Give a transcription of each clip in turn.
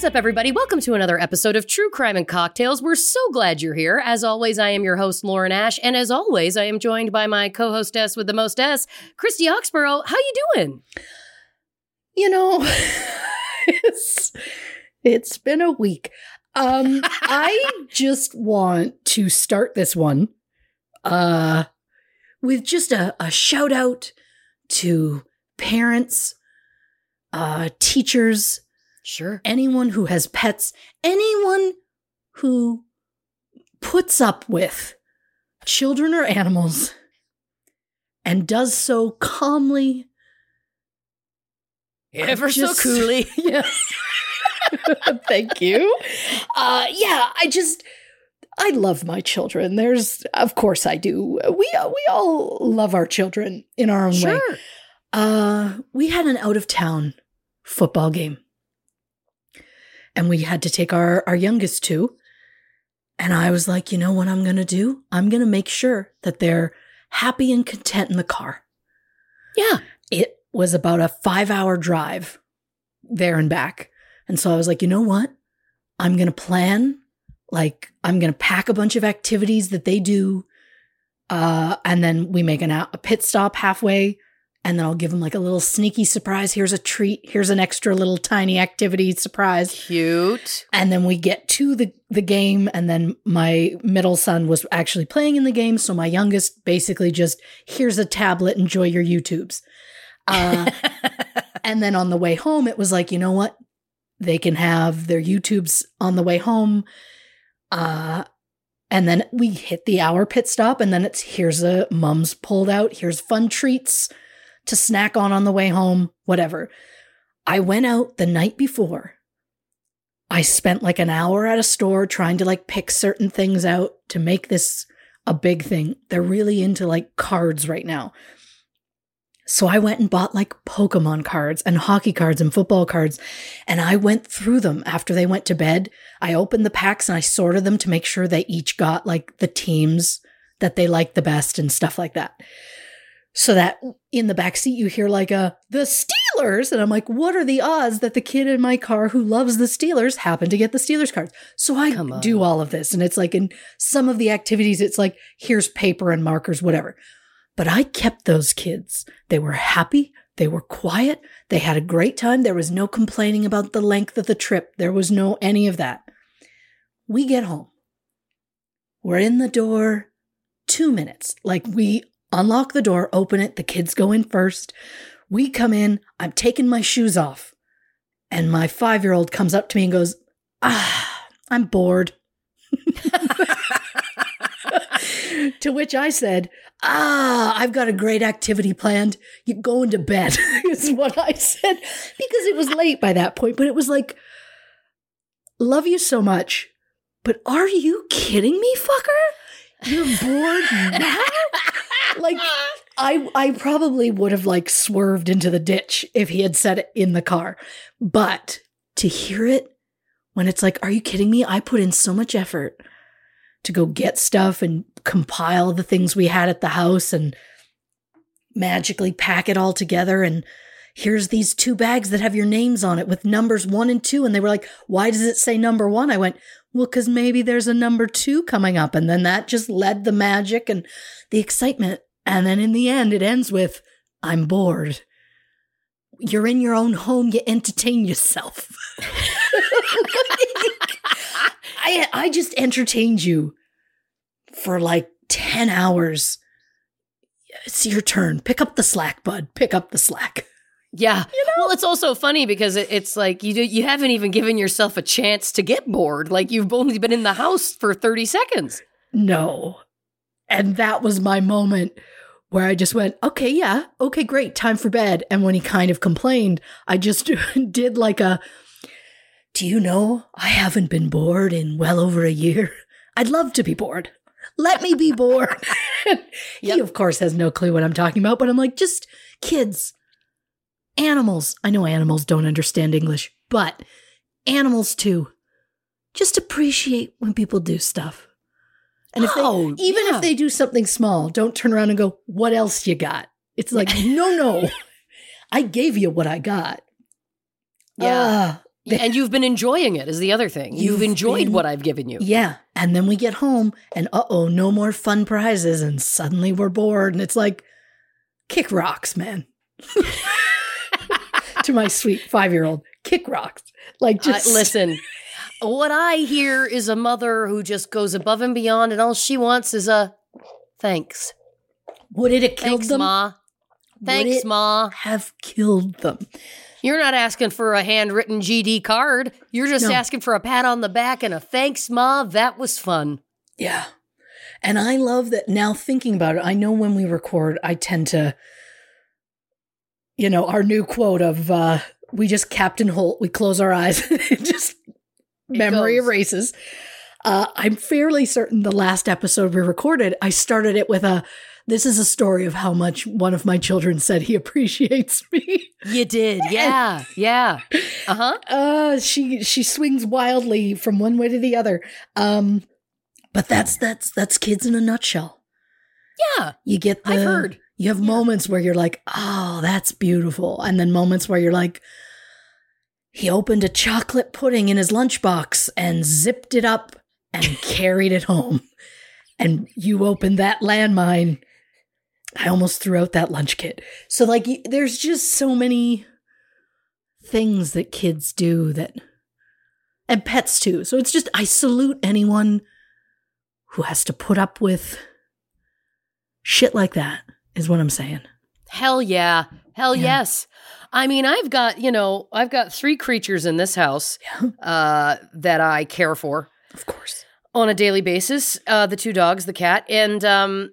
What's up, everybody? Welcome to another episode of True Crime and Cocktails. We're so glad you're here. As always, I am your host, Lauren Ash, and as always, I am joined by my co-hostess with the most S, Christy Oxborough. How you doing? You know, it's it's been a week. Um, I just want to start this one uh with just a, a shout out to parents, uh, teachers, Sure. anyone who has pets, anyone who puts up with children or animals and does so calmly. Ever Just- so coolly. yes. Thank you. Uh, yeah, I just. I love my children. There's, of course, I do. We we all love our children in our own way. Sure. Uh, we had an out of town football game. And we had to take our, our youngest two. And I was like, you know what I'm going to do? I'm going to make sure that they're happy and content in the car. Yeah. It was about a five hour drive there and back. And so I was like, you know what? I'm going to plan, like, I'm going to pack a bunch of activities that they do. Uh, and then we make an, a pit stop halfway and then I'll give them like a little sneaky surprise. Here's a treat. Here's an extra little tiny activity surprise. Cute. And then we get to the, the game. And then my middle son was actually playing in the game. So my youngest basically just, here's a tablet, enjoy your YouTubes. Uh, and then on the way home, it was like, you know what? They can have their YouTubes on the way home. Uh, and then we hit the hour pit stop, and then it's here's a mum's pulled out, here's fun treats to snack on on the way home, whatever. I went out the night before. I spent like an hour at a store trying to like pick certain things out to make this a big thing. They're really into like cards right now. So I went and bought like Pokemon cards and hockey cards and football cards. And I went through them after they went to bed. I opened the packs and I sorted them to make sure they each got like the teams that they liked the best and stuff like that. So that in the back seat you hear like a the Steelers and I'm like what are the odds that the kid in my car who loves the Steelers happened to get the Steelers cards. So I do all of this and it's like in some of the activities it's like here's paper and markers whatever. But I kept those kids. They were happy. They were quiet. They had a great time. There was no complaining about the length of the trip. There was no any of that. We get home. We're in the door two minutes. Like we unlock the door, open it. The kids go in first. We come in. I'm taking my shoes off. And my five year old comes up to me and goes, Ah, I'm bored. to which I said, ah, I've got a great activity planned. You going to bed is what I said because it was late by that point. But it was like, love you so much, but are you kidding me, fucker? You're bored now? like I I probably would have like swerved into the ditch if he had said it in the car. But to hear it when it's like, are you kidding me? I put in so much effort to go get stuff and compile the things we had at the house and magically pack it all together and here's these two bags that have your names on it with numbers 1 and 2 and they were like why does it say number 1 I went well cuz maybe there's a number 2 coming up and then that just led the magic and the excitement and then in the end it ends with I'm bored you're in your own home you entertain yourself I I just entertained you for like 10 hours. It's your turn. Pick up the slack, bud. Pick up the slack. Yeah. You know? Well, it's also funny because it, it's like you do, you haven't even given yourself a chance to get bored. Like you've only been in the house for 30 seconds. No. And that was my moment where I just went, okay, yeah, okay, great, time for bed. And when he kind of complained, I just did like a, do you know, I haven't been bored in well over a year. I'd love to be bored. Let me be bored. yep. He, of course, has no clue what I'm talking about, but I'm like, just kids, animals. I know animals don't understand English, but animals too. Just appreciate when people do stuff. And if oh, they, even yeah. if they do something small, don't turn around and go, "What else you got?" It's like, no, no, I gave you what I got. Yeah, uh, and you've been enjoying it is the other thing. You've, you've enjoyed been, what I've given you. Yeah. And then we get home and uh oh, no more fun prizes. And suddenly we're bored. And it's like, kick rocks, man. to my sweet five year old, kick rocks. Like, just uh, listen. What I hear is a mother who just goes above and beyond, and all she wants is a thanks. Would it have killed thanks, them? Ma. Thanks, Ma. Have killed them. You're not asking for a handwritten GD card. You're just no. asking for a pat on the back and a thanks, Ma. That was fun. Yeah. And I love that now thinking about it, I know when we record, I tend to, you know, our new quote of uh, we just Captain Holt, we close our eyes, just memory erases. Uh, I'm fairly certain the last episode we recorded, I started it with a this is a story of how much one of my children said he appreciates me. You did, yeah, yeah. Uh-huh. Uh She she swings wildly from one way to the other. Um, but that's that's that's kids in a nutshell. Yeah, you get the. I've heard. You have yeah. moments where you're like, oh, that's beautiful, and then moments where you're like, he opened a chocolate pudding in his lunchbox and zipped it up and carried it home. And you opened that landmine I almost threw out that lunch kit. So, like, there's just so many things that kids do that, and pets too. So, it's just, I salute anyone who has to put up with shit like that, is what I'm saying. Hell yeah. Hell yeah. yes. I mean, I've got, you know, I've got three creatures in this house yeah. uh, that I care for. Of course. On a daily basis. Uh, the two dogs, the cat, and um,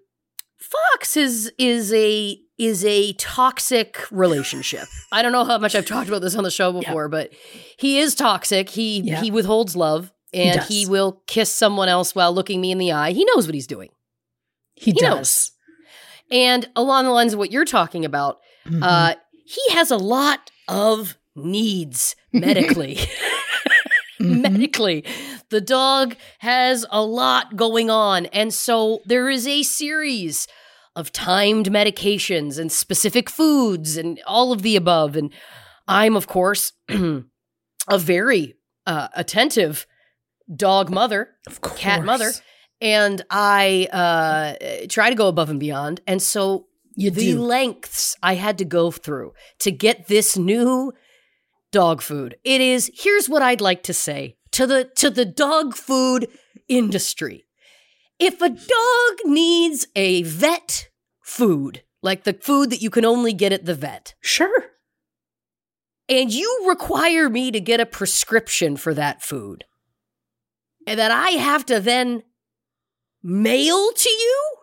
Fox is is a is a toxic relationship. I don't know how much I've talked about this on the show before, yeah. but he is toxic. He yeah. he withholds love and he, he, will kiss someone else while looking me in the eye. He knows what he's doing. He, he does. Knows. And along the lines of what you're talking about, mm-hmm. uh, he has a lot of needs medically. mm-hmm. medically. The dog has a lot going on. And so there is a series of timed medications and specific foods and all of the above. And I'm, of course, a very uh, attentive dog mother, cat mother. And I uh, try to go above and beyond. And so you the do. lengths I had to go through to get this new dog food. It is here's what I'd like to say to the to the dog food industry. If a dog needs a vet food, like the food that you can only get at the vet. Sure. And you require me to get a prescription for that food. And that I have to then mail to you?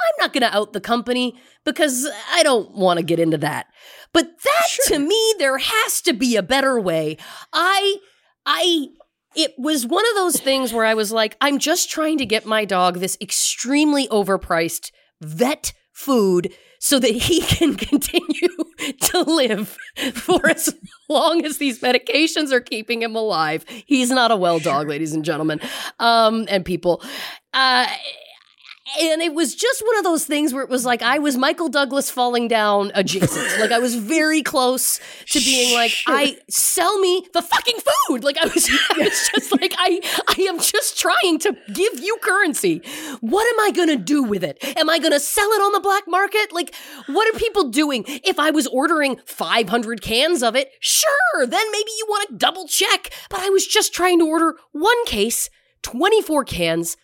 I'm not going to out the company because I don't want to get into that. But that to me, there has to be a better way. I, I, it was one of those things where I was like, I'm just trying to get my dog this extremely overpriced vet food so that he can continue to live for as long as these medications are keeping him alive. He's not a well dog, ladies and gentlemen, um, and people. Uh, and it was just one of those things where it was like I was Michael Douglas falling down adjacent. like I was very close to being like, I sell me the fucking food. Like I was, I was just like, I, I am just trying to give you currency. What am I gonna do with it? Am I gonna sell it on the black market? Like, what are people doing? If I was ordering 500 cans of it, sure, then maybe you want to double check. But I was just trying to order one case, 24 cans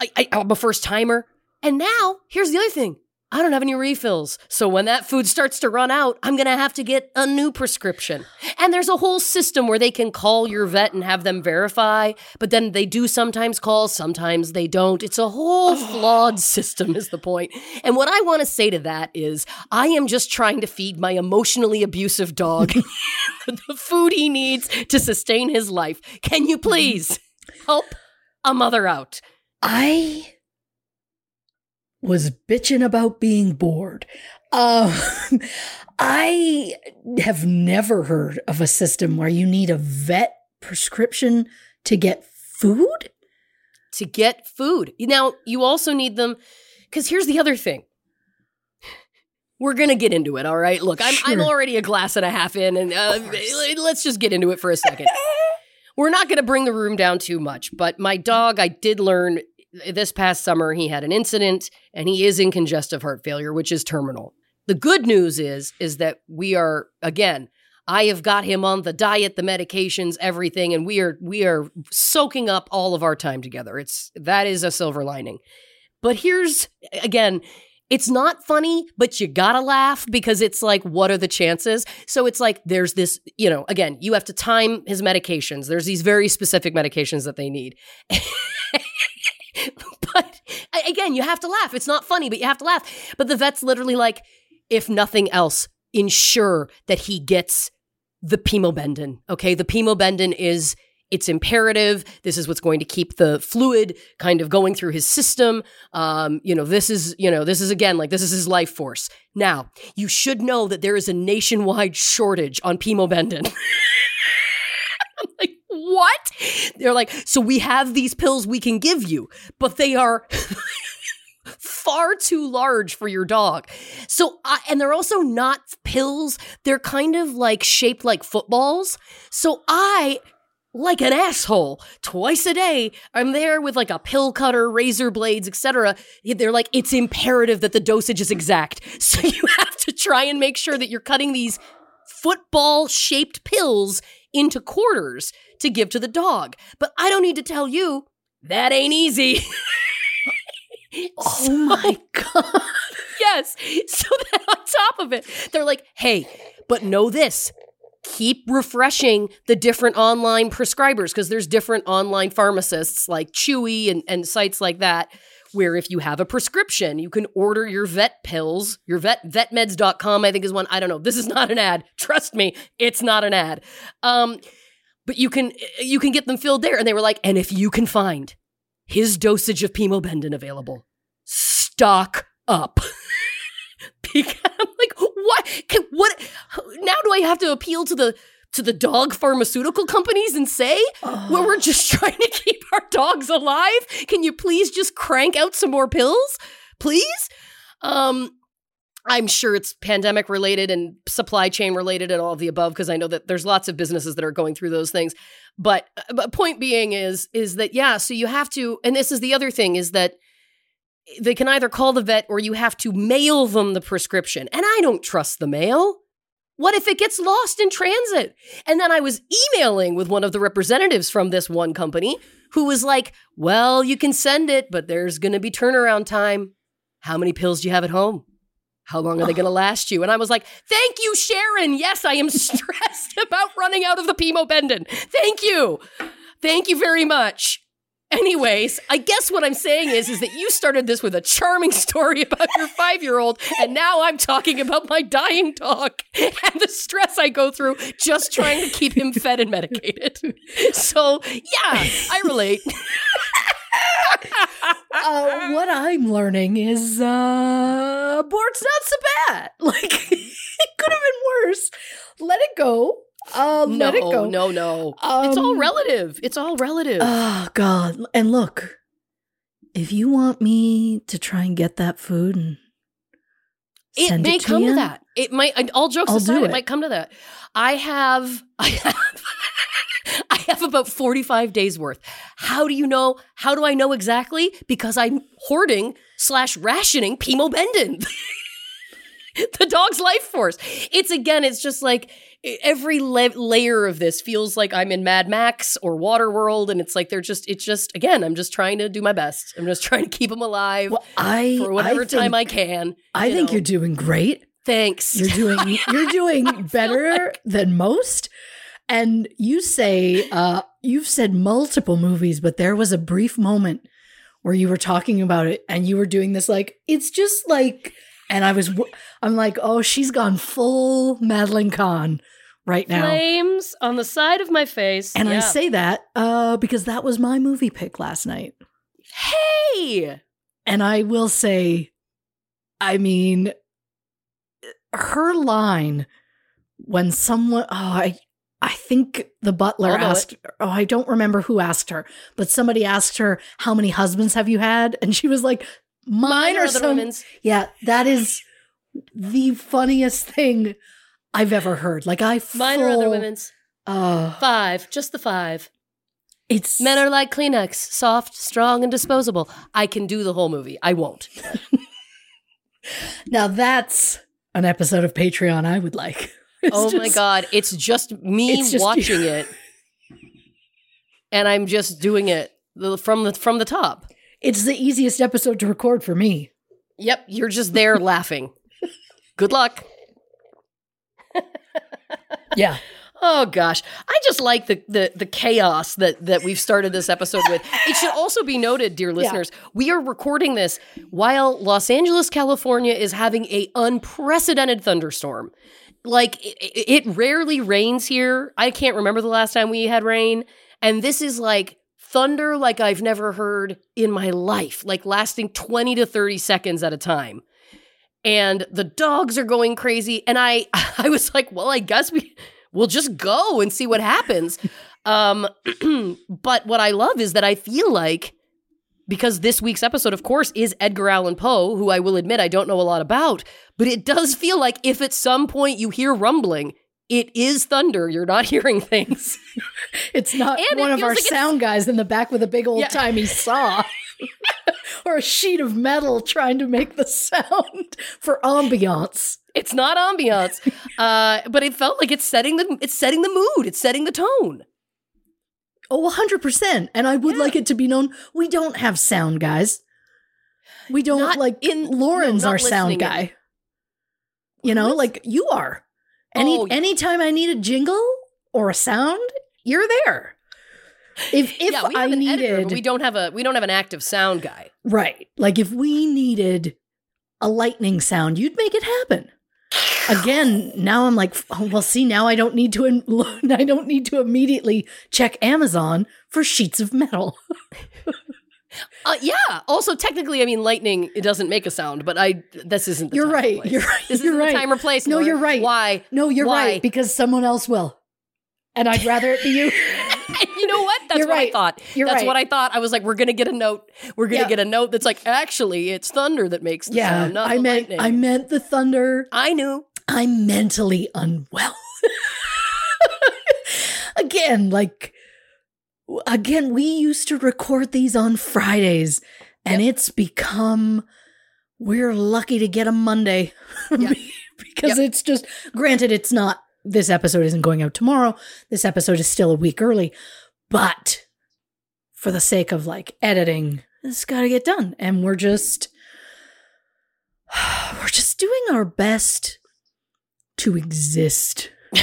I, I, I'm a first timer. And now, here's the other thing I don't have any refills. So when that food starts to run out, I'm going to have to get a new prescription. And there's a whole system where they can call your vet and have them verify, but then they do sometimes call, sometimes they don't. It's a whole flawed system, is the point. And what I want to say to that is I am just trying to feed my emotionally abusive dog the food he needs to sustain his life. Can you please help a mother out? I was bitching about being bored. Um, I have never heard of a system where you need a vet prescription to get food. To get food. Now, you also need them because here's the other thing. We're gonna get into it, all right. Look, I'm I'm already a glass and a half in, and uh, let's just get into it for a second. We're not gonna bring the room down too much, but my dog, I did learn this past summer he had an incident, and he is in congestive heart failure, which is terminal. The good news is is that we are again. I have got him on the diet, the medications, everything, and we are we are soaking up all of our time together. It's that is a silver lining. But here's again, it's not funny, but you gotta laugh because it's like, what are the chances? So it's like, there's this, you know, again, you have to time his medications. There's these very specific medications that they need. but again, you have to laugh. It's not funny, but you have to laugh. But the vet's literally like, if nothing else, ensure that he gets the pimobendan. Okay. The pimobendan is it's imperative. This is what's going to keep the fluid kind of going through his system. Um, you know, this is, you know, this is again like this is his life force. Now, you should know that there is a nationwide shortage on pimobendan. I'm like, what? They're like, so we have these pills we can give you, but they are far too large for your dog. So, and they're also not pills. They're kind of like shaped like footballs. So I like an asshole twice a day i'm there with like a pill cutter razor blades etc they're like it's imperative that the dosage is exact so you have to try and make sure that you're cutting these football shaped pills into quarters to give to the dog but i don't need to tell you that ain't easy Oh my god. yes. So then on top of it, they're like, hey, but know this. Keep refreshing the different online prescribers because there's different online pharmacists like Chewy and, and sites like that where if you have a prescription, you can order your vet pills. Your vet vetmeds.com, I think is one. I don't know. This is not an ad. Trust me, it's not an ad. Um, but you can you can get them filled there. And they were like, and if you can find his dosage of pimobendan available, stock up. because I'm like, what? Can, what? Now do I have to appeal to the to the dog pharmaceutical companies and say, well, we're just trying to keep our dogs alive? Can you please just crank out some more pills, please? Um, I'm sure it's pandemic related and supply chain related and all of the above because I know that there's lots of businesses that are going through those things. But, but point being is is that yeah, so you have to and this is the other thing is that they can either call the vet or you have to mail them the prescription. And I don't trust the mail. What if it gets lost in transit? And then I was emailing with one of the representatives from this one company who was like, "Well, you can send it, but there's going to be turnaround time. How many pills do you have at home?" How long are they going to last you? And I was like, thank you, Sharon. Yes, I am stressed about running out of the Pimobendan. Thank you. Thank you very much. Anyways, I guess what I'm saying is, is that you started this with a charming story about your five year old, and now I'm talking about my dying dog and the stress I go through just trying to keep him fed and medicated. So, yeah, I relate. uh, what I'm learning is uh Bort's not so bad. Like it could have been worse. Let it go. Uh, no, let it go. no, no. it's all Um, relative. It's all relative. Oh God! And look, if you want me to try and get that food and it may it to come you, to that. It might. All jokes I'll aside, it. it. might come to that. I have. I have. I have about 45 days worth. How do you know? How do I know exactly? Because I'm hoarding slash rationing Pimobendan, the dog's life force. It's again, it's just like every la- layer of this feels like I'm in Mad Max or Waterworld, and it's like they're just, it's just, again, I'm just trying to do my best. I'm just trying to keep them alive Well, I for whatever I time I can. I you think know. you're doing great. Thanks. You're doing you're doing better than most. And you say uh you've said multiple movies, but there was a brief moment where you were talking about it and you were doing this like it's just like and I was I'm like, "Oh, she's gone full Madeline Kahn right now." Flames on the side of my face. And I say that uh because that was my movie pick last night. hey, And I will say, I mean, her line when someone, oh, I, I think the butler asked, oh, I don't remember who asked her, but somebody asked her, how many husbands have you had? And she was like, mine, or are other some. women's. Yeah, that is the funniest thing I've ever heard. Like, I, Mine or other women's. Uh, Five, just the five. it's Men are like Kleenex, soft, strong, and disposable. I can do the whole movie. I won't. now that's an episode of Patreon I would like. It's oh my god, it's just me It's just watching you. it, and I'm just doing it from the from the top. It's the easiest episode to record for me. Yep, you're just there laughing. Good luck. Yeah. Oh gosh, I just like the the the chaos that that we've started this episode with. It should also be noted, dear listeners, we are recording this while Los Angeles, California is having a unprecedented thunderstorm. Like it, it rarely rains here. I can't remember the last time we had rain, and this is like thunder like I've never heard in my life, like lasting 20 to 30 seconds at a time. And the dogs are going crazy and I I was like, well, I guess we we'll just go and see what happens. Um, but what I love is that I feel like because this week's episode, of course, is Edgar Allan Poe, who I will admit I don't know a lot about, but it does feel like if at some point you hear rumbling, it is thunder. You're not hearing things. It's not And it one of our like sound guys in the back with a big old Yeah. timey saw or a sheet of metal trying to make the sound for ambiance. It's not ambiance, uh, but it felt like it's setting the it's setting the mood. It's setting the tone. Oh, 100%. And I would Yeah. like it to be known we don't have sound guys. We don't Not like in- Lauren's no, our sound listening in. guy. You know, like you are. Any Oh, yeah. anytime I need a jingle or a sound, you're there. If if yeah, we I needed editor, we don't have a we don't have an active sound guy. Right. Like if we needed a lightning sound, you'd make it happen. Again, now I'm like, oh, well, see, now I don't need to. I don't need to immediately check Amazon for sheets of metal. Uh, yeah. Also, technically, I mean, lightning it doesn't make a sound, but I this isn't. The You're right. You're right. This You're right. the time or place. No, you're right. Why? No, you're Why? right because someone else will, and I'd rather it be you. you know what? That's You're what I thought. You're that's right. what I thought. I was like, we're gonna get a note. We're gonna Yeah. get a note that's like, actually, it's thunder that makes the yeah, sound, not I meant lightning. I meant the thunder. I knew. I'm mentally unwell. again, like again, we used to record these on Fridays and it's become we're lucky to get a Monday Yep. because Yep. it's just granted it's not this episode isn't going out tomorrow. This episode is still a week early, but for the sake of like editing, it's got to get done and we're just we're just doing our best to exist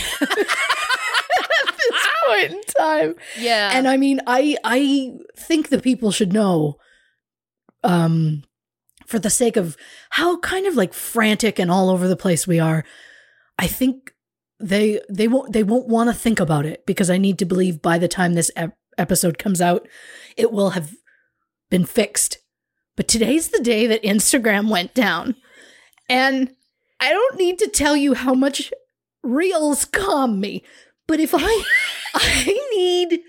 point in time. Yeah. And I mean, I I think the people should know, um, for the sake of how kind of like frantic and all over the place we are. I think they they won't they won't want to think about it because I need to believe by the time this ep- episode comes out, it will have been fixed. But today's the day that Instagram went down, and I don't need to tell you how much reels calm me. But if I I need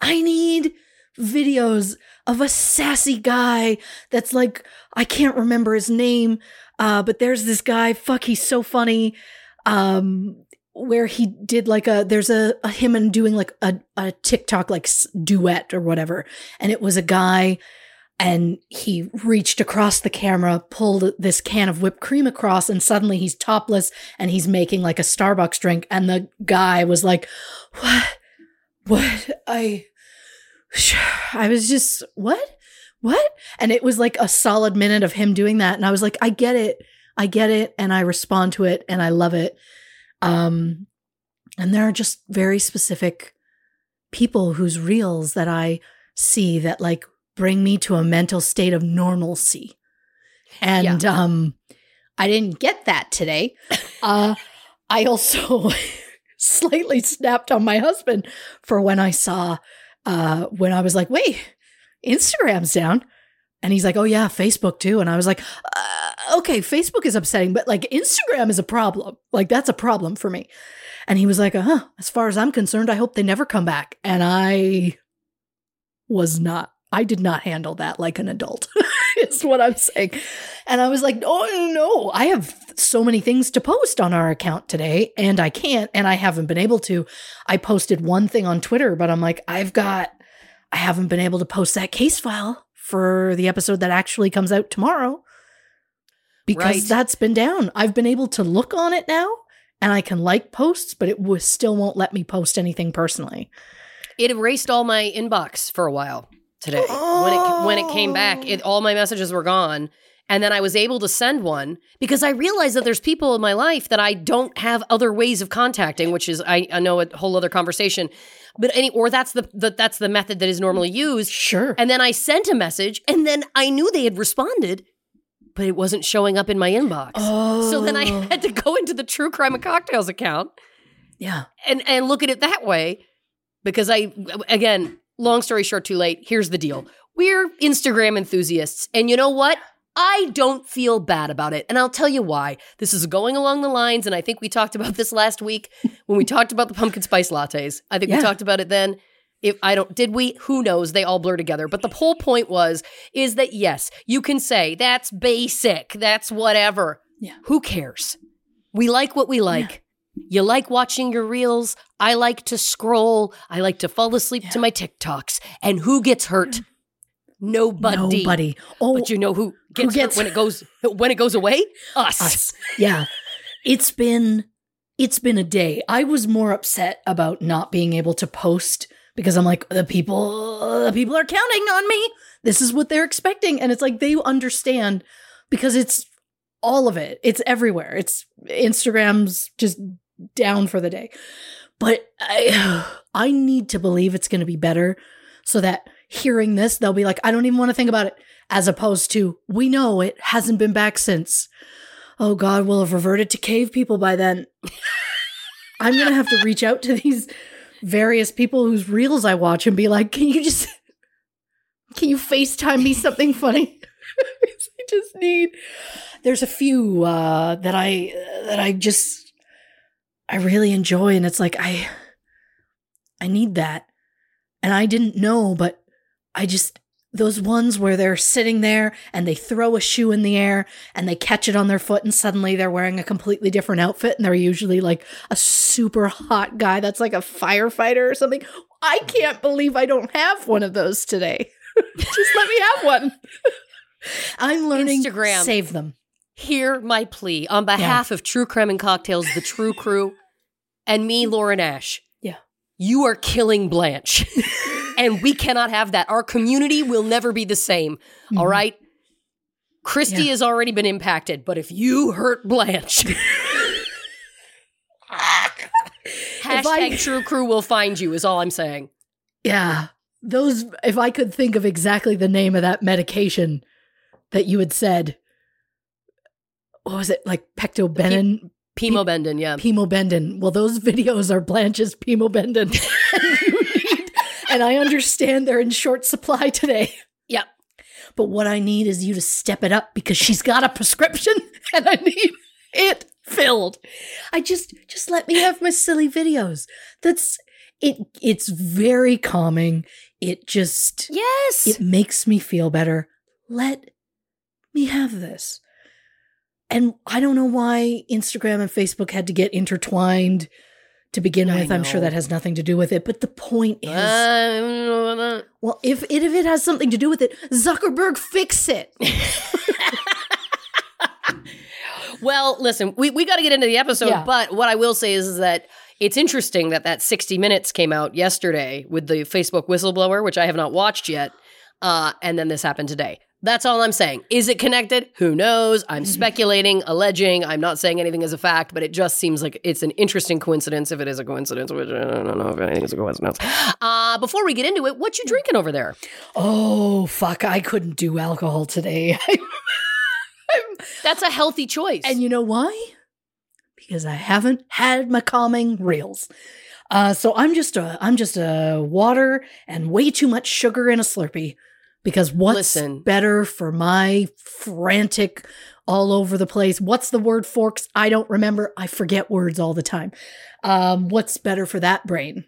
I need videos of a sassy guy that's like I can't remember his name, uh, but there's this guy. Fuck, he's so funny. Um, where he did like a there's a, a him and doing like a, a TikTok like duet or whatever, and it was a guy and he reached across the camera, pulled this can of whipped cream across, and suddenly he's topless and he's making like a Starbucks drink. And the guy was like, What? What? I. I was just, What? What? And it was like a solid minute of him doing that. And I was like, I get it. I get it. And I respond to it and I love it. Um, and there are just very specific people whose reels that I see that like bring me to a mental state of normalcy. And um I didn't get that today. Uh I also slightly snapped on my husband for when I saw uh when I was like, "Wait, Instagram's down." And he's like, "Oh yeah, Facebook too." And I was like, uh, "Okay, Facebook is upsetting, but like Instagram is a problem. Like that's a problem for me." And he was like, "Uh-huh, as far as I'm concerned, I hope they never come back." And I was not I did not handle that like an adult. is what I'm saying. And I was like, "Oh no, I have so many things to post on our account today and I can't and I haven't been able to. I posted one thing on Twitter, but I'm like, I've got I haven't been able to post that case file for the episode that actually comes out tomorrow because Right. that's been down. I've been able to look on it now and I can like posts, but it was, still won't let me post anything personally. it erased all my inbox for a while today. When it when it came back, it all my messages were gone. And then I was able to send one because I realized that there's people in my life that I don't have other ways of contacting, which is I, I know a whole other conversation. But any or that's the, the that's the method that is normally used. Sure. And then I sent a message, and then I knew they had responded, but it wasn't showing up in my inbox. oh. So then I oh. had to go into the True Crime and Cocktails account Yeah. and and look at it that way because I again, long story short, too late. Here's the deal: we're Instagram enthusiasts, and you know what? I don't feel bad about it, and I'll tell you why. This is going along the lines, and I think we talked about this last week when we talked about the pumpkin spice lattes. I think Yeah. we talked about it then. If I don't, did we? Who knows? They all blur together. But the whole point was, is that yes, you can say that's basic, that's whatever. Yeah. Who cares? We like what we like. You like watching your reels. I like to scroll. I like to fall asleep to my TikToks. And who gets hurt? Nobody. Nobody. Oh, But you know who gets, gets- hurt when it goes when it goes away? Us. us. Yeah. It's been it's been a day. I was more upset about not being able to post because I'm like the people the people are counting on me. This is what they're expecting and it's like they understand because it's all of it. It's everywhere. It's Instagram's just down for the day. But I I need to believe it's going to be better so that hearing this they'll be like I don't even want to think about it as opposed to we know it hasn't been back since oh God, we'll have reverted to cave people by then. I'm going to have to reach out to these various people whose reels I watch and be like, can you just, can you FaceTime me something funny? I just need, there's a few uh, that I, that I just, I really enjoy. And it's like, I, I need that. And I didn't know, but I just, those ones where they're sitting there and they throw a shoe in the air and they catch it on their foot and suddenly they're wearing a completely different outfit and they're usually like a super hot guy that's like a firefighter or something. I can't believe I don't have one of those today. Just let me have one. I'm learning Instagram. save them. Hear my plea on behalf of True Crime and Cocktails, the True Crew, and me, mm. Lauren Ash. Yeah. You are killing Blanche. and we cannot have that. Our community will never be the same. Mm-hmm. all right? Christy Yeah. has already been impacted, but if you hurt Blanche, if I- Hashtag True Crew will find you. Is all I'm saying. Yeah. Those, if I could think of exactly the name of that medication that you had said, what was it? Like pectobenin, Pimobendan, yeah. pimobendan. Well, those videos are Blanche's pimobendan. and, I understand they're in short supply today. Yep. But what I need is you to step it up because she's got a prescription and I need it filled. I just just let me have my silly videos. That's it it's very calming. It just Yes. it makes me feel better. Let me have this. And I don't know why Instagram and Facebook had to get intertwined to begin I with. I'm sure that has nothing to do with it. But the point is, Uh, well, if it, if it has something to do with it, Zuckerberg fix it. well, listen, we, we got to get into the episode, Yeah. but what I will say is, is that it's interesting that that 60 Minutes came out yesterday with the Facebook whistleblower, which I have not watched yet. Uh, and then this happened today. That's all I'm saying. Is it connected? Who knows? I'm speculating, alleging. I'm not saying anything as a fact, but it just seems like it's an interesting coincidence if it is a coincidence, which I don't know if anything is a coincidence. Uh, before we get into it, what you drinking over there? Oh fuck! I couldn't do alcohol today. That's a healthy choice. And you know why? Because I haven't had my calming reels. Uh, so I'm just a I'm just a water and way too much sugar in a Slurpee. Because what's Listen. better for my frantic all over the place? What's the word forks? I don't remember. I forget words all the time. Um, what's better for that brain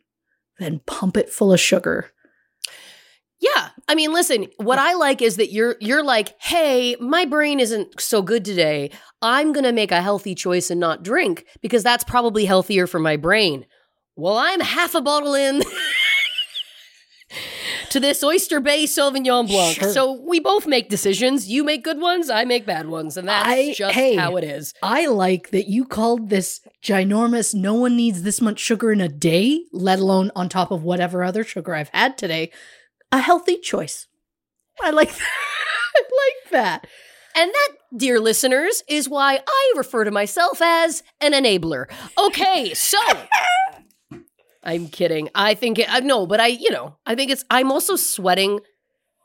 than pump it full of sugar? Yeah. I mean, listen, what I like is that you're you're like, "Hey, my brain isn't so good today. I'm going to make a healthy choice and not drink because that's probably healthier for my brain." Well, I'm half a bottle in to this Oyster Bay Sauvignon Blanc. Sure. So we both make decisions. You make good ones, I make bad ones, and that's I- just hey. how it is. I like that you called this ginormous, no one needs this much sugar in a day, let alone on top of whatever other sugar I've had today, a healthy choice. I like that. I like that. And that, dear listeners, is why I refer to myself as an enabler. Okay, so I'm kidding. I think it, I no, but I, you know, I think it's, I'm also sweating.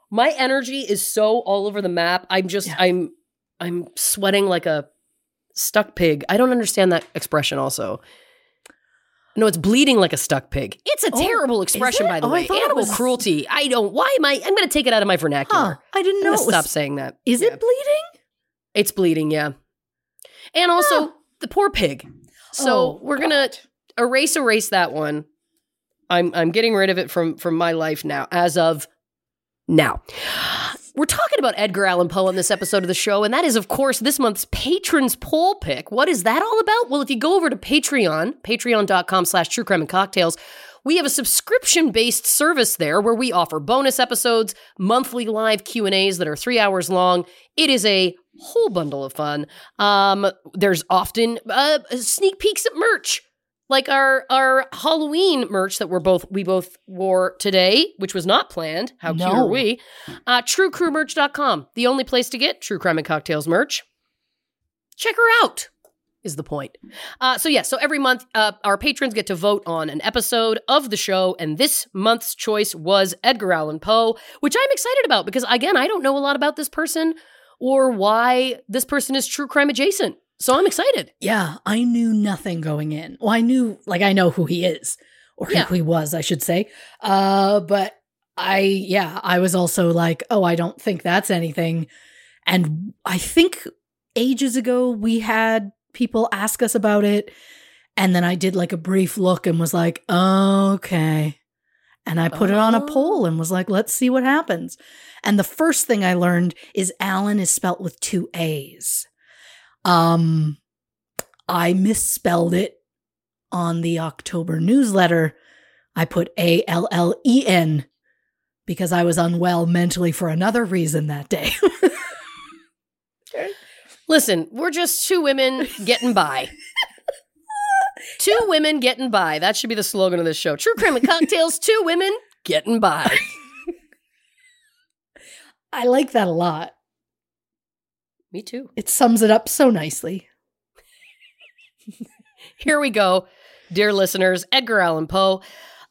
My energy is so all over the map. I'm just, Yeah. I'm, I'm sweating like a stuck pig. I don't understand that expression also. No, it's bleeding like a stuck pig. It's a Oh, terrible expression, by the Oh, way. Animal was- cruelty. I don't. Why am I? I'm going to take it out of my vernacular. Huh. I didn't know it was. stop saying that. Is Yeah. it bleeding? It's bleeding, yeah. And also the poor pig. So Oh, we're gonna erase erase that one. I'm I'm getting rid of it from from my life now, as of now. We're talking about Edgar Allan Poe in this episode of the show, and that is, of course, this month's patrons poll pick. What is that all about? Well, if you go over to Patreon, patreon.com slash true crime and cocktails, we have a subscription-based service there where we offer bonus episodes, monthly live Q&As that are three hours long. It is a whole bundle of fun. Um, there's often uh, sneak peeks at merch like our our Halloween merch that we're both we both wore today, which was not planned. How cute are we? Uh truecrewmerch.com, the only place to get True Crime and Cocktails merch. Check her out. Is the point. Uh, so, yeah, so every month, uh, our patrons get to vote on an episode of the show. And this month's choice was Edgar Allan Poe, which I'm excited about because, again, I don't know a lot about this person or why this person is true crime adjacent. So I'm excited. Yeah, I knew nothing going in. Well, I knew, like, I know who he is, or Yeah. who he was, I should say. Uh, but I, yeah, I was also like, oh, I don't think that's anything. And I think ages ago we had people ask us about it. And then I did like a brief look and was like, okay. And I put it on a Oh. poll and was like, let's see what happens. And the first thing I learned is Alan is spelt with two A's. Um, I misspelled it on the October newsletter. I put A L L E N because I was unwell mentally for another reason that day. Listen, we're just two women getting by. two women getting by. That should be the slogan of this show. True crime and cocktails, two women getting by. I like that a lot. Me too. It sums it up so nicely. Here we go. Dear listeners, Edgar Allan Poe.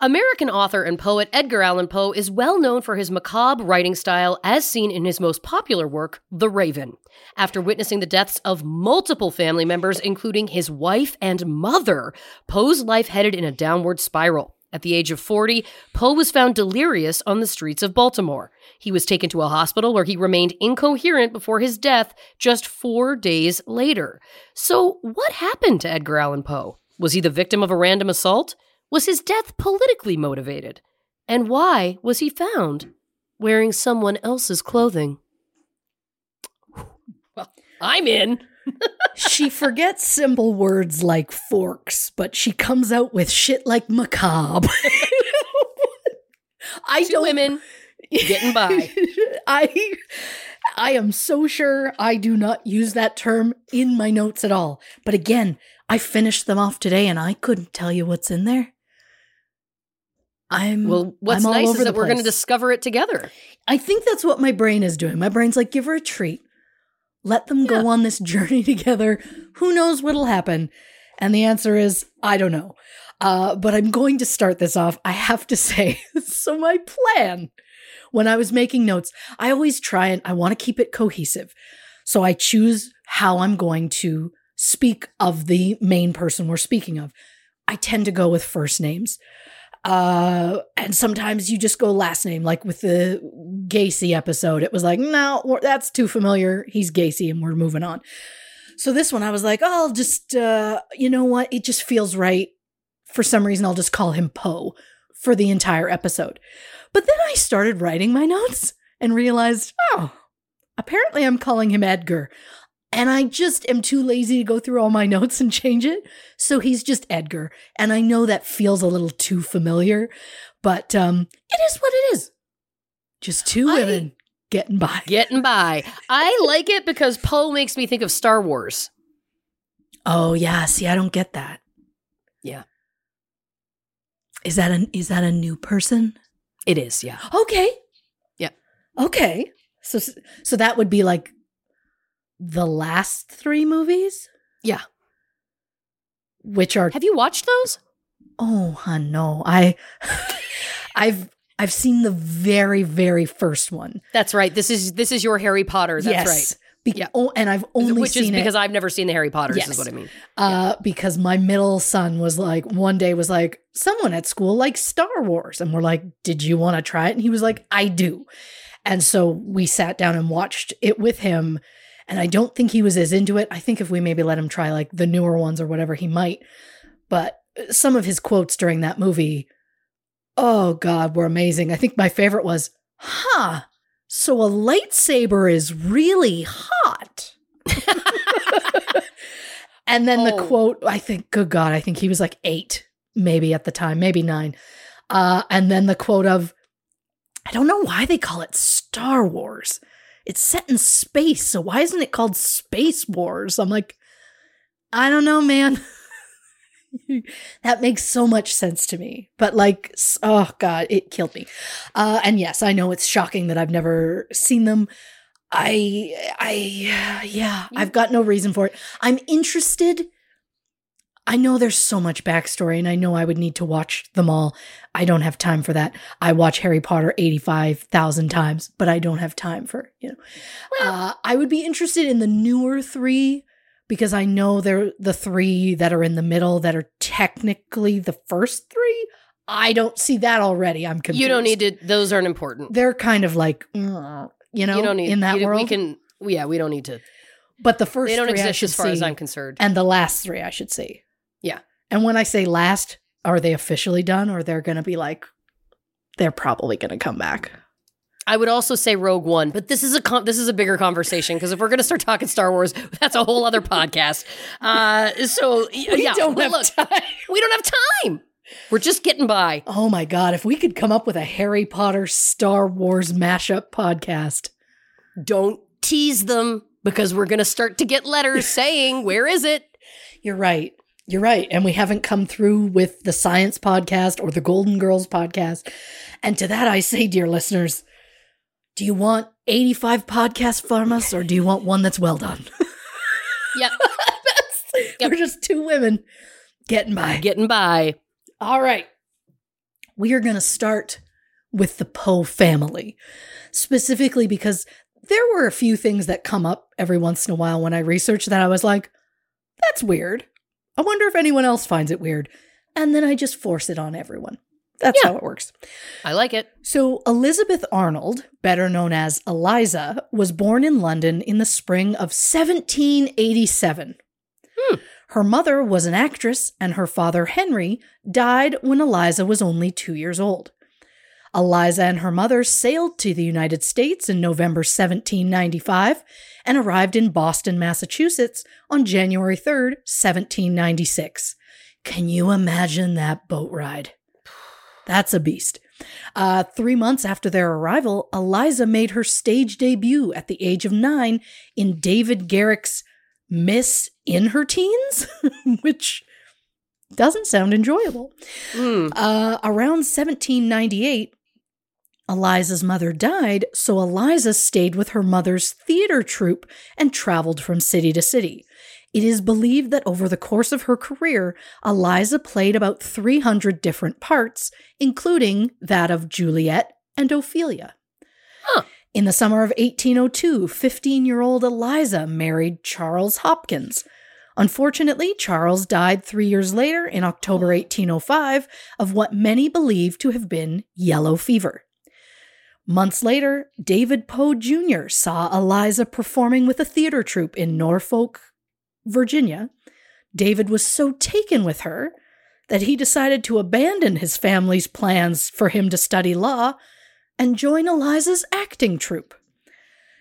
American author and poet Edgar Allan Poe is well known for his macabre writing style, as seen in his most popular work, The Raven. After witnessing the deaths of multiple family members, including his wife and mother, Poe's life headed in a downward spiral. At the age of 40, Poe was found delirious on the streets of Baltimore. He was taken to a hospital where he remained incoherent before his death just four days later. So, what happened to Edgar Allan Poe? Was he the victim of a random assault? Was his death politically motivated? And why was he found wearing someone else's clothing? Well, I'm in. She forgets simple words like forks, but she comes out with shit like macabre. I Two don't women getting by. I I am so sure I do not use that term in my notes at all. But again, I finished them off today and I couldn't tell you what's in there. I'm Well, what's I'm nice is that we're going to discover it together. I think that's what my brain is doing. My brain's like, give her a treat. Let them go on this journey together. Who knows what'll happen? And the answer is, I don't know. Uh, but I'm going to start this off. I have to say, so my plan when I was making notes, I always try and I want to keep it cohesive. So I choose how I'm going to speak of the main person we're speaking of. I tend to go with first names. Uh, and sometimes you just go last name, like with the Gacy episode. It was like, no, that's too familiar. He's Gacy, and we're moving on. So this one, I was like, oh, I'll just, uh, you know what? It just feels right. For some reason, I'll just call him Poe for the entire episode. But then I started writing my notes and realized, oh, apparently I'm calling him Edgar. And I just am too lazy to go through all my notes and change it. So he's just Edgar. And I know that feels a little too familiar, but um, it is what it is. Just two I- women getting by. Getting by. I like it because Poe makes me think of Star Wars. Oh yeah, see, I don't get that. Yeah. Is that a is that a new person? It is, yeah. Okay. Yeah. Okay. So so that would be like the last three movies, Yeah. which are Have you watched those? oh hun, no, I I've I've seen the very very first one. That's right. This is this is your Harry Potter. That's right. Be- Yeah. oh, and I've only. Which is seen because it I've never seen the Harry Potters Yes. is what I mean. uh, because my middle son was like one day was like someone at school likes Star Wars, and we're like, did you want to try it? And he was like, I do. And so we sat down and watched it with him. And I don't think he was as into it. I think if we maybe let him try like the newer ones or whatever, he might. But some of his quotes during that movie, oh God, were amazing. I think my favorite was, huh, so a lightsaber is really hot. and then the Oh. quote, I think, good God, I think he was like eight, maybe at the time, maybe nine. Uh, and then the quote of, I don't know why they call it Star Wars. It's set in space, so why isn't it called Space Wars? I'm like, I don't know, man. that makes so much sense to me. But like, oh God, it killed me. Uh, and yes, I know it's shocking that I've never seen them. I, I, yeah, I've got no reason for it. I'm interested. I know there's so much backstory, and I know I would need to watch them all. I don't have time for that. I watch Harry Potter 85,000 times, but I don't have time for, you know. uh, I would be interested in the newer three because I know they're the three that are in the middle that are technically the first three. I don't see that already. I'm confused. You don't need to those aren't important. They're kind of like, mm, you know, you don't need in that you- world. We can yeah, we don't need to. but the first They don't exist as far as I'm concerned. and the last three I should see. Yeah. And when I say last, are they officially done or they're going to be like, they're probably going to come back? I would also say Rogue One, but this is a con- this is a bigger conversation because if we're going to start talking Star Wars, that's a whole other podcast. Uh, so We yeah, don't have look, time. we don't have time. We're just getting by. Oh my God. If we could come up with a Harry Potter Star Wars mashup podcast. Don't tease them because we're going to start to get letters saying where is it? You're right. You're right. And we haven't come through with the science podcast or the Golden Girls podcast. And to that, I say, dear listeners, do you want 85 podcasts from us or do you want one that's well done? Yep. We're just two women Getting by. Getting by. All right. We are going to start with the Poe family, specifically because there were a few things that come up every once in a while when I research that I was like, that's weird. I wonder if anyone else finds it weird. And then I just force it on everyone. That's Yeah. how it works. I like it. So, Elizabeth Arnold, better known as Eliza, was born in London in the spring of 1787. Hmm. Her mother was an actress, and her father, Henry, died when Eliza was only two years old. Eliza and her mother sailed to the United States in November 1795 and arrived in Boston, Massachusetts on January 3, 1796. Can you imagine that boat ride? That's a beast. Uh, three months after their arrival, Eliza made her stage debut at the age of nine in David Garrick's Miss in Her Teens, which doesn't sound enjoyable. Mm. Uh, around 1798, Eliza's mother died, so Eliza stayed with her mother's theater troupe and traveled from city to city. It is believed that over the course of her career, Eliza played about 300 different parts, including that of Juliet and Ophelia. Huh. In the summer of 1802, 15 year old Eliza married Charles Hopkins. Unfortunately, Charles died three years later in October 1805 of what many believe to have been yellow fever. Months later, David Poe Jr. saw Eliza performing with a theater troupe in Norfolk, Virginia. David was so taken with her that he decided to abandon his family's plans for him to study law and join Eliza's acting troupe.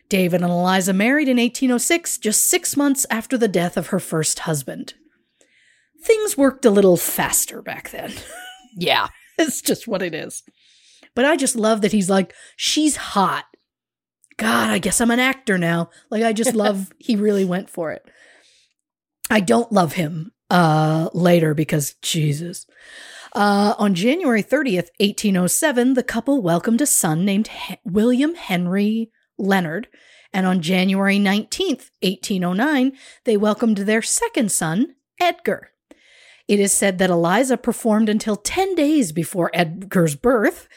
David and Eliza married in 1806, just six months after the death of her first husband. Things worked a little faster back then. Yeah. it's just what it is. But I just love that he's like, she's hot. God, I guess I'm an actor now. Like, I just love he really went for it. I don't love him uh later because Jesus. Uh, on January 30th, 1807, the couple welcomed a son named He- William Henry Leonard. And on January 19th, 1809, they welcomed their second son, Edgar. It is said that Eliza performed until 10 days before Edgar's birth.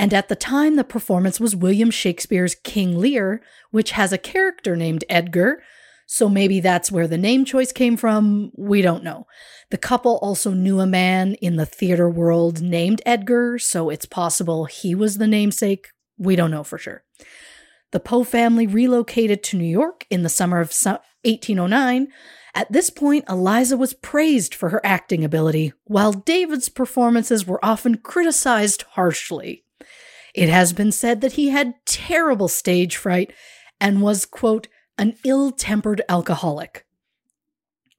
And at the time, the performance was William Shakespeare's King Lear, which has a character named Edgar. So maybe that's where the name choice came from. We don't know. The couple also knew a man in the theater world named Edgar, so it's possible he was the namesake. We don't know for sure. The Poe family relocated to New York in the summer of 1809. At this point, Eliza was praised for her acting ability, while David's performances were often criticized harshly. It has been said that he had terrible stage fright and was, quote, an ill tempered alcoholic.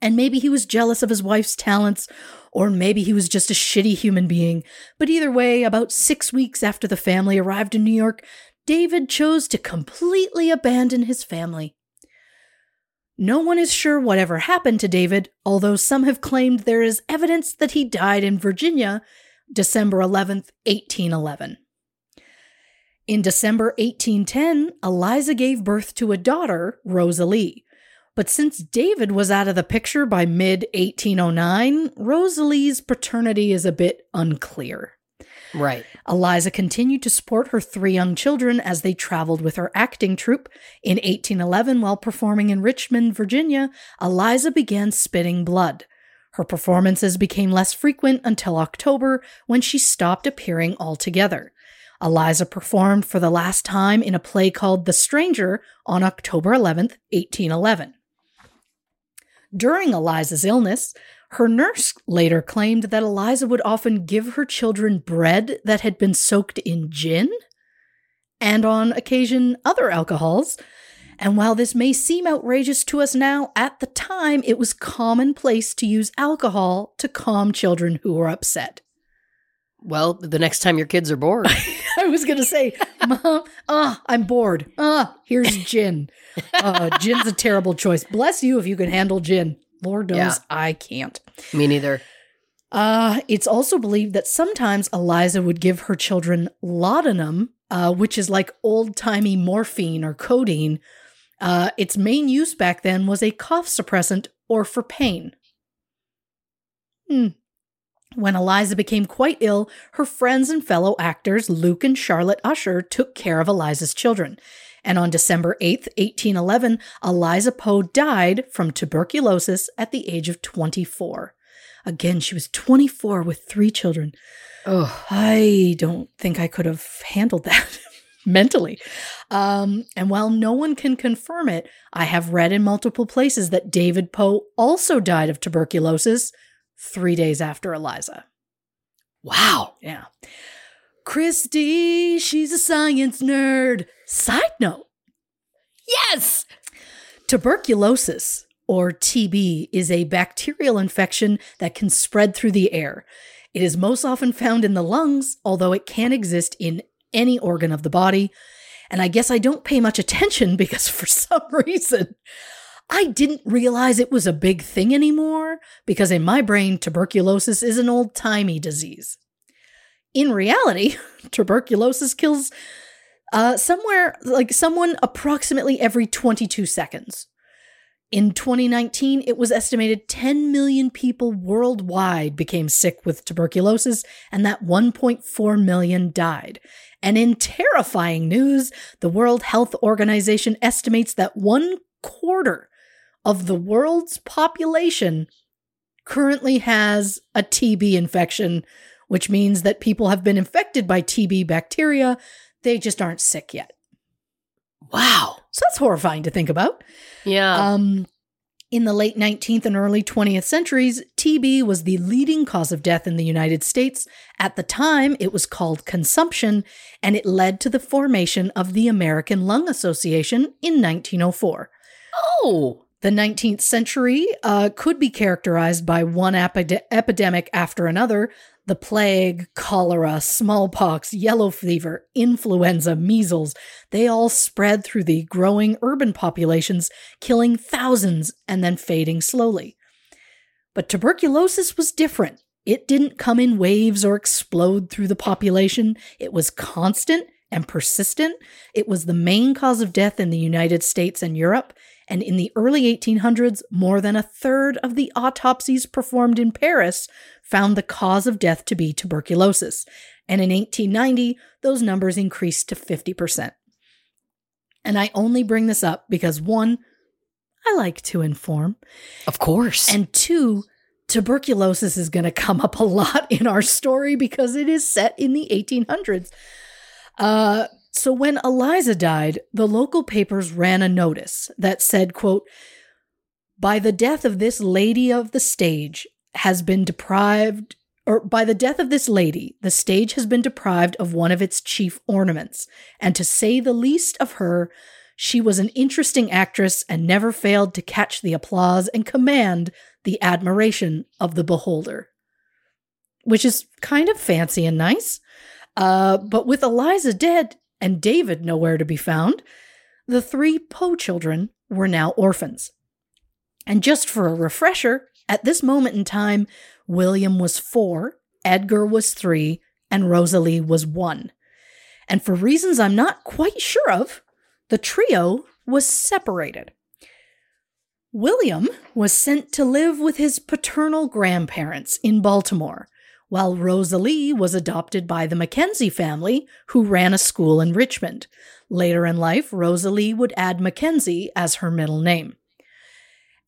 And maybe he was jealous of his wife's talents, or maybe he was just a shitty human being. But either way, about six weeks after the family arrived in New York, David chose to completely abandon his family. No one is sure whatever happened to David, although some have claimed there is evidence that he died in Virginia December 11th, 1811. In December 1810, Eliza gave birth to a daughter, Rosalie. But since David was out of the picture by mid 1809, Rosalie's paternity is a bit unclear. Right. Eliza continued to support her three young children as they traveled with her acting troupe. In 1811, while performing in Richmond, Virginia, Eliza began spitting blood. Her performances became less frequent until October when she stopped appearing altogether. Eliza performed for the last time in a play called The Stranger on October 11th, 1811. During Eliza's illness, her nurse later claimed that Eliza would often give her children bread that had been soaked in gin and on occasion other alcohols. And while this may seem outrageous to us now, at the time it was commonplace to use alcohol to calm children who were upset. Well, the next time your kids are bored. I was going to say, Mom, ah, I'm bored. Ah, here's gin. Uh, gin's a terrible choice. Bless you if you can handle gin. Lord knows Yeah. I can't. Me neither. Uh, it's also believed that sometimes Eliza would give her children laudanum, uh, which is like old timey morphine or codeine. Uh, its main use back then was a cough suppressant or for pain. Hmm. When Eliza became quite ill, her friends and fellow actors Luke and Charlotte Usher took care of Eliza's children. And on December 8th, 1811, Eliza Poe died from tuberculosis at the age of 24. Again, she was 24 with three children. Oh, I don't think I could have handled that mentally. Um, and while no one can confirm it, I have read in multiple places that David Poe also died of tuberculosis three days after Eliza. wow. Yeah. Christy, she's a science nerd. Side note Yes. Tuberculosis, or TB, is a bacterial infection that can spread through the air. It is most often found in the lungs, although it can exist in any organ of the body. And I guess I don't pay much attention because for some reason, I didn't realize it was a big thing anymore because in my brain, tuberculosis is an old timey disease. In reality, tuberculosis kills uh, somewhere like someone approximately every 22 seconds. In 2019, it was estimated 10 million people worldwide became sick with tuberculosis, and that 1.4 million died. And in terrifying news, the World Health Organization estimates that one quarter of the world's population currently has a TB infection, which means that people have been infected by TB bacteria. They just aren't sick yet. Wow. So that's horrifying to think about. Yeah. Um, in the late 19th and early 20th centuries, TB was the leading cause of death in the United States. At the time, it was called consumption, and it led to the formation of the American Lung Association in 1904. oh. The 19th century uh, could be characterized by one epide- epidemic after another the plague, cholera, smallpox, yellow fever, influenza, measles. They all spread through the growing urban populations, killing thousands and then fading slowly. But tuberculosis was different. It didn't come in waves or explode through the population. It was constant and persistent. It was the main cause of death in the United States and Europe. And in the early 1800s, more than a third of the autopsies performed in Paris found the cause of death to be tuberculosis. And in 1890, those numbers increased to 50%. And I only bring this up because one, I like to inform, Of course. and two, tuberculosis is going to come up a lot in our story because it is set in the 1800s. Uh, so when Eliza died, the local papers ran a notice that said, quote, by the death of this lady of the stage has been deprived or by the death of this lady, the stage has been deprived of one of its chief ornaments, and to say the least of her, she was an interesting actress and never failed to catch the applause and command the admiration of the beholder. Which is kind of fancy and nice. Uh, but with Eliza dead and David nowhere to be found, the three Poe children were now orphans. And just for a refresher, at this moment in time, William was four, Edgar was three, and Rosalie was one. And for reasons I'm not quite sure of, the trio was separated. William was sent to live with his paternal grandparents in Baltimore, while Rosalie was adopted by the Mackenzie family, who ran a school in Richmond. Later in life, Rosalie would add Mackenzie as her middle name.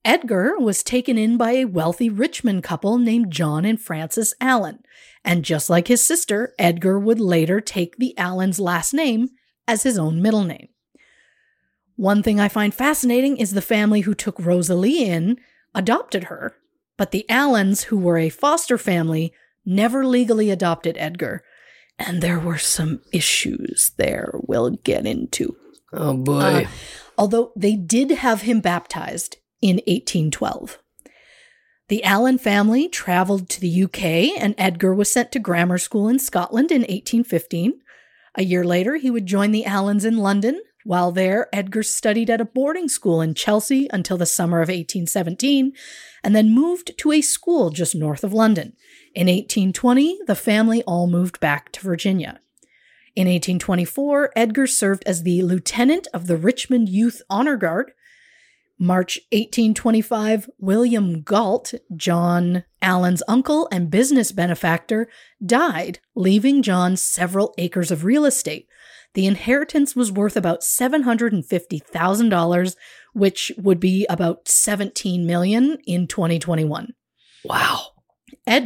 Edgar was taken in by a wealthy Richmond couple named John and Frances Allan, and just like his sister, Edgar would later take the Allan's last name as his own middle name. One thing I find fascinating is the family who took Rosalie in adopted her, but the Allans, who were a foster family, never legally adopted Edgar. And there were some issues there we'll get into. oh boy. Uh, although they did have him baptized in 1812. The Allan family traveled to the UK, and Edgar was sent to grammar school in Scotland in 1815. A year later, he would join the Allans in London. While there, Edgar studied at a boarding school in Chelsea until the summer of 1817, and then moved to a school just north of London. In 1820, the family all moved back to Virginia. In 1824, Edgar served as the lieutenant of the Richmond Youth Honor Guard. March 1825, William Galt, John Allan's uncle and business benefactor, died, leaving John several acres of real estate. The inheritance was worth about $750,000, which would be about 17 million in 2021. Wow.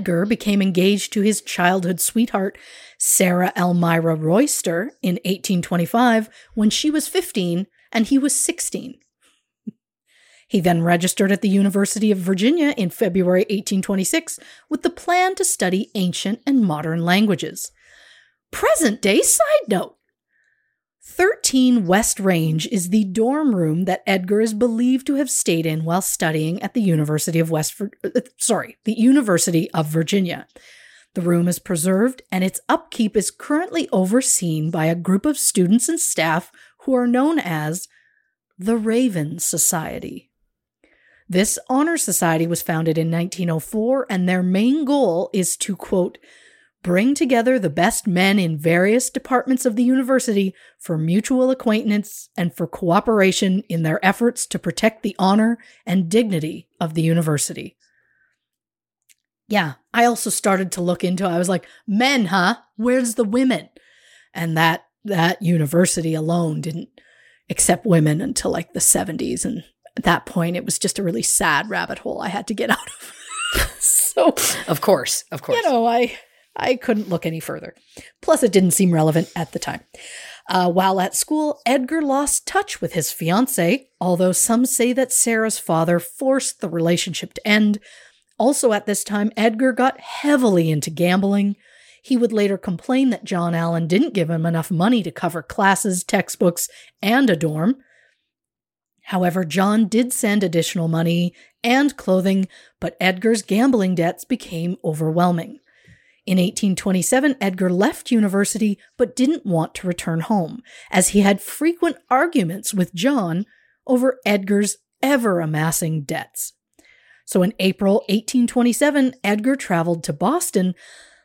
Edgar became engaged to his childhood sweetheart, Sarah Elmira Royster, in 1825 when she was 15 and he was 16. He then registered at the University of Virginia in February 1826 with the plan to study ancient and modern languages. Present day side note 13 West Range is the dorm room that Edgar is believed to have stayed in while studying at the University of West uh, sorry, the University of Virginia. The room is preserved and its upkeep is currently overseen by a group of students and staff who are known as the Raven Society. This honor society was founded in 1904 and their main goal is to quote bring together the best men in various departments of the university for mutual acquaintance and for cooperation in their efforts to protect the honor and dignity of the university. Yeah, I also started to look into I was like, men, huh? Where's the women? And that that university alone didn't accept women until like the 70s and at that point it was just a really sad rabbit hole I had to get out of. so, of course, of course. You know, I I couldn't look any further. Plus, it didn't seem relevant at the time. Uh, while at school, Edgar lost touch with his fiancee, although some say that Sarah's father forced the relationship to end. Also, at this time, Edgar got heavily into gambling. He would later complain that John Allan didn't give him enough money to cover classes, textbooks, and a dorm. However, John did send additional money and clothing, but Edgar's gambling debts became overwhelming. In 1827, Edgar left university but didn't want to return home, as he had frequent arguments with John over Edgar's ever amassing debts. So in April 1827, Edgar traveled to Boston,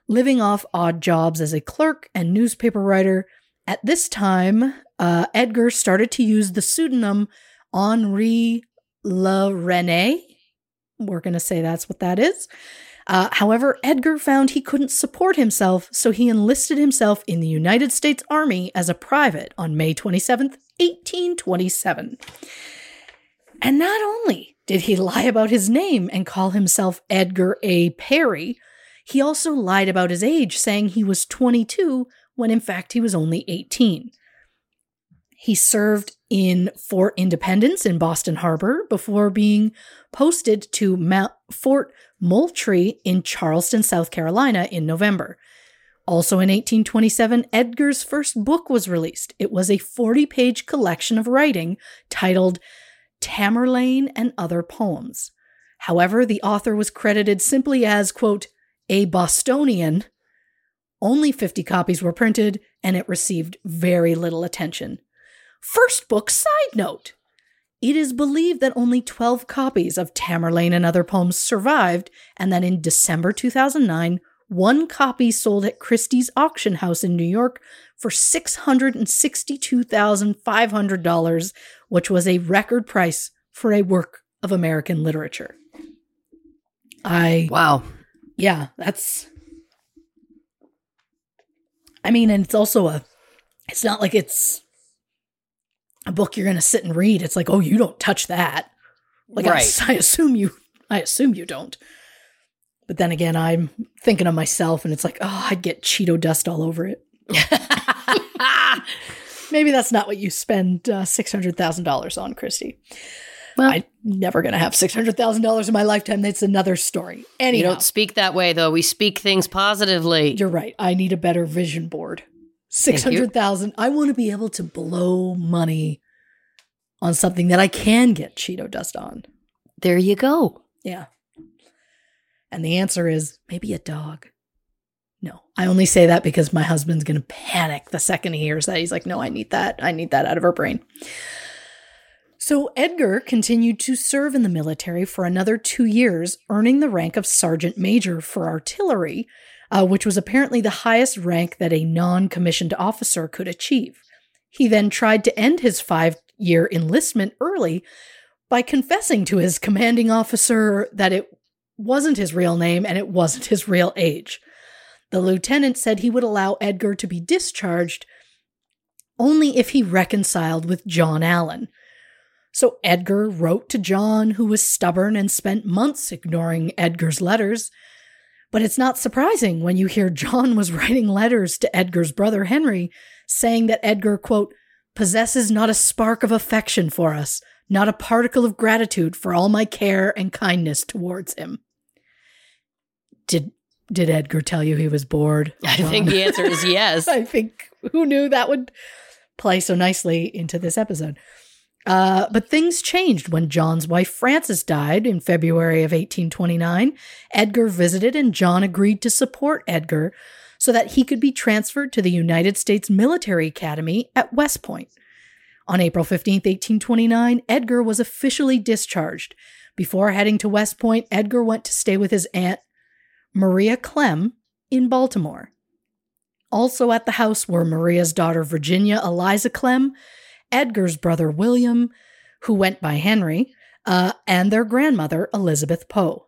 living off odd jobs as a clerk and newspaper writer. At this time, uh, Edgar started to use the pseudonym Henri La Rene. We're going to say that's what that is. Uh, however, Edgar found he couldn't support himself, so he enlisted himself in the United States Army as a private on May 27th, 1827. And not only did he lie about his name and call himself Edgar A. Perry, he also lied about his age, saying he was 22 when in fact he was only 18. He served in Fort Independence in Boston Harbor before being posted to Mount Fort Moultrie in Charleston, South Carolina in November. Also in 1827, Edgar's first book was released. It was a 40 page collection of writing titled Tamerlane and Other Poems. However, the author was credited simply as, quote, a Bostonian. Only 50 copies were printed, and it received very little attention. First book side note it is believed that only 12 copies of Tamerlane and Other Poems survived, and that in December 2009, one copy sold at Christie's auction house in New York for $662,500, which was a record price for a work of American literature. I. Wow. Yeah, that's. I mean, and it's also a. It's not like it's a book you're going to sit and read. It's like, oh, you don't touch that. Like right. I, I assume you, I assume you don't. But then again, I'm thinking of myself, and it's like, oh, I'd get Cheeto dust all over it. Maybe that's not what you spend uh, six hundred thousand dollars on, Christy. Well, I'm never going to have six hundred thousand dollars in my lifetime. That's another story. Anyhow, you don't speak that way, though. We speak things positively. You're right. I need a better vision board. 600,000. I want to be able to blow money on something that I can get Cheeto dust on. There you go. Yeah. And the answer is maybe a dog. No, I only say that because my husband's going to panic the second he hears that. He's like, no, I need that. I need that out of her brain. So Edgar continued to serve in the military for another two years, earning the rank of sergeant major for artillery uh, which was apparently the highest rank that a non commissioned officer could achieve. He then tried to end his five year enlistment early, by confessing to his commanding officer that it wasn't his real name and it wasn't his real age. The lieutenant said he would allow Edgar to be discharged only if he reconciled with John Allan. So Edgar wrote to John, who was stubborn and spent months ignoring Edgar's letters. But it's not surprising when you hear John was writing letters to Edgar's brother Henry, saying that Edgar, quote, possesses not a spark of affection for us, not a particle of gratitude for all my care and kindness towards him. Did did Edgar tell you he was bored? I think the answer is yes. I think who knew that would play so nicely into this episode. Uh, but things changed when John's wife Frances died in February of 1829. Edgar visited, and John agreed to support Edgar so that he could be transferred to the United States Military Academy at West Point. On April 15, 1829, Edgar was officially discharged. Before heading to West Point, Edgar went to stay with his aunt, Maria Clemm, in Baltimore. Also at the house were Maria's daughter Virginia Eliza Clemm, Edgar's brother William, who went by Henry, uh, and their grandmother Elizabeth Poe.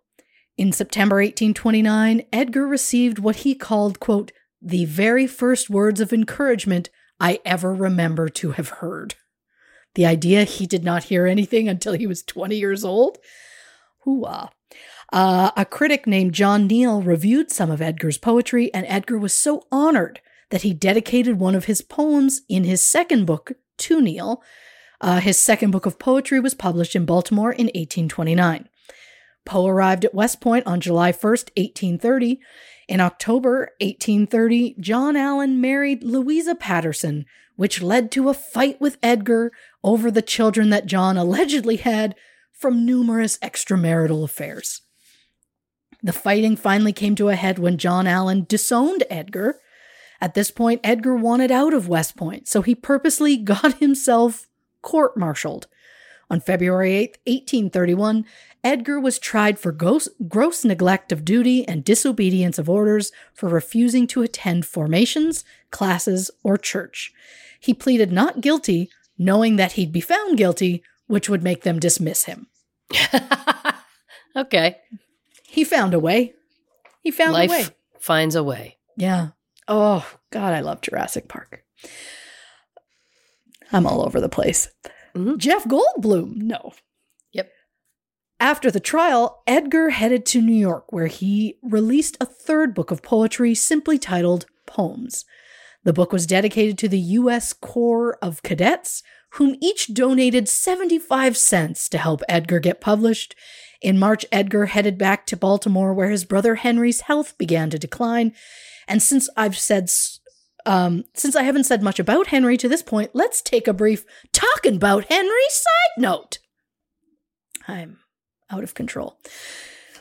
In September 1829, Edgar received what he called, quote, the very first words of encouragement I ever remember to have heard. The idea he did not hear anything until he was 20 years old? Hooah. Uh, a critic named John Neal reviewed some of Edgar's poetry, and Edgar was so honored that he dedicated one of his poems in his second book to Neal. Uh, his second book of poetry was published in Baltimore in 1829. Poe arrived at West Point on July 1st, 1830. In October 1830, John Allan married Louisa Patterson, which led to a fight with Edgar over the children that John allegedly had from numerous extramarital affairs. The fighting finally came to a head when John Allan disowned Edgar. At this point, Edgar wanted out of West Point, so he purposely got himself court martialed. On February 8, 1831, Edgar was tried for gross, gross, neglect of duty and disobedience of orders for refusing to attend formations, classes, or church. He pleaded not guilty, knowing that he'd be found guilty, which would make them dismiss him. okay. He found a way. He found Life a way. finds a way. Yeah. Oh, God, I love Jurassic Park. I'm all over the place. Mhm. Jeff Goldblum. No. Yep. After the trial, Edgar headed to New York, where he released a third book of poetry simply titled Poems. The book was dedicated to the U.S. Corps of Cadets, whom each donated 75 cents to help Edgar get published. In March, Edgar headed back to Baltimore, where his brother Henry's health began to decline. And since I've said, um, since I haven't said much about Henry to this point, let's take a brief talking about Henry side note. I'm out of control.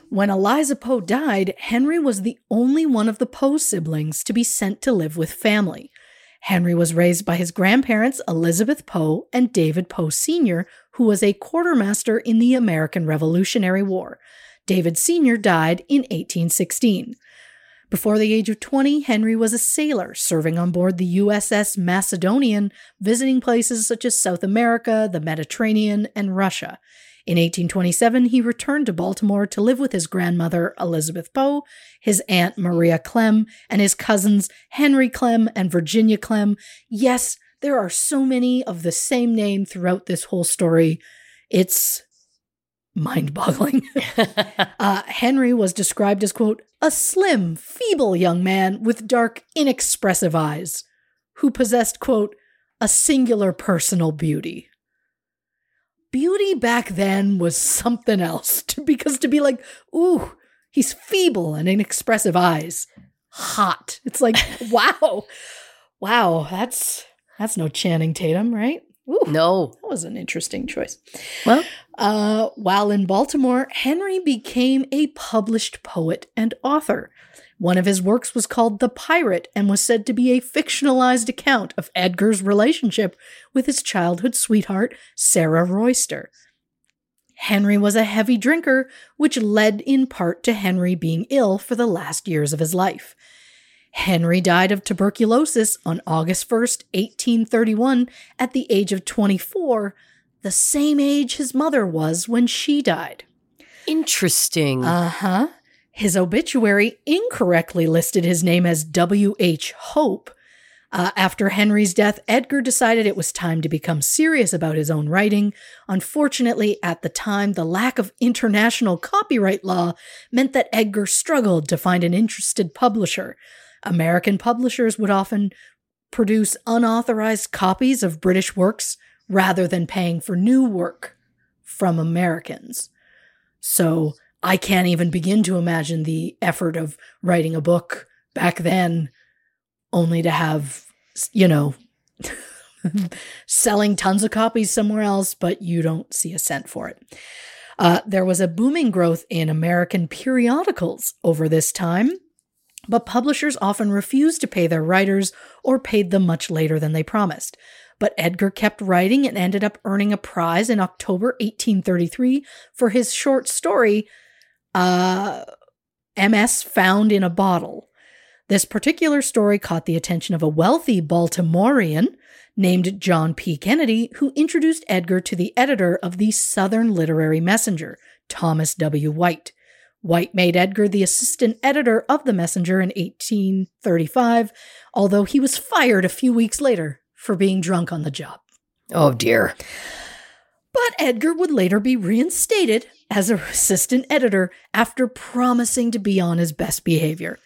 When Eliza Poe died, Henry was the only one of the Poe siblings to be sent to live with family. Henry was raised by his grandparents, Elizabeth Poe and David Poe Sr., who was a quartermaster in the American Revolutionary War. David Sr. died in 1816. Before the age of 20, Henry was a sailor serving on board the USS Macedonian, visiting places such as South America, the Mediterranean, and Russia. In 1827, he returned to Baltimore to live with his grandmother, Elizabeth Poe, his aunt, Maria Clemm, and his cousins, Henry Clemm and Virginia Clemm. Yes, there are so many of the same name throughout this whole story. It's mind boggling. uh, Henry was described as, quote, a slim, feeble young man with dark, inexpressive eyes, who possessed, quote, a singular personal beauty beauty back then was something else to, because to be like, ooh, he's feeble and inexpressive eyes. Hot. It's like, wow. Wow, that's that's no Channing Tatum, right? Ooh, No. that was an interesting choice. Well, Uh, while in Baltimore, Henry became a published poet and author. One of his works was called The Pirate and was said to be a fictionalized account of Edgar's relationship with his childhood sweetheart, Sarah Royster. Henry was a heavy drinker, which led in part to Henry being ill for the last years of his life. Henry died of tuberculosis on August 1st, 1831, at the age of 24, the same age his mother was when she died. Interesting. Uh huh. His obituary incorrectly listed his name as W.H. Hope. Uh, after Henry's death, Edgar decided it was time to become serious about his own writing. Unfortunately, at the time, the lack of international copyright law meant that Edgar struggled to find an interested publisher. American publishers would often produce unauthorized copies of British works rather than paying for new work from Americans. So I can't even begin to imagine the effort of writing a book back then, only to have, you know, selling tons of copies somewhere else, but you don't see a cent for it. Uh, there was a booming growth in American periodicals over this time, but publishers often refused to pay their writers or paid them much later than they promised. But Edgar kept writing and ended up earning a prize in October 1833 for his short story, uh, MS Found in a Bottle. This particular story caught the attention of a wealthy Baltimorean named John P. Kennedy, who introduced Edgar to the editor of the Southern Literary Messenger, Thomas W. White. White made Edgar the assistant editor of the Messenger in 1835, although he was fired a few weeks later for being drunk on the job. oh dear. But Edgar would later be reinstated as an assistant editor after promising to be on his best behavior.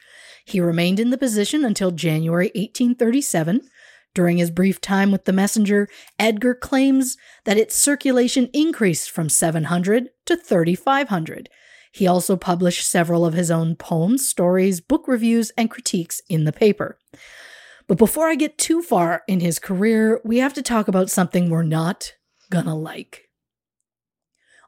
He remained in the position until January 1837. During his brief time with the Messenger, Edgar claims that its circulation increased from 700 to 3,500. He also published several of his own poems, stories, book reviews, and critiques in the paper. But before I get too far in his career, we have to talk about something we're not gonna like.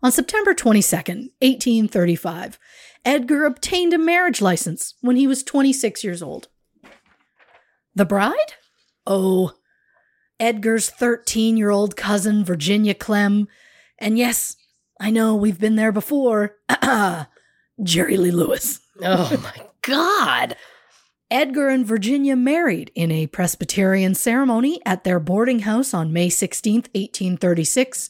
On September 22nd, 1835, Edgar obtained a marriage license when he was 26 years old. The bride? Oh, Edgar's 13 year old cousin, Virginia Clemm. And yes, I know we've been there before. Jerry Lee Lewis. Oh my God. Edgar and Virginia married in a Presbyterian ceremony at their boarding house on May 16, 1836.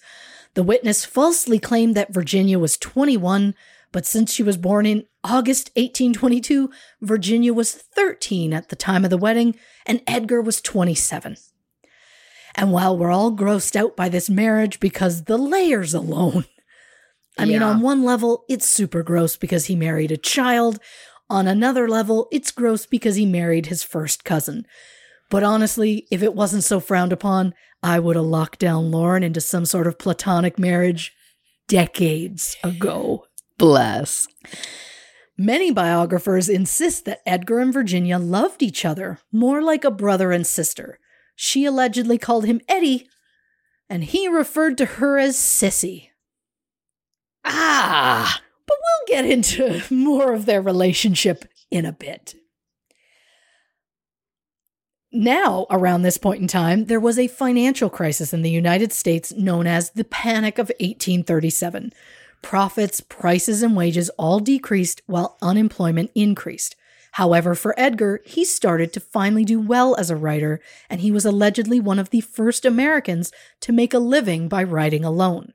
The witness falsely claimed that Virginia was 21, but since she was born in August 1822, Virginia was 13 at the time of the wedding, and Edgar was 27. And while we're all grossed out by this marriage because the layers alone, I mean, on one level, it's super gross because he married a child. On another level, it's gross because he married his first cousin. But honestly, if it wasn't so frowned upon, I would have locked down Lauren into some sort of platonic marriage decades ago. Bless. Many biographers insist that Edgar and Virginia loved each other, more like a brother and sister. She allegedly called him Eddie, and he referred to her as Sissy. Ah. But we'll get into more of their relationship in a bit. Now, around this point in time, there was a financial crisis in the United States known as the Panic of 1837. Profits, prices, and wages all decreased while unemployment increased. However, for Edgar, he started to finally do well as a writer, and he was allegedly one of the first Americans to make a living by writing alone.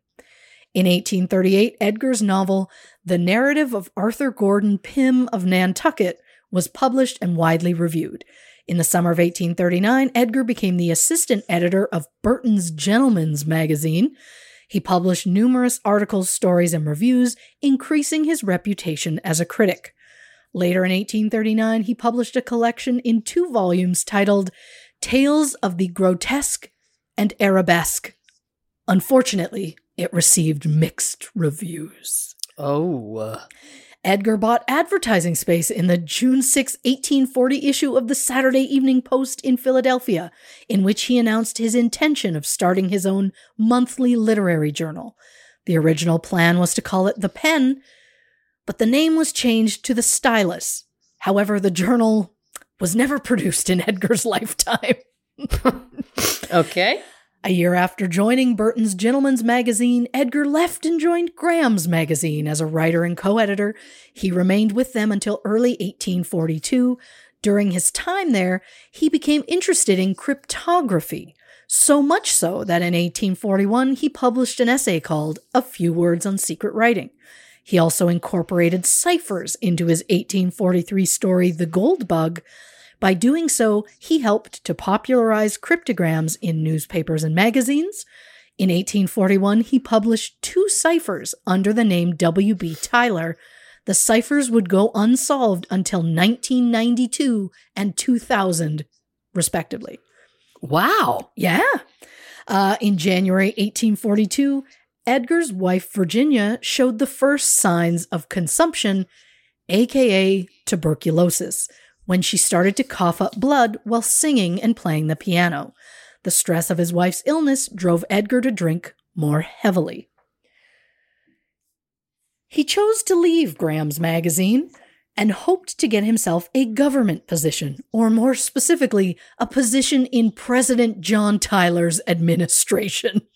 In 1838, Edgar's novel, The Narrative of Arthur Gordon Pym of Nantucket, was published and widely reviewed. In the summer of 1839, Edgar became the assistant editor of Burton's Gentleman's Magazine. He published numerous articles, stories, and reviews, increasing his reputation as a critic. Later in 1839, he published a collection in two volumes titled Tales of the Grotesque and Arabesque. Unfortunately, it received mixed reviews. Oh. Edgar bought advertising space in the June 6, 1840 issue of the Saturday Evening Post in Philadelphia, in which he announced his intention of starting his own monthly literary journal. The original plan was to call it The Pen, but the name was changed to The Stylus. However, the journal was never produced in Edgar's lifetime. Okay. A year after joining Burton's Gentleman's Magazine, Edgar left and joined Graham's Magazine as a writer and co editor. He remained with them until early 1842. During his time there, he became interested in cryptography. So much so that in 1841 he published an essay called A Few Words on Secret Writing. He also incorporated ciphers into his 1843 story The Gold Bug. By doing so, he helped to popularize cryptograms in newspapers and magazines. In 1841, he published two ciphers under the name W.B. Tyler. The ciphers would go unsolved until 1992 and 2000, respectively. Wow. Yeah. Uh, in January 1842, Edgar's wife, Virginia, showed the first signs of consumption, aka tuberculosis, when she started to cough up blood while singing and playing the piano. The stress of his wife's illness drove Edgar to drink more heavily. He chose to leave Graham's magazine and hoped to get himself a government position, or more specifically, a position in President John Tyler's administration.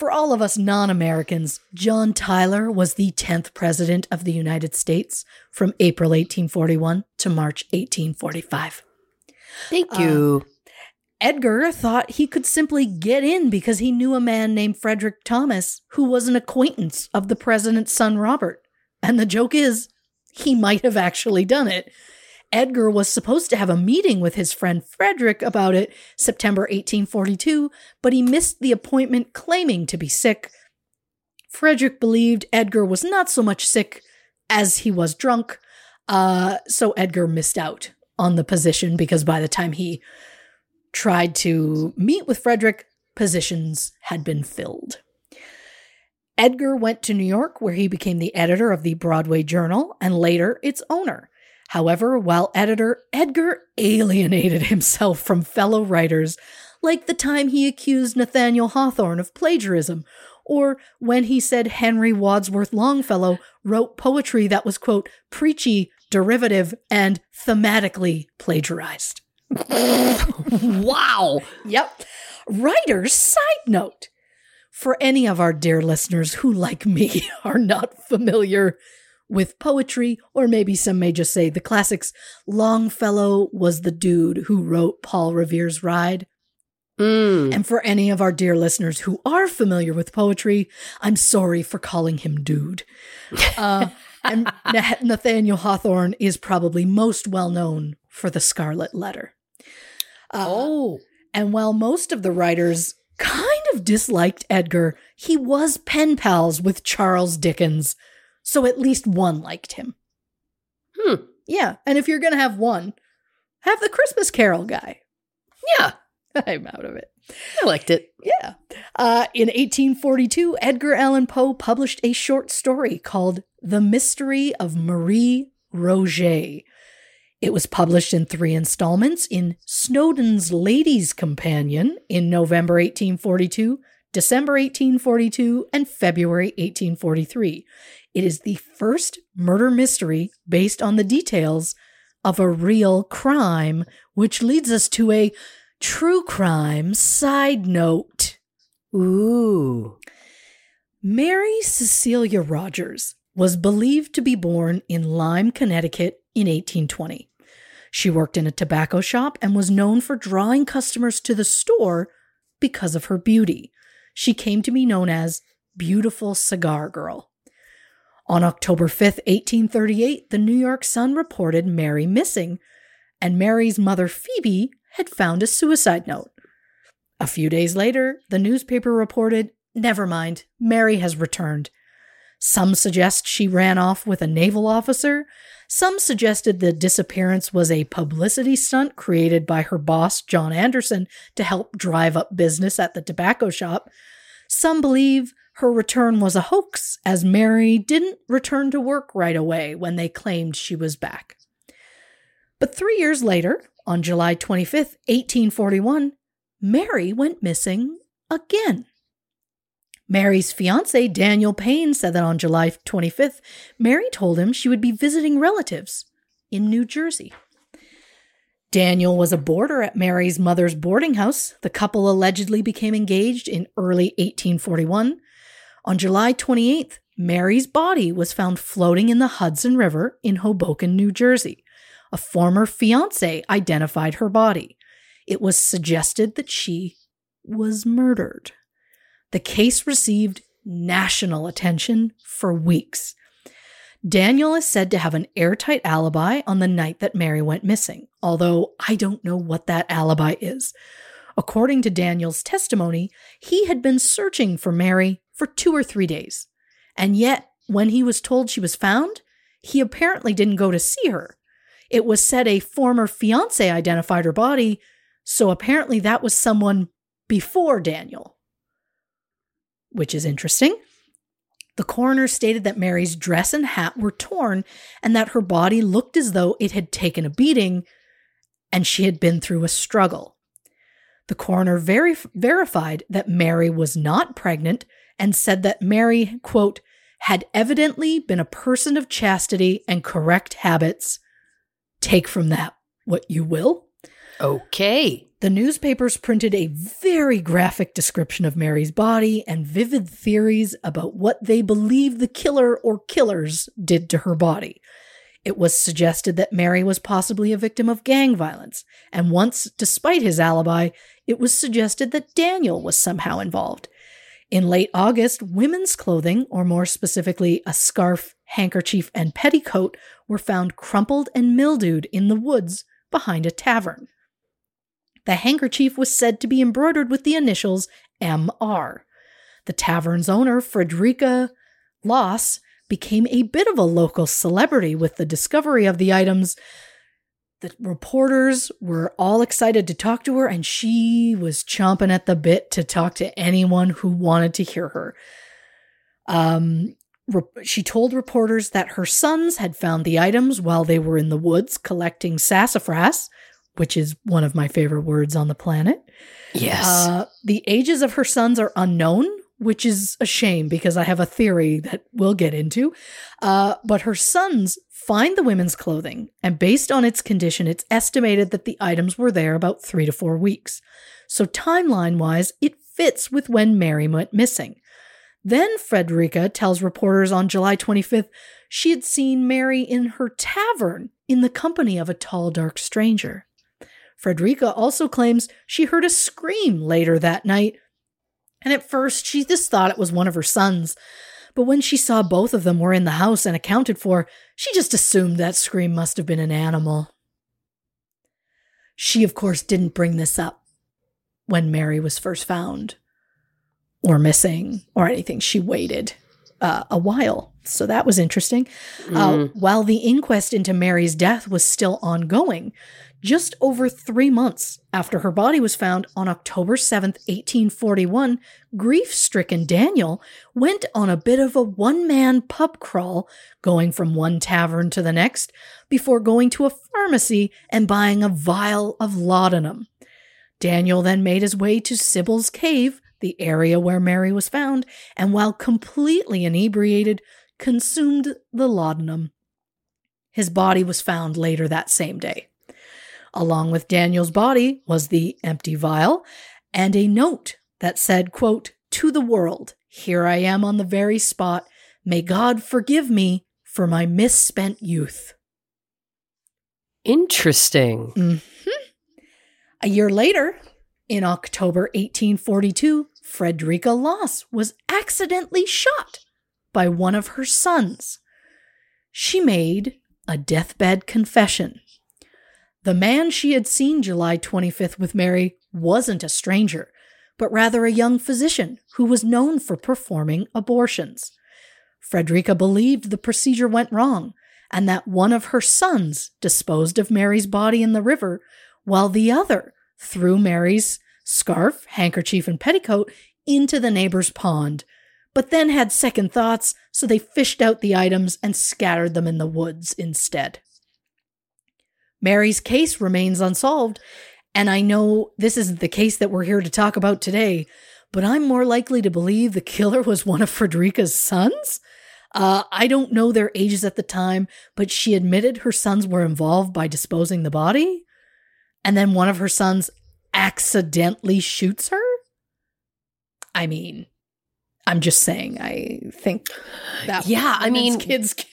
For all of us non Americans, John Tyler was the 10th President of the United States from April 1841 to March 1845. Thank uh, you. Edgar thought he could simply get in because he knew a man named Frederick Thomas who was an acquaintance of the president's son, Robert. And the joke is, he might have actually done it. Edgar was supposed to have a meeting with his friend Frederick about it September 1842, but he missed the appointment claiming to be sick. Frederick believed Edgar was not so much sick as he was drunk, uh, so Edgar missed out on the position because by the time he tried to meet with Frederick, positions had been filled. Edgar went to New York, where he became the editor of the Broadway Journal and later its owner. However, while editor, Edgar alienated himself from fellow writers, like the time he accused Nathaniel Hawthorne of plagiarism, or when he said Henry Wadsworth Longfellow wrote poetry that was, quote, preachy, derivative, and thematically plagiarized. wow. Yep. Writer's side note. For any of our dear listeners who, like me, are not familiar with poetry, or maybe some may just say the classics, Longfellow was the dude who wrote Paul Revere's Ride. Mm. And for any of our dear listeners who are familiar with poetry, I'm sorry for calling him dude. Uh, and Nathaniel Hawthorne is probably most well known for the Scarlet Letter. Uh, oh. And while most of the writers kind of disliked Edgar, he was pen pals with Charles Dickens, so at least one liked him. Hmm. Yeah, and if you're going to have one, have the Christmas Carol guy. Yeah. I'm out of it. I liked it. Yeah. Uh, in 1842, Edgar Allan Poe published a short story called The Mystery of Marie Roget. It was published in three installments in Snowden's Lady's Companion in November 1842, December 1842, and February 1843. It is the first murder mystery based on the details of a real crime, which leads us to a true crime side note. Ooh. Mary Cecilia Rogers was believed to be born in Lyme, Connecticut in 1820. She worked in a tobacco shop and was known for drawing customers to the store because of her beauty. She came to be known as Beautiful Cigar Girl. On October 5th, 1838, the New York Sun reported Mary missing, and Mary's mother, Phoebe, had found a suicide note. A few days later, the newspaper reported, Never mind, Mary has returned. Some suggest she ran off with a naval officer. Some suggested the disappearance was a publicity stunt created by her boss, John Anderson, to help drive up business at the tobacco shop. Some believe her return was a hoax, as Mary didn't return to work right away when they claimed she was back. But three years later, on July 25th, 1841, Mary went missing again. Mary's fiance, Daniel Payne, said that on July 25th, Mary told him she would be visiting relatives in New Jersey. Daniel was a boarder at Mary's mother's boarding house. The couple allegedly became engaged in early 1841. On July 28th, Mary's body was found floating in the Hudson River in Hoboken, New Jersey. A former fiance identified her body. It was suggested that she was murdered. The case received national attention for weeks. Daniel is said to have an airtight alibi on the night that Mary went missing, although I don't know what that alibi is. According to Daniel's testimony, he had been searching for Mary for two or three days. And yet, when he was told she was found, he apparently didn't go to see her. It was said a former fiance identified her body, so apparently that was someone before Daniel, which is interesting. The coroner stated that Mary's dress and hat were torn and that her body looked as though it had taken a beating and she had been through a struggle. The coroner veri- verified that Mary was not pregnant and said that Mary, quote, had evidently been a person of chastity and correct habits. Take from that what you will. Okay. The newspapers printed a very graphic description of Mary's body and vivid theories about what they believe the killer or killers did to her body. It was suggested that Mary was possibly a victim of gang violence, and once, despite his alibi, it was suggested that Daniel was somehow involved. In late August, women's clothing, or more specifically, a scarf, handkerchief, and petticoat, were found crumpled and mildewed in the woods behind a tavern. The handkerchief was said to be embroidered with the initials MR. The tavern's owner, Frederica Loss, became a bit of a local celebrity with the discovery of the items the reporters were all excited to talk to her, and she was chomping at the bit to talk to anyone who wanted to hear her. Um, re- she told reporters that her sons had found the items while they were in the woods collecting sassafras, which is one of my favorite words on the planet. Yes. Uh, the ages of her sons are unknown, which is a shame because I have a theory that we'll get into. Uh, but her sons find the women's clothing, and based on its condition, it's estimated that the items were there about three to four weeks. So, timeline wise, it fits with when Mary went missing. Then Frederica tells reporters on July 25th she had seen Mary in her tavern in the company of a tall, dark stranger. Frederica also claims she heard a scream later that night, and at first she just thought it was one of her sons. But when she saw both of them were in the house and accounted for, she just assumed that scream must have been an animal. She, of course, didn't bring this up when Mary was first found or missing or anything. She waited uh, a while. So that was interesting. Uh, while the inquest into Mary's death was still ongoing, just over three months after her body was found on October 7th, 1841, grief stricken Daniel went on a bit of a one man pub crawl, going from one tavern to the next, before going to a pharmacy and buying a vial of laudanum. Daniel then made his way to Sybil's Cave, the area where Mary was found, and while completely inebriated, consumed the laudanum. His body was found later that same day. Along with Daniel's body was the empty vial and a note that said, quote, To the world, here I am on the very spot. May God forgive me for my misspent youth. Interesting. Mm-hmm. A year later, in October 1842, Frederica Loss was accidentally shot by one of her sons. She made a deathbed confession. The man she had seen July 25th with Mary wasn't a stranger, but rather a young physician who was known for performing abortions. Frederica believed the procedure went wrong and that one of her sons disposed of Mary's body in the river, while the other threw Mary's scarf, handkerchief, and petticoat into the neighbor's pond, but then had second thoughts, so they fished out the items and scattered them in the woods instead. Mary's case remains unsolved, and I know this isn't the case that we're here to talk about today, but I'm more likely to believe the killer was one of Frederica's sons. Uh, I don't know their ages at the time, but she admitted her sons were involved by disposing the body, and then one of her sons accidentally shoots her. I mean, I'm just saying. I think that Yeah, I mean- kids.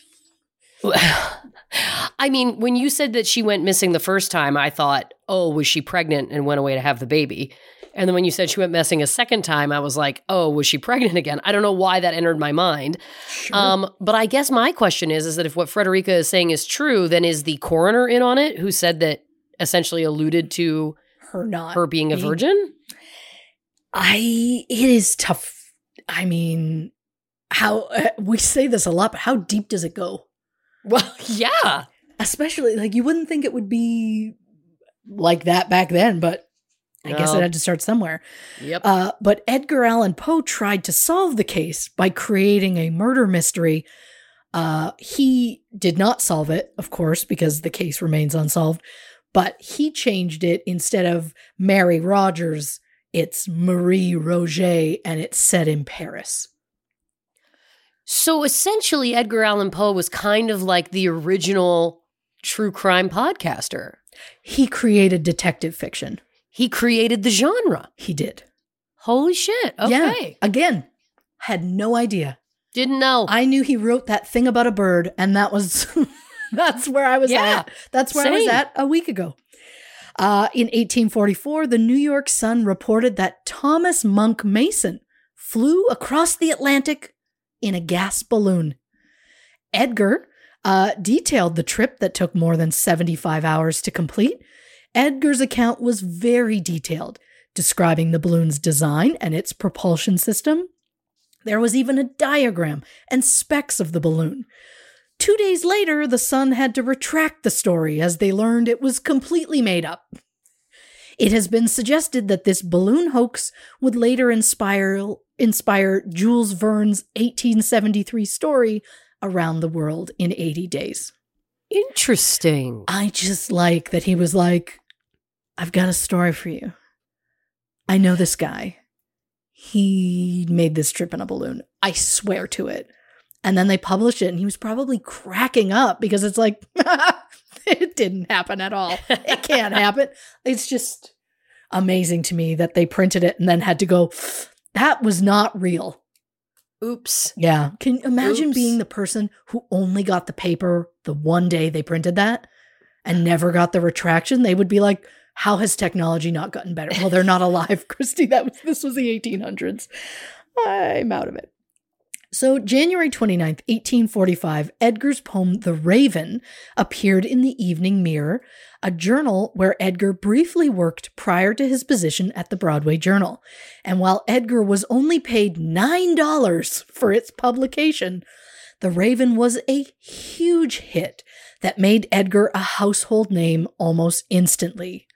I mean, when you said that she went missing the first time, I thought, oh, was she pregnant and went away to have the baby? And then when you said she went missing a second time, I was like, oh, was she pregnant again? I don't know why that entered my mind. Um, but I guess my question is, is that if what Frederica is saying is true, then is the coroner in on it who said that essentially alluded to Her not her being a being- virgin? I it is tough. I mean, how uh, we say this a lot, but how deep does it go? Well, yeah. Especially like you wouldn't think it would be like that back then, but I guess it had to start somewhere. Yep. Uh, but Edgar Allan Poe tried to solve the case by creating a murder mystery. Uh, he did not solve it, of course, because the case remains unsolved. But he changed it instead of Mary Rogers, it's Marie Roget, and it's set in Paris. So essentially, Edgar Allan Poe was kind of like the original true crime podcaster. He created detective fiction. He created the genre. He did. Holy shit. Okay. Yeah. Again, had no idea. Didn't know. I knew he wrote that thing about a bird, and that was that's where I was Yeah, at. That's where I was at a week ago. Uh, in 1844, the New York Sun reported that Thomas Monck Mason flew across the Atlantic in a gas balloon. Edgar uh, detailed the trip that took more than 75 hours to complete. Edgar's account was very detailed, describing the balloon's design and its propulsion system. There was even a diagram and specs of the balloon. Two days later, the Sun had to retract the story as they learned it was completely made up. It has been suggested that this balloon hoax would later inspire inspire Jules Verne's 1873 story Around the World in 80 Days. Interesting. I just like that he was like, I've got a story for you. I know this guy. He made this trip in a balloon. I swear to it. And then they published it, and he was probably cracking up because it's like, it didn't happen at all. It can't happen. It's just amazing to me that they printed it and then had to go, that was not real. Oops. Yeah. Can you imagine Oops. being the person who only got the paper the one day they printed that and never got the retraction? They would be like, how has technology not gotten better? Well, they're not alive, Christy. That was this was the 1800s. I'm out of it. So, January 29th, 1845, Edgar's poem The Raven appeared in the Evening Mirror, a journal where Edgar briefly worked prior to his position at the Broadway Journal. And while Edgar was only paid $9 for its publication, The Raven was a huge hit that made Edgar a household name almost instantly.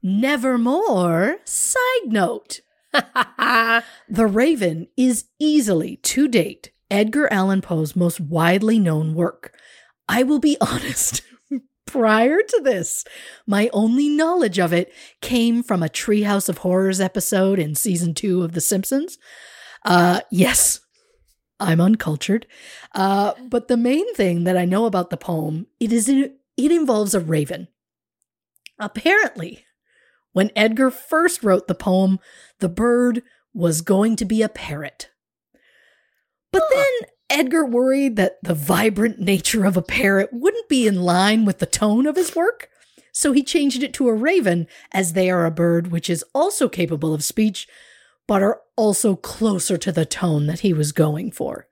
Nevermore, side note. The Raven is easily, to date, Edgar Allan Poe's most widely known work. I will be honest. Prior to this, my only knowledge of it came from a Treehouse of Horrors episode in season two of The Simpsons. Uh, yes, I'm uncultured. Uh, but the main thing that I know about the poem, it is it involves a raven. Apparently, when Edgar first wrote the poem, the bird was going to be a parrot. But then Edgar worried that the vibrant nature of a parrot wouldn't be in line with the tone of his work, so he changed it to a raven, as they are a bird which is also capable of speech, but are also closer to the tone that he was going for.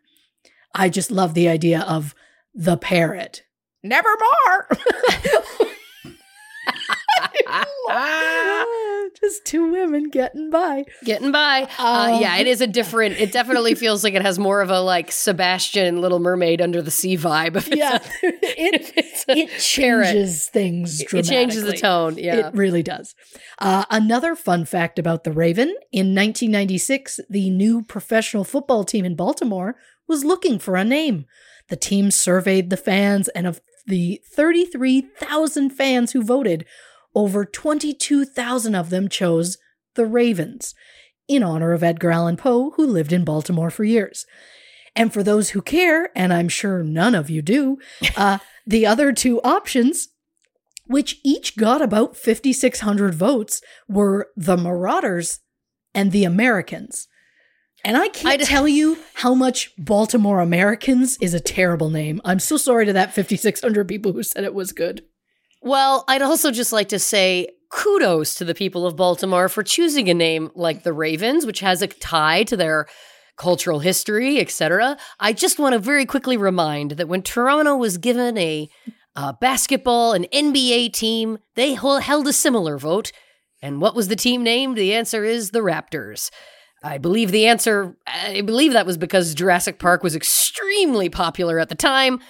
I just love the idea of the parrot. Nevermore! just two women getting by. Getting by. uh, Um, yeah, it is a different, it definitely feels like it has more of a like Sebastian Little Mermaid under the sea vibe. Yeah, a- it it changes things. It changes the tone. Yeah. It really does. Uh, another fun fact about the Raven in 1996, the new professional football team in Baltimore was looking for a name. The team surveyed the fans, and of the 33,000 fans who voted, over 22,000 of them chose the Ravens in honor of Edgar Allan Poe, who lived in Baltimore for years. And for those who care, and I'm sure none of you do, uh, the other two options which each got about 5,600 votes, were the Marauders and the Americans. And I can't I'd- tell you how much Baltimore Americans is a terrible name. I'm so sorry to that 5,600 people who said it was good. Well, I'd also just like to say kudos to the people of Baltimore for choosing a name like the Ravens, which has a tie to their cultural history, etc. I just want to very quickly remind that when Toronto was given a uh, basketball an NBA team, they held a similar vote. And what was the team named? The answer is the Raptors. I believe the answer, I believe that was because Jurassic Park was extremely popular at the time,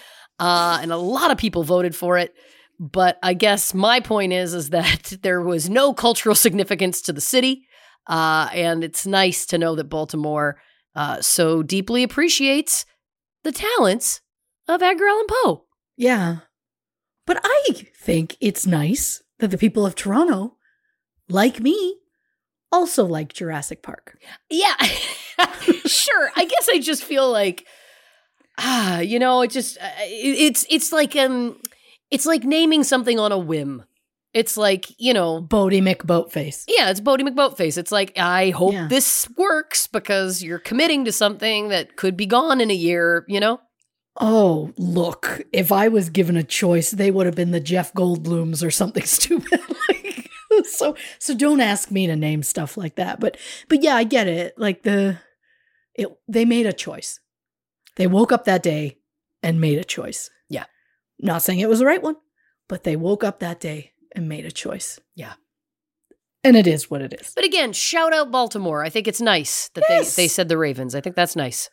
uh, and a lot of people voted for it. But I guess my point is, is that there was no cultural significance to the city, uh, and it's nice to know that Baltimore uh, so deeply appreciates the talents of Edgar Allan Poe. Yeah. But I think it's nice that the people of Toronto, like me, also like Jurassic Park. Yeah, sure. I guess I just feel like, ah, you know, it just uh, it's it's like um, it's like naming something on a whim. It's like you know, Boaty McBoatface. yeah, it's Boaty McBoatface. It's like I hope Yeah. this works because you're committing to something that could be gone in a year. You know, Oh, look, if I was given a choice, they would have been the Jeff Goldblums or something stupid. like, so so don't ask me to name stuff like that. But but yeah, I get it. Like the it they made a choice. They woke up that day and made a choice. Yeah. Not saying it was the right one, but they woke up that day and made a choice. Yeah. And it is what it is. but again, shout out Baltimore. I think it's nice that Yes. they they said the Ravens. I think that's nice.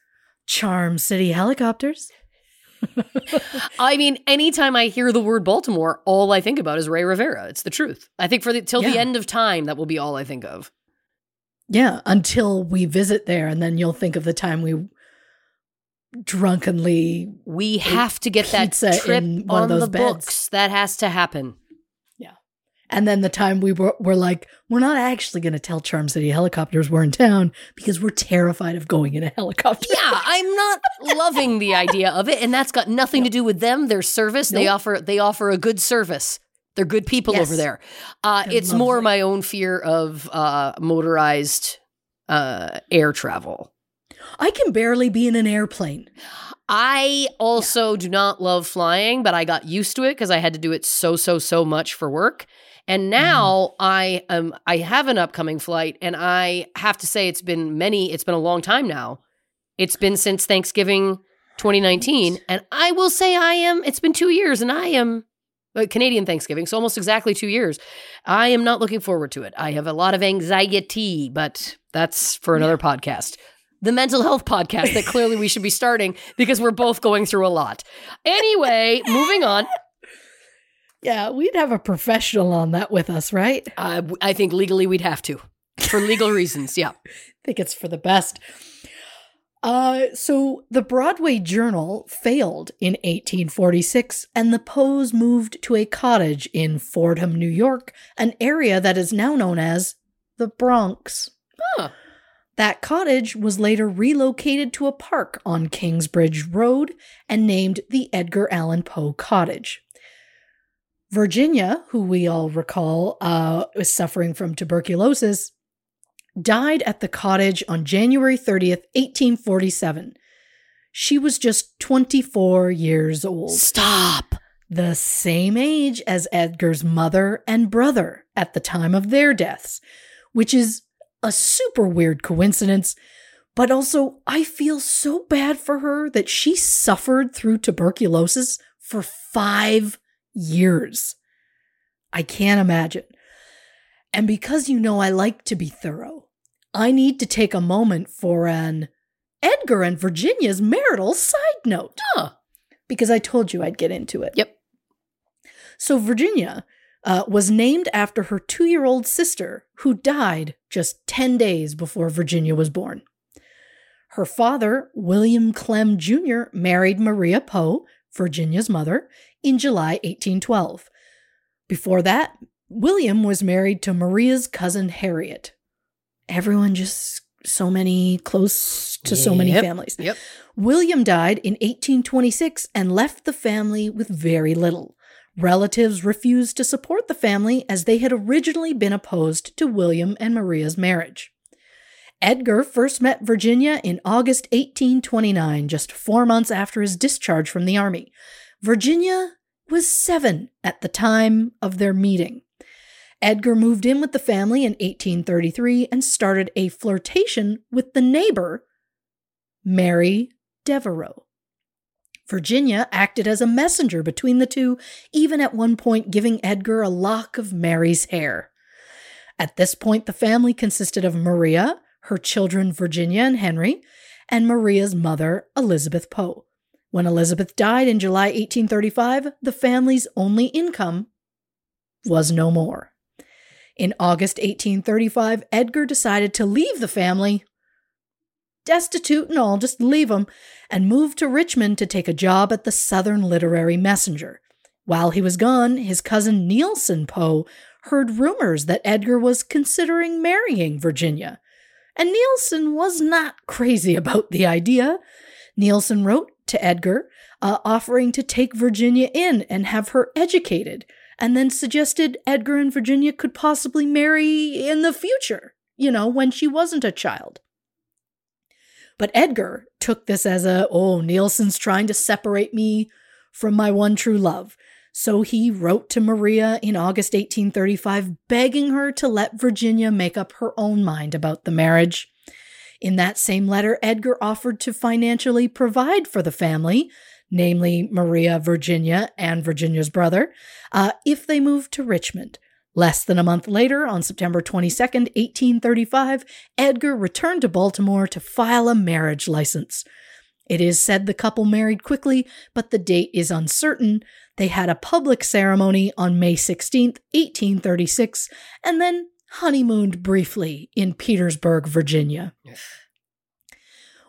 Charm City helicopters. I mean, anytime I hear the word Baltimore, all I think about is Ray Rivera. It's the truth. I think for the till the end of time, that will be all I think of. Yeah, until we visit there, and then you'll think of the time we drunkenly. We have to get that pizza trip in one of on those the beds. books. That has to happen. Yeah. And then the time we were, were like, we're not actually going to tell Charm City Helicopters we're in town because we're terrified of going in a helicopter. Yeah, I'm not loving the idea of it, and that's got nothing to do with them. Their service, they offer they offer a good service. They're good people Yes. over there. Uh, it's more my own fear of uh, motorized uh, air travel. I can barely be in an airplane. I also do not love flying, but I got used to it because I had to do it so so so much for work. And now I um I have an upcoming flight and I have to say it's been many it's been a long time now. It's been since Thanksgiving 2019 and I will say I am it's been 2 years and I am uh, Canadian Thanksgiving, so almost exactly 2 years. I am not looking forward to it. I have a lot of anxiety, but that's for another podcast the mental health podcast that clearly we should be starting because we're both going through a lot. Anyway, moving on. Yeah, we'd have a professional on that with us, right? Uh, I think legally we'd have to for legal reasons. Yeah. I think it's for the best. Uh, so the Broadway Journal failed in 1846, and the Poes moved to a cottage in Fordham, New York, an area that is now known as the Bronx. Huh. That cottage was later relocated to a park on Kingsbridge Road and named the Edgar Allan Poe Cottage. Virginia, who we all recall uh, was suffering from tuberculosis, died at the cottage on January 30th, 1847. She was just 24 years old, Stop. the same age as Edgar's mother and brother at the time of their deaths, which is a super weird coincidence. But also, I feel so bad for her that she suffered through tuberculosis for five years. I can't imagine. And because you know I like to be thorough, I need to take a moment for an Edgar and Virginia's marital side note. Huh. Because I told you I'd get into it. Yep. So, Virginia uh, was named after her two year old sister, who died just 10 days before Virginia was born. Her father, William Clemm Jr., married Maria Poe, Virginia's mother, in July 1812. Before that, William was married to Maria's cousin Harriet. Everyone just so many close to so many families. Yep. William died in 1826 and left the family with very little. Relatives refused to support the family as they had originally been opposed to William and Maria's marriage. Edgar first met Virginia in August 1829, just four months after his discharge from the army. Virginia was seven at the time of their meeting. Edgar moved in with the family in 1833 and started a flirtation with the neighbor, Mary Devereux. Virginia acted as a messenger between the two, even at one point giving Edgar a lock of Mary's hair. At this point, the family consisted of Maria, her children Virginia and Henry, and Maria's mother, Elizabeth Poe. When Elizabeth died in July 1835, the family's only income was no more. In August 1835, Edgar decided to leave the family, destitute and all, just leave him, and moved to Richmond to take a job at the Southern Literary Messenger. While he was gone, his cousin Neilson Poe heard rumors that Edgar was considering marrying Virginia. And Neilson was not crazy about the idea. Neilson wrote to Edgar, uh, offering to take Virginia in and have her educated, and then suggested Edgar and Virginia could possibly marry in the future, you know, when she wasn't a child. But Edgar took this as a, oh, Neilson's trying to separate me from my one true love. So he wrote to Maria in August 1835, begging her to let Virginia make up her own mind about the marriage. In that same letter, Edgar offered to financially provide for the family, namely Maria, Virginia, and Virginia's brother, uh, if they moved to Richmond. Less than a month later, on September 22, 1835, Edgar returned to Baltimore to file a marriage license. It is said the couple married quickly, but the date is uncertain. They had a public ceremony on May 16, 1836, and then honeymooned briefly in Petersburg, Virginia.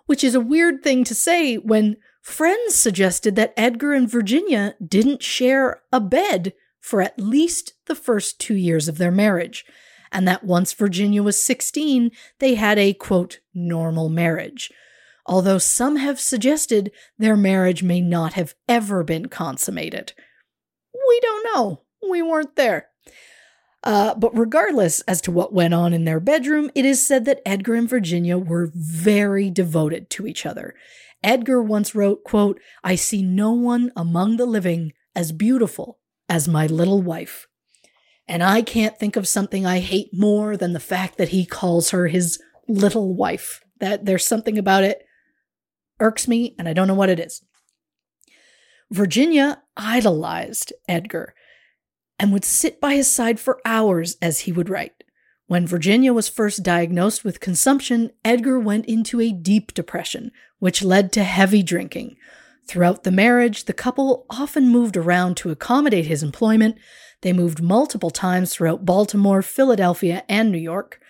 Which is a weird thing to say when friends suggested that Edgar and Virginia didn't share a bed for at least the first two years of their marriage, and that once Virginia was 16, they had a quote, normal marriage although some have suggested their marriage may not have ever been consummated. We don't know. We weren't there. Uh, but regardless as to what went on in their bedroom, it is said that Edgar and Virginia were very devoted to each other. Edgar once wrote, quote, I see no one among the living as beautiful as my little wife. And I can't think of something I hate more than the fact that he calls her his little wife. That there's something about it irks me, and I don't know what it is. Virginia idolized Edgar and would sit by his side for hours as he would write. When Virginia was first diagnosed with consumption, Edgar went into a deep depression, which led to heavy drinking. Throughout the marriage, the couple often moved around to accommodate his employment. They moved multiple times throughout Baltimore, Philadelphia, and New York.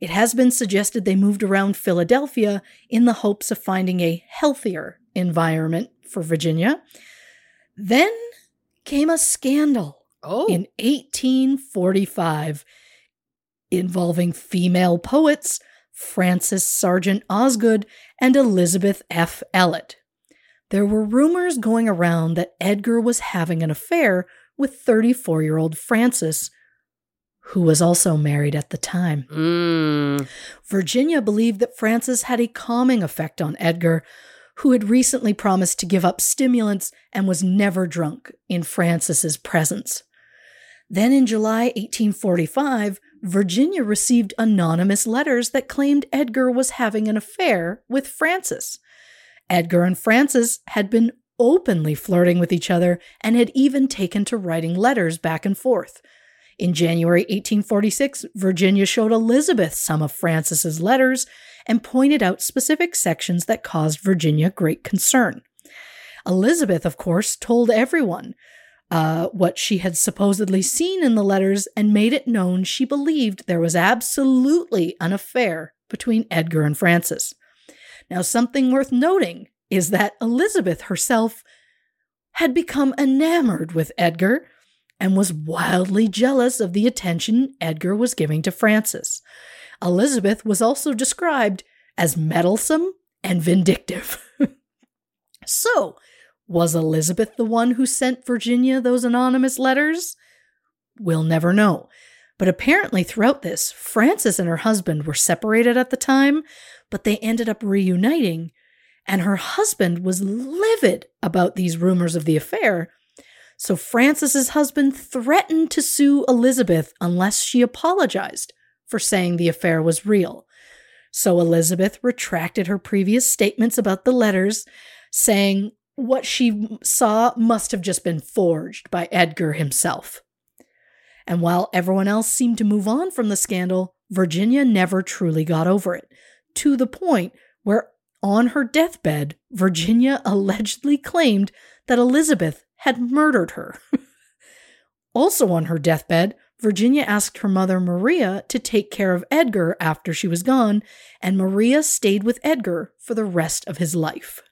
It has been suggested they moved around Philadelphia in the hopes of finding a healthier environment for Virginia. Then came a scandal Oh. in 1845 involving female poets Frances Sargent Osgood and Elizabeth F. Ellet. There were rumors going around that Edgar was having an affair with 34 year old Frances, who was also married at the time. Mm. Virginia believed that Frances had a calming effect on Edgar, who had recently promised to give up stimulants and was never drunk in Frances's presence. Then in July 1845, Virginia received anonymous letters that claimed Edgar was having an affair with Frances. Edgar and Frances had been openly flirting with each other and had even taken to writing letters back and forth. In January 1846, Virginia showed Elizabeth some of Frances's letters and pointed out specific sections that caused Virginia great concern. Elizabeth, of course, told everyone uh, what she had supposedly seen in the letters and made it known she believed there was absolutely an affair between Edgar and Frances. Now, something worth noting is that Elizabeth herself had become enamored with Edgar and was wildly jealous of the attention Edgar was giving to Frances. Elizabeth was also described as meddlesome and vindictive. so, was Elizabeth the one who sent Virginia those anonymous letters? We'll never know. But apparently, throughout this, Frances and her husband were separated at the time, but they ended up reuniting. And her husband was livid about these rumors of the affair. So Frances's husband threatened to sue Elizabeth unless she apologized for saying the affair was real. So Elizabeth retracted her previous statements about the letters, saying what she saw must have just been forged by Edgar himself. And while everyone else seemed to move on from the scandal, Virginia never truly got over it, to the point where on her deathbed, Virginia allegedly claimed that Elizabeth had murdered her. also on her deathbed, Virginia asked her mother Maria to take care of Edgar after she was gone, and Maria stayed with Edgar for the rest of his life.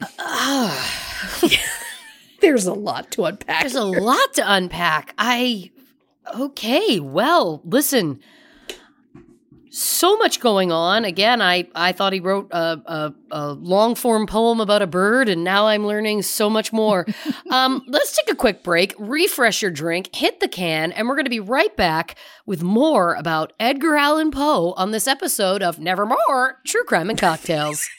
There's a lot to unpack. There's a lot to unpack. I okay. Well, listen. So much going on. Again, I I thought he wrote a a, a long form poem about a bird, and now I'm learning so much more. um, let's take a quick break, refresh your drink, hit the can, and we're going to be right back with more about Edgar Allan Poe on this episode of Nevermore True Crime and Cocktails.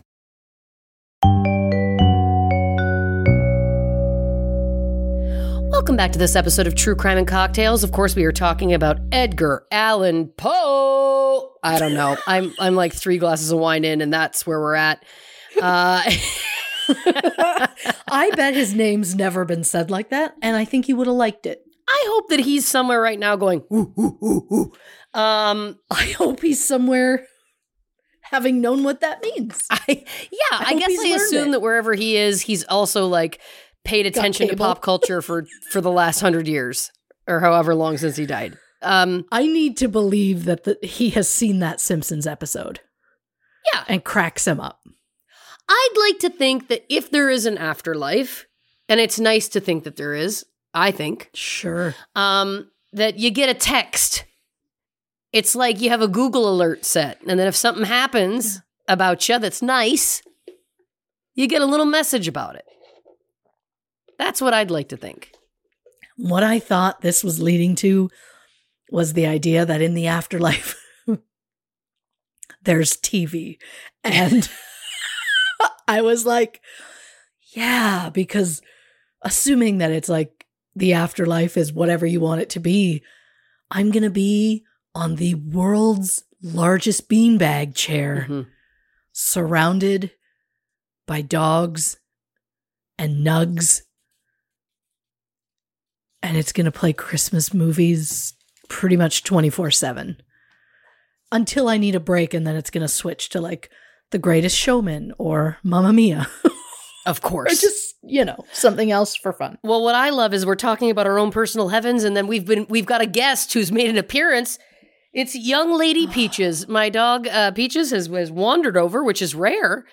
Welcome back to this episode of True Crime and Cocktails. Of course, we are talking about Edgar Allan Poe. I don't know. I'm I'm like three glasses of wine in, and that's where we're at. Uh, I bet his name's never been said like that, and I think he would have liked it. I hope that he's somewhere right now going. Ooh, ooh, ooh, ooh. Um, I hope he's somewhere having known what that means. I yeah. I, hope guess I assume it. that wherever he is, he's also like paid attention to pop culture for for the last hundred years or however long since he died. Um, I need to believe that the, he has seen that Simpsons episode yeah, and cracks him up. I'd like to think that if there is an afterlife, and it's nice to think that there is, I think, Sure. um, that you get a text. It's like you have a Google alert set, and then if something happens about you that's nice, you get a little message about it. That's what I'd like to think. What I thought this was leading to was the idea that in the afterlife, there's TV. And I was like, yeah, because assuming that it's like the afterlife is whatever you want it to be, I'm going to be on the world's largest beanbag chair, Mhm. surrounded by dogs and nugs. And it's going to play Christmas movies pretty much 24 7 until I need a break. And then it's going to switch to like The Greatest Showman or Mamma Mia Of or course. just, you know, something else for fun. Well, what I love is we're talking about our own personal heavens, and then we've been we've got a guest who's made an appearance. It's young lady Peaches. My dog uh, Peaches has, has wandered over, which is rare.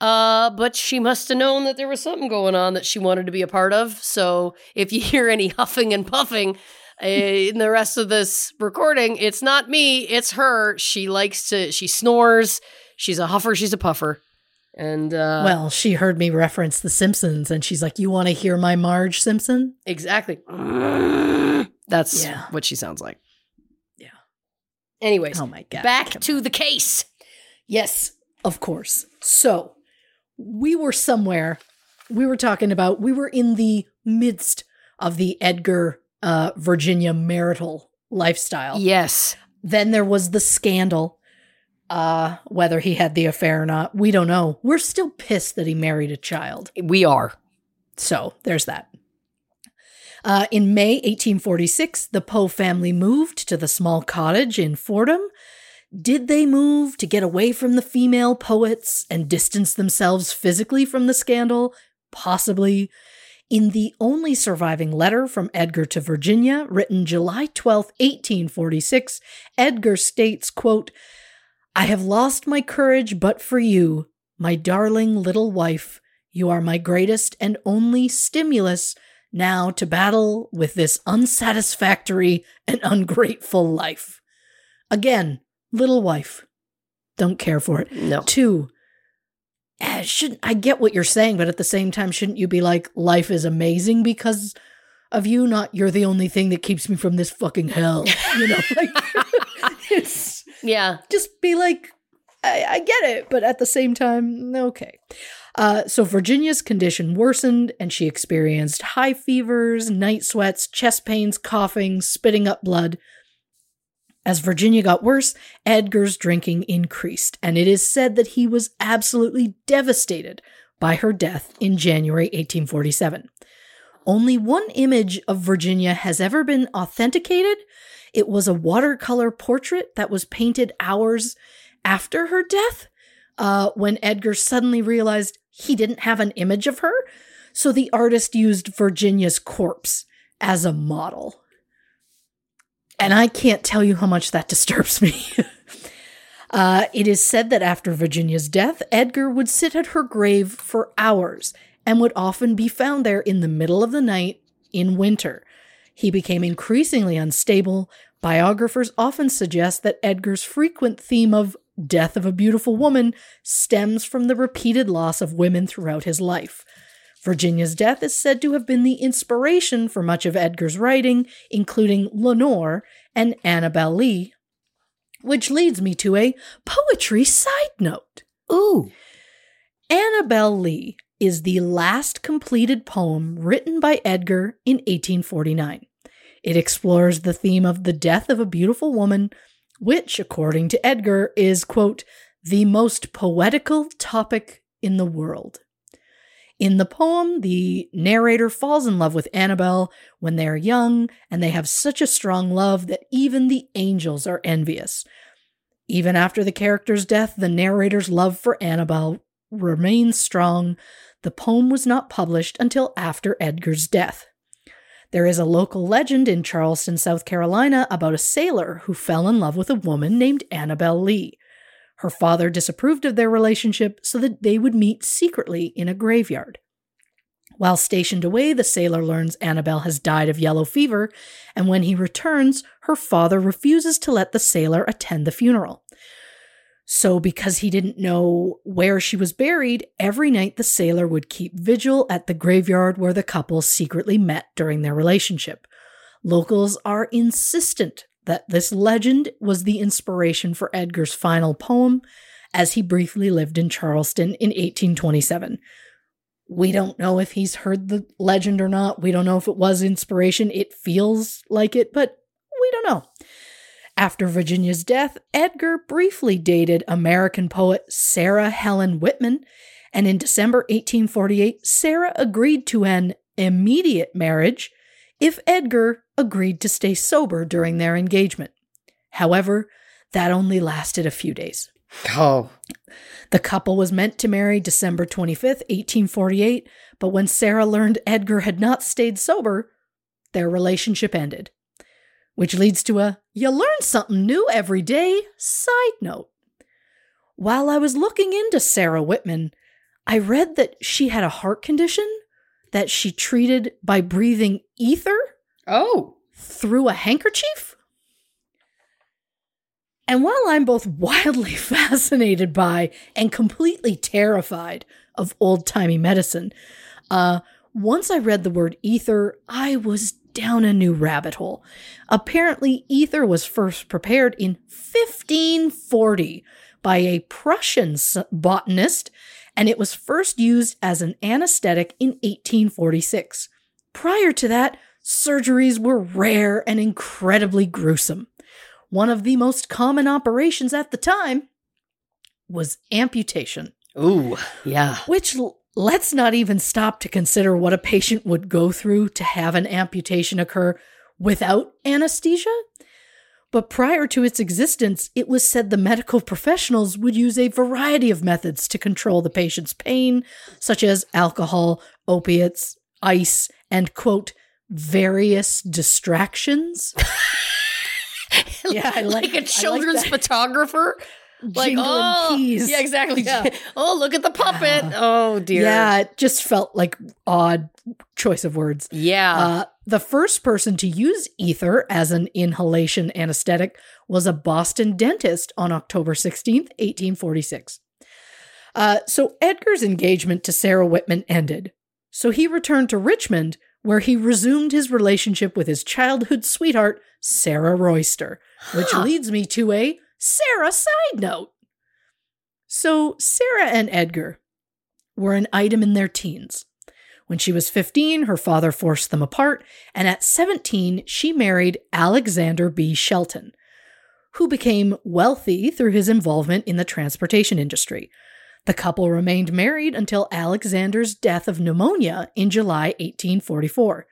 Uh, but she must have known that there was something going on that she wanted to be a part of. So if you hear any huffing and puffing uh, in the rest of this recording, it's not me, it's her. She likes to, she snores. She's a huffer, she's a puffer. And uh, well, she heard me reference The Simpsons and she's like, You want to hear my Marge Simpson? Exactly. That's Yeah. what she sounds like. Yeah. Anyways, Oh my God. back Come to the case. Yes, of course. So we were somewhere. We were talking about, we were in the midst of the Edgar uh, Virginia marital lifestyle. Yes. Then there was the scandal. Uh, whether he had the affair or not, we don't know. We're still pissed that he married a child. We are. So there's that. Uh, in May 1846, the Poe family moved to the small cottage in Fordham. Did they move to get away from the female poets and distance themselves physically from the scandal? Possibly. In the only surviving letter from Edgar to Virginia, written July 12, 1846, Edgar states, quote, I have lost my courage but for you, my darling little wife. You are my greatest and only stimulus now to battle with this unsatisfactory and ungrateful life. Again, little wife. Don't care for it. No. Two, eh, shouldn't I get what you're saying, but at the same time, shouldn't you be like, life is amazing because of you, not you're the only thing that keeps me from this fucking hell. You know, like it's Yeah. just be like, I, I get it, but at the same time, okay. Uh, so Virginia's condition worsened, and she experienced high fevers, night sweats, chest pains, coughing, spitting up blood. As Virginia got worse, Edgar's drinking increased, and it is said that he was absolutely devastated by her death in January 1847. Only one image of Virginia has ever been authenticated. It was a watercolor portrait that was painted hours after her death, uh, when Edgar suddenly realized he didn't have an image of her. So the artist used Virginia's corpse as a model. And I can't tell you how much that disturbs me. uh, it is said that after Virginia's death, Edgar would sit at her grave for hours and would often be found there in the middle of the night in winter. He became increasingly unstable. Biographers often suggest that Edgar's frequent theme of death of a beautiful woman stems from the repeated loss of women throughout his life. Virginia's death is said to have been the inspiration for much of Edgar's writing, including Lenore and Annabel Lee. Which leads me to a poetry side note. Ooh. Annabel Lee is the last completed poem written by Edgar in 1849. It explores the theme of the death of a beautiful woman, which, according to Edgar, is, quote, the most poetical topic in the world. In the poem, the narrator falls in love with Annabel when they are young, and they have such a strong love that even the angels are envious. Even after the character's death, the narrator's love for Annabel remains strong. The poem was not published until after Edgar's death. There is a local legend in Charleston, South Carolina about a sailor who fell in love with a woman named Annabel Lee. Her father disapproved of their relationship so that they would meet secretly in a graveyard. While stationed away, the sailor learns Annabel has died of yellow fever, and when he returns, her father refuses to let the sailor attend the funeral. So, because he didn't know where she was buried, every night the sailor would keep vigil at the graveyard where the couple secretly met during their relationship. Locals are insistent that this legend was the inspiration for Edgar's final poem, as he briefly lived in Charleston in 1827. We don't know if he's heard the legend or not. We don't know if it was inspiration. It feels like it, but we don't know. After Virginia's death, Edgar briefly dated American poet Sarah Helen Whitman, and in December 1848, Sarah agreed to an immediate marriage if Edgar agreed to stay sober during their engagement. However, that only lasted a few days. Oh. The couple was meant to marry December 25th, 1848, but when Sarah learned Edgar had not stayed sober, their relationship ended. Which leads to a you learn something new every day side note. While I was looking into Sarah Whitman, I read that she had a heart condition that she treated by breathing ether Oh. through a handkerchief. And while I'm both wildly fascinated by and completely terrified of old timey medicine, uh, once I read the word ether, I was down a new rabbit hole. Apparently, ether was first prepared in 1540 by a Prussian botanist, and it was first used as an anesthetic in 1846. Prior to that, surgeries were rare and incredibly gruesome. One of the most common operations at the time was amputation. Ooh, yeah. Which let's not even stop to consider what a patient would go through to have an amputation occur without anesthesia. But prior to its existence, it was said the medical professionals would use a variety of methods to control the patient's pain, such as alcohol, opiates, ice, and quote, various distractions. yeah, I like, like a children's like photographer like oh, keys. Yeah, exactly. Yeah. oh, look at the puppet. oh dear. Yeah, it just felt like odd choice of words. Yeah. Uh, the first person to use ether as an inhalation anesthetic was a Boston dentist on October 16th, 1846. Uh, so Edgar's engagement to Sarah Whitman ended. So he returned to Richmond, where he resumed his relationship with his childhood sweetheart, Sarah Royster, which huh. leads me to a Sarah side note. So, Sarah and Edgar were an item in their teens. When she was 15, her father forced them apart, and at 17, she married Alexander B. Shelton, who became wealthy through his involvement in the transportation industry. The couple remained married until Alexander's death of pneumonia in July 1844.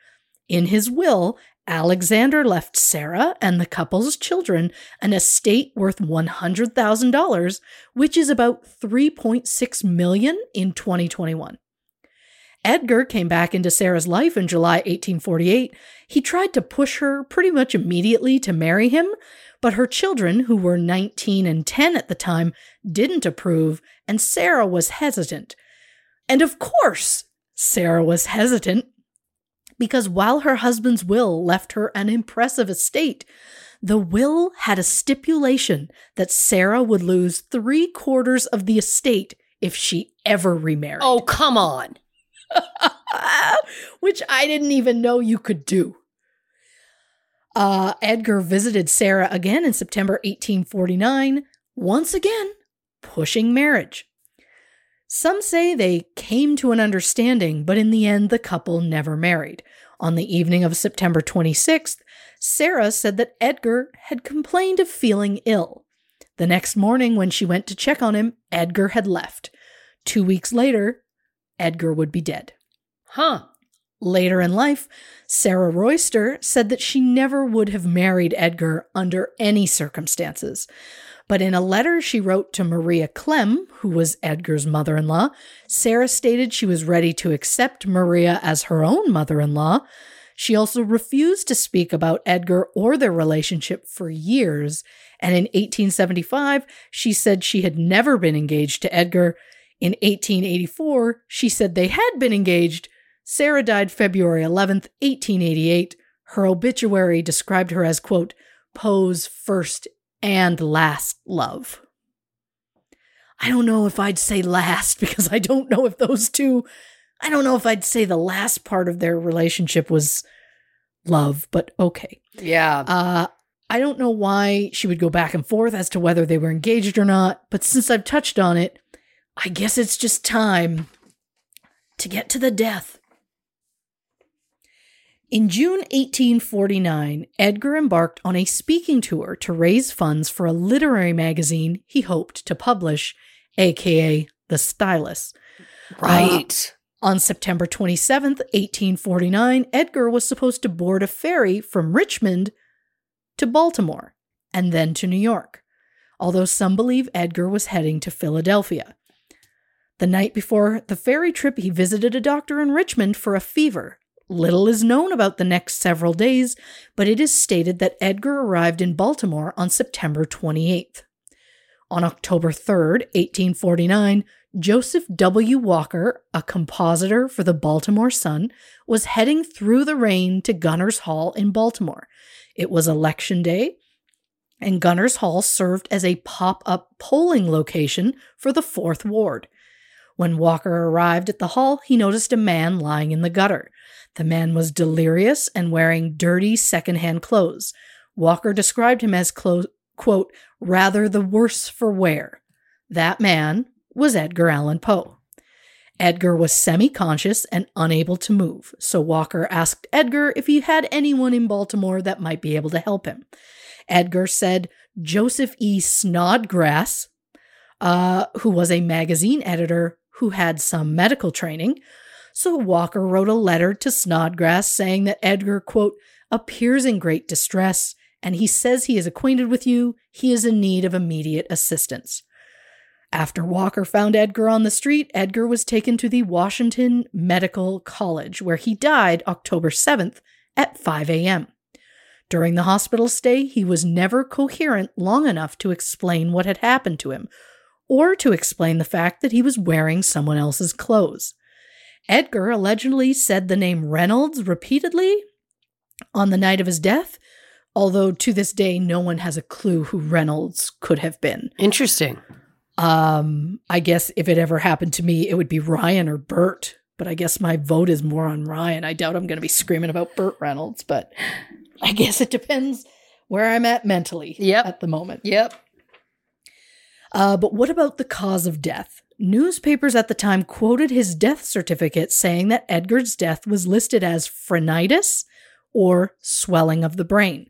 In his will, Alexander left Sarah and the couple's children an estate worth $100,000, which is about 3.6 million in 2021. Edgar came back into Sarah's life in July 1848. He tried to push her pretty much immediately to marry him, but her children, who were 19 and 10 at the time, didn't approve, and Sarah was hesitant. And of course, Sarah was hesitant because while her husband's will left her an impressive estate, the will had a stipulation that Sarah would lose three quarters of the estate if she ever remarried. Oh, come on. Which I didn't even know you could do. Uh, Edgar visited Sarah again in September 1849, once again pushing marriage. Some say they came to an understanding, but in the end, the couple never married. On the evening of September 26th, Sarah said that Edgar had complained of feeling ill. The next morning, when she went to check on him, Edgar had left. Two weeks later, Edgar would be dead. Huh. Later in life, Sarah Royster said that she never would have married Edgar under any circumstances. But in a letter she wrote to Maria Clemm, who was Edgar's mother in law, Sarah stated she was ready to accept Maria as her own mother in law. She also refused to speak about Edgar or their relationship for years. And in 1875, she said she had never been engaged to Edgar. In 1884, she said they had been engaged. Sarah died February 11th, 1888. Her obituary described her as, quote, Poe's first and last love. I don't know if I'd say last because I don't know if those two, I don't know if I'd say the last part of their relationship was love, but okay. Yeah. Uh, I don't know why she would go back and forth as to whether they were engaged or not, but since I've touched on it, I guess it's just time to get to the death. In June 1849, Edgar embarked on a speaking tour to raise funds for a literary magazine he hoped to publish, aka The Stylus. Right. Uh, on September 27th, 1849, Edgar was supposed to board a ferry from Richmond to Baltimore and then to New York, although some believe Edgar was heading to Philadelphia. The night before the ferry trip, he visited a doctor in Richmond for a fever Little is known about the next several days, but it is stated that Edgar arrived in Baltimore on September 28th. On October 3rd, 1849, Joseph W. Walker, a compositor for the Baltimore Sun, was heading through the rain to Gunners Hall in Baltimore. It was election day, and Gunners Hall served as a pop up polling location for the 4th Ward. When Walker arrived at the hall, he noticed a man lying in the gutter. The man was delirious and wearing dirty secondhand clothes. Walker described him as, clo- quote, rather the worse for wear. That man was Edgar Allan Poe. Edgar was semi conscious and unable to move, so Walker asked Edgar if he had anyone in Baltimore that might be able to help him. Edgar said Joseph E. Snodgrass, uh, who was a magazine editor who had some medical training. So Walker wrote a letter to Snodgrass saying that Edgar, quote, appears in great distress and he says he is acquainted with you. He is in need of immediate assistance. After Walker found Edgar on the street, Edgar was taken to the Washington Medical College, where he died October 7th at 5 a.m. During the hospital stay, he was never coherent long enough to explain what had happened to him, or to explain the fact that he was wearing someone else's clothes. Edgar allegedly said the name Reynolds repeatedly on the night of his death, although to this day no one has a clue who Reynolds could have been. Interesting. Um, I guess if it ever happened to me, it would be Ryan or Burt, But I guess my vote is more on Ryan. I doubt I'm going to be screaming about Burt Reynolds, but I guess it depends where I'm at mentally Yep. at the moment. Yep. Uh, but what about the cause of death? Newspapers at the time quoted his death certificate saying that Edgar's death was listed as phrenitis or swelling of the brain.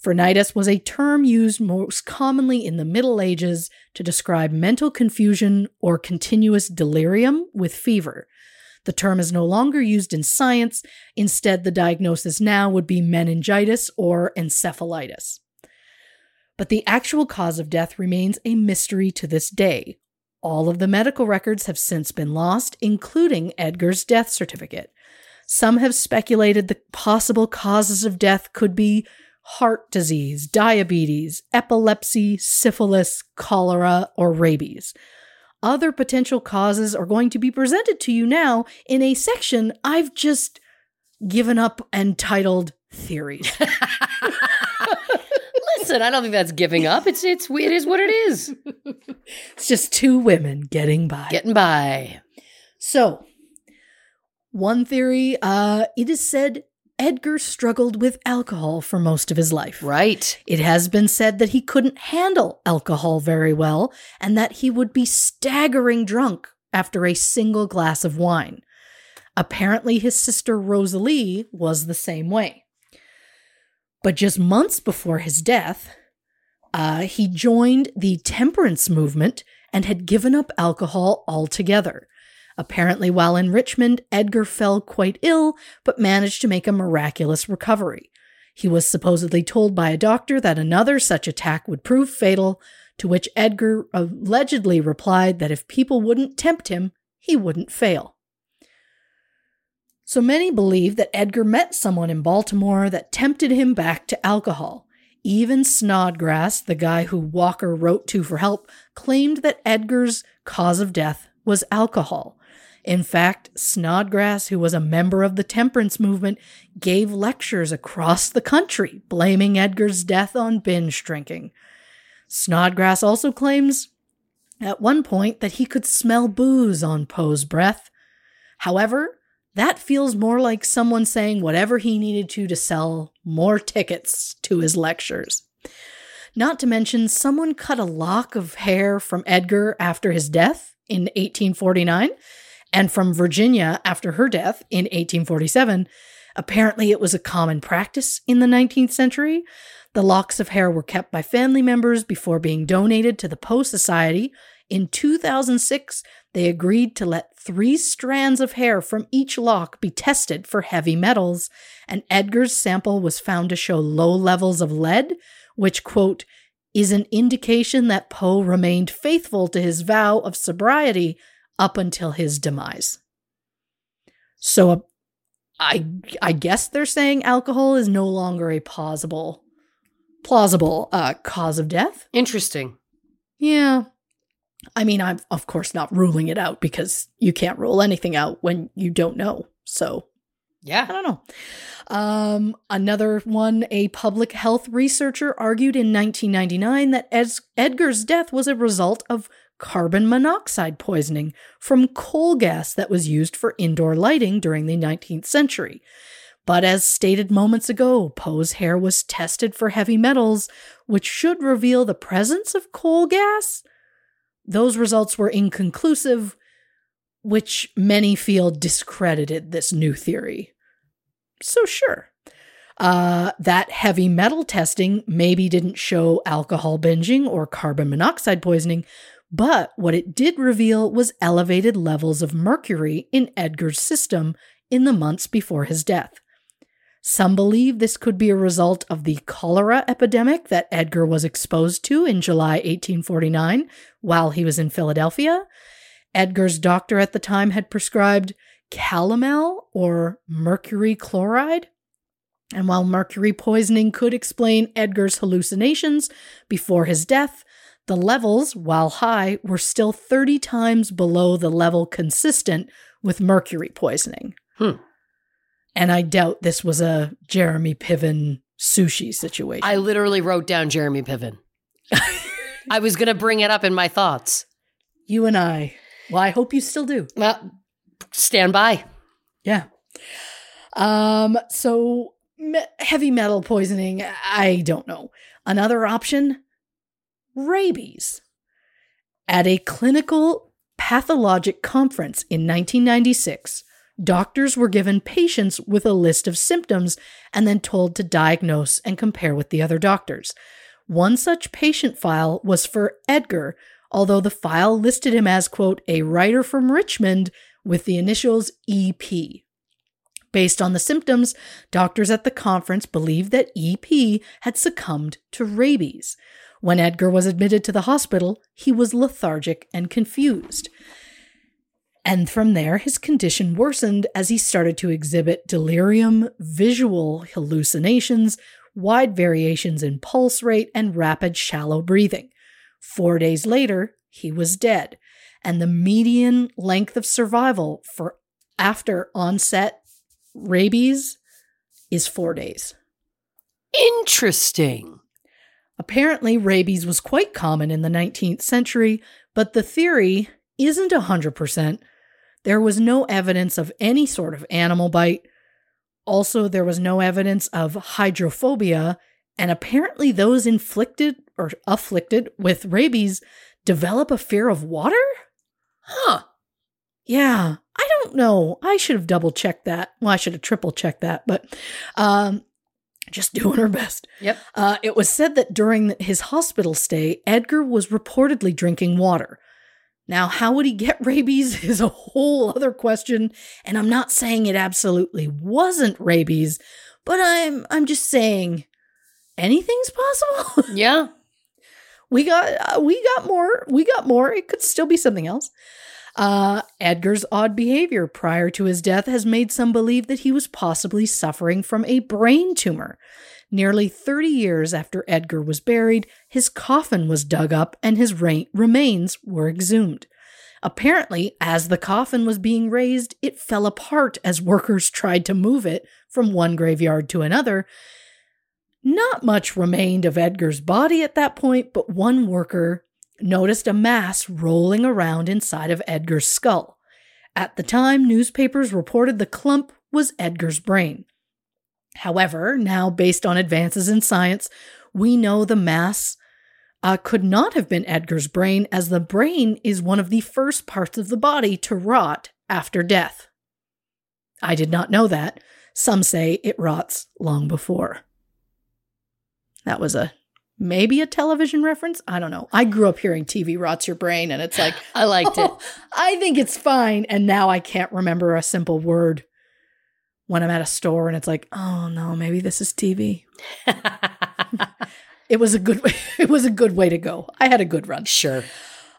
Phrenitis was a term used most commonly in the Middle Ages to describe mental confusion or continuous delirium with fever. The term is no longer used in science. Instead, the diagnosis now would be meningitis or encephalitis. But the actual cause of death remains a mystery to this day. All of the medical records have since been lost, including Edgar's death certificate. Some have speculated the possible causes of death could be heart disease, diabetes, epilepsy, syphilis, cholera, or rabies. Other potential causes are going to be presented to you now in a section I've just given up and titled Theories. Listen, I don't think that's giving up. It's it's it is what it is. it's just two women getting by. Getting by. So, one theory, uh, it is said Edgar struggled with alcohol for most of his life. Right. It has been said that he couldn't handle alcohol very well and that he would be staggering drunk after a single glass of wine. Apparently, his sister Rosalie was the same way. But just months before his death, uh, he joined the temperance movement and had given up alcohol altogether. Apparently, while in Richmond, Edgar fell quite ill, but managed to make a miraculous recovery. He was supposedly told by a doctor that another such attack would prove fatal, to which Edgar allegedly replied that if people wouldn't tempt him, he wouldn't fail. So many believe that Edgar met someone in Baltimore that tempted him back to alcohol. Even Snodgrass, the guy who Walker wrote to for help, claimed that Edgar's cause of death was alcohol. In fact, Snodgrass, who was a member of the temperance movement, gave lectures across the country blaming Edgar's death on binge drinking. Snodgrass also claims at one point that he could smell booze on Poe's breath. However, that feels more like someone saying whatever he needed to to sell more tickets to his lectures. Not to mention, someone cut a lock of hair from Edgar after his death in 1849 and from Virginia after her death in 1847. Apparently, it was a common practice in the 19th century. The locks of hair were kept by family members before being donated to the Poe Society. In 2006, they agreed to let three strands of hair from each lock be tested for heavy metals, and Edgar's sample was found to show low levels of lead, which, quote, is an indication that Poe remained faithful to his vow of sobriety up until his demise. So uh, I I guess they're saying alcohol is no longer a plausible plausible uh, cause of death. Interesting. Yeah. I mean, I'm of course not ruling it out because you can't rule anything out when you don't know. So yeah, I don't know. Um, another one, a public health researcher argued in 1999 that Ed- Edgar's death was a result of carbon monoxide poisoning from coal gas that was used for indoor lighting during the 19th century. But as stated moments ago, Poe's hair was tested for heavy metals, which should reveal the presence of coal gas. Those results were inconclusive, which many feel discredited this new theory. So, sure. Uh, that heavy metal testing maybe didn't show alcohol binging or carbon monoxide poisoning, but what it did reveal was elevated levels of mercury in Edgar's system in the months before his death. Some believe this could be a result of the cholera epidemic that Edgar was exposed to in July 1849 while he was in Philadelphia. Edgar's doctor at the time had prescribed calomel or mercury chloride. And while mercury poisoning could explain Edgar's hallucinations before his death, the levels, while high, were still 30 times below the level consistent with mercury poisoning. Hmm. And I doubt this was a Jeremy Piven sushi situation. I literally wrote down Jeremy Piven. I was going to bring it up in my thoughts. you and I. Well, I hope you still do. Well, stand by. Yeah. Um. So me- heavy metal poisoning. I don't know. Another option: rabies. At a clinical pathologic conference in 1996, doctors were given patients with a list of symptoms and then told to diagnose and compare with the other doctors. One such patient file was for Edgar, although the file listed him as, quote, a writer from Richmond with the initials EP. Based on the symptoms, doctors at the conference believed that EP had succumbed to rabies. When Edgar was admitted to the hospital, he was lethargic and confused. And from there, his condition worsened as he started to exhibit delirium, visual hallucinations, wide variations in pulse rate, and rapid shallow breathing. Four days later, he was dead, and the median length of survival for after onset rabies is four days. Interesting. Apparently, rabies was quite common in the 19th century, but the theory isn't 100%. There was no evidence of any sort of animal bite. Also, there was no evidence of hydrophobia, and apparently, those inflicted or afflicted with rabies develop a fear of water? Huh. Yeah, I don't know. I should have double checked that. Well, I should have triple checked that, but um, just doing her best. Yep. Uh, it was said that during his hospital stay, Edgar was reportedly drinking water. Now, how would he get rabies is a whole other question, and I'm not saying it absolutely wasn't rabies, but I'm I'm just saying anything's possible. Yeah. we got uh, we got more. We got more. It could still be something else. Uh, Edgar's odd behavior prior to his death has made some believe that he was possibly suffering from a brain tumor. Nearly 30 years after Edgar was buried, his coffin was dug up and his ra- remains were exhumed. Apparently, as the coffin was being raised, it fell apart as workers tried to move it from one graveyard to another. Not much remained of Edgar's body at that point, but one worker noticed a mass rolling around inside of Edgar's skull. At the time, newspapers reported the clump was Edgar's brain. However, now based on advances in science, we know the mass uh, could not have been Edgar's brain, as the brain is one of the first parts of the body to rot after death. I did not know that. Some say it rots long before. That was a maybe a television reference. I don't know. I grew up hearing TV rots your brain, and it's like, I liked it. "Oh, I think it's fine. And now I can't remember a simple word when I'm at a store, and it's like, oh no, maybe this is TV. It was a good. It was a good way to go. I had a good run. sure.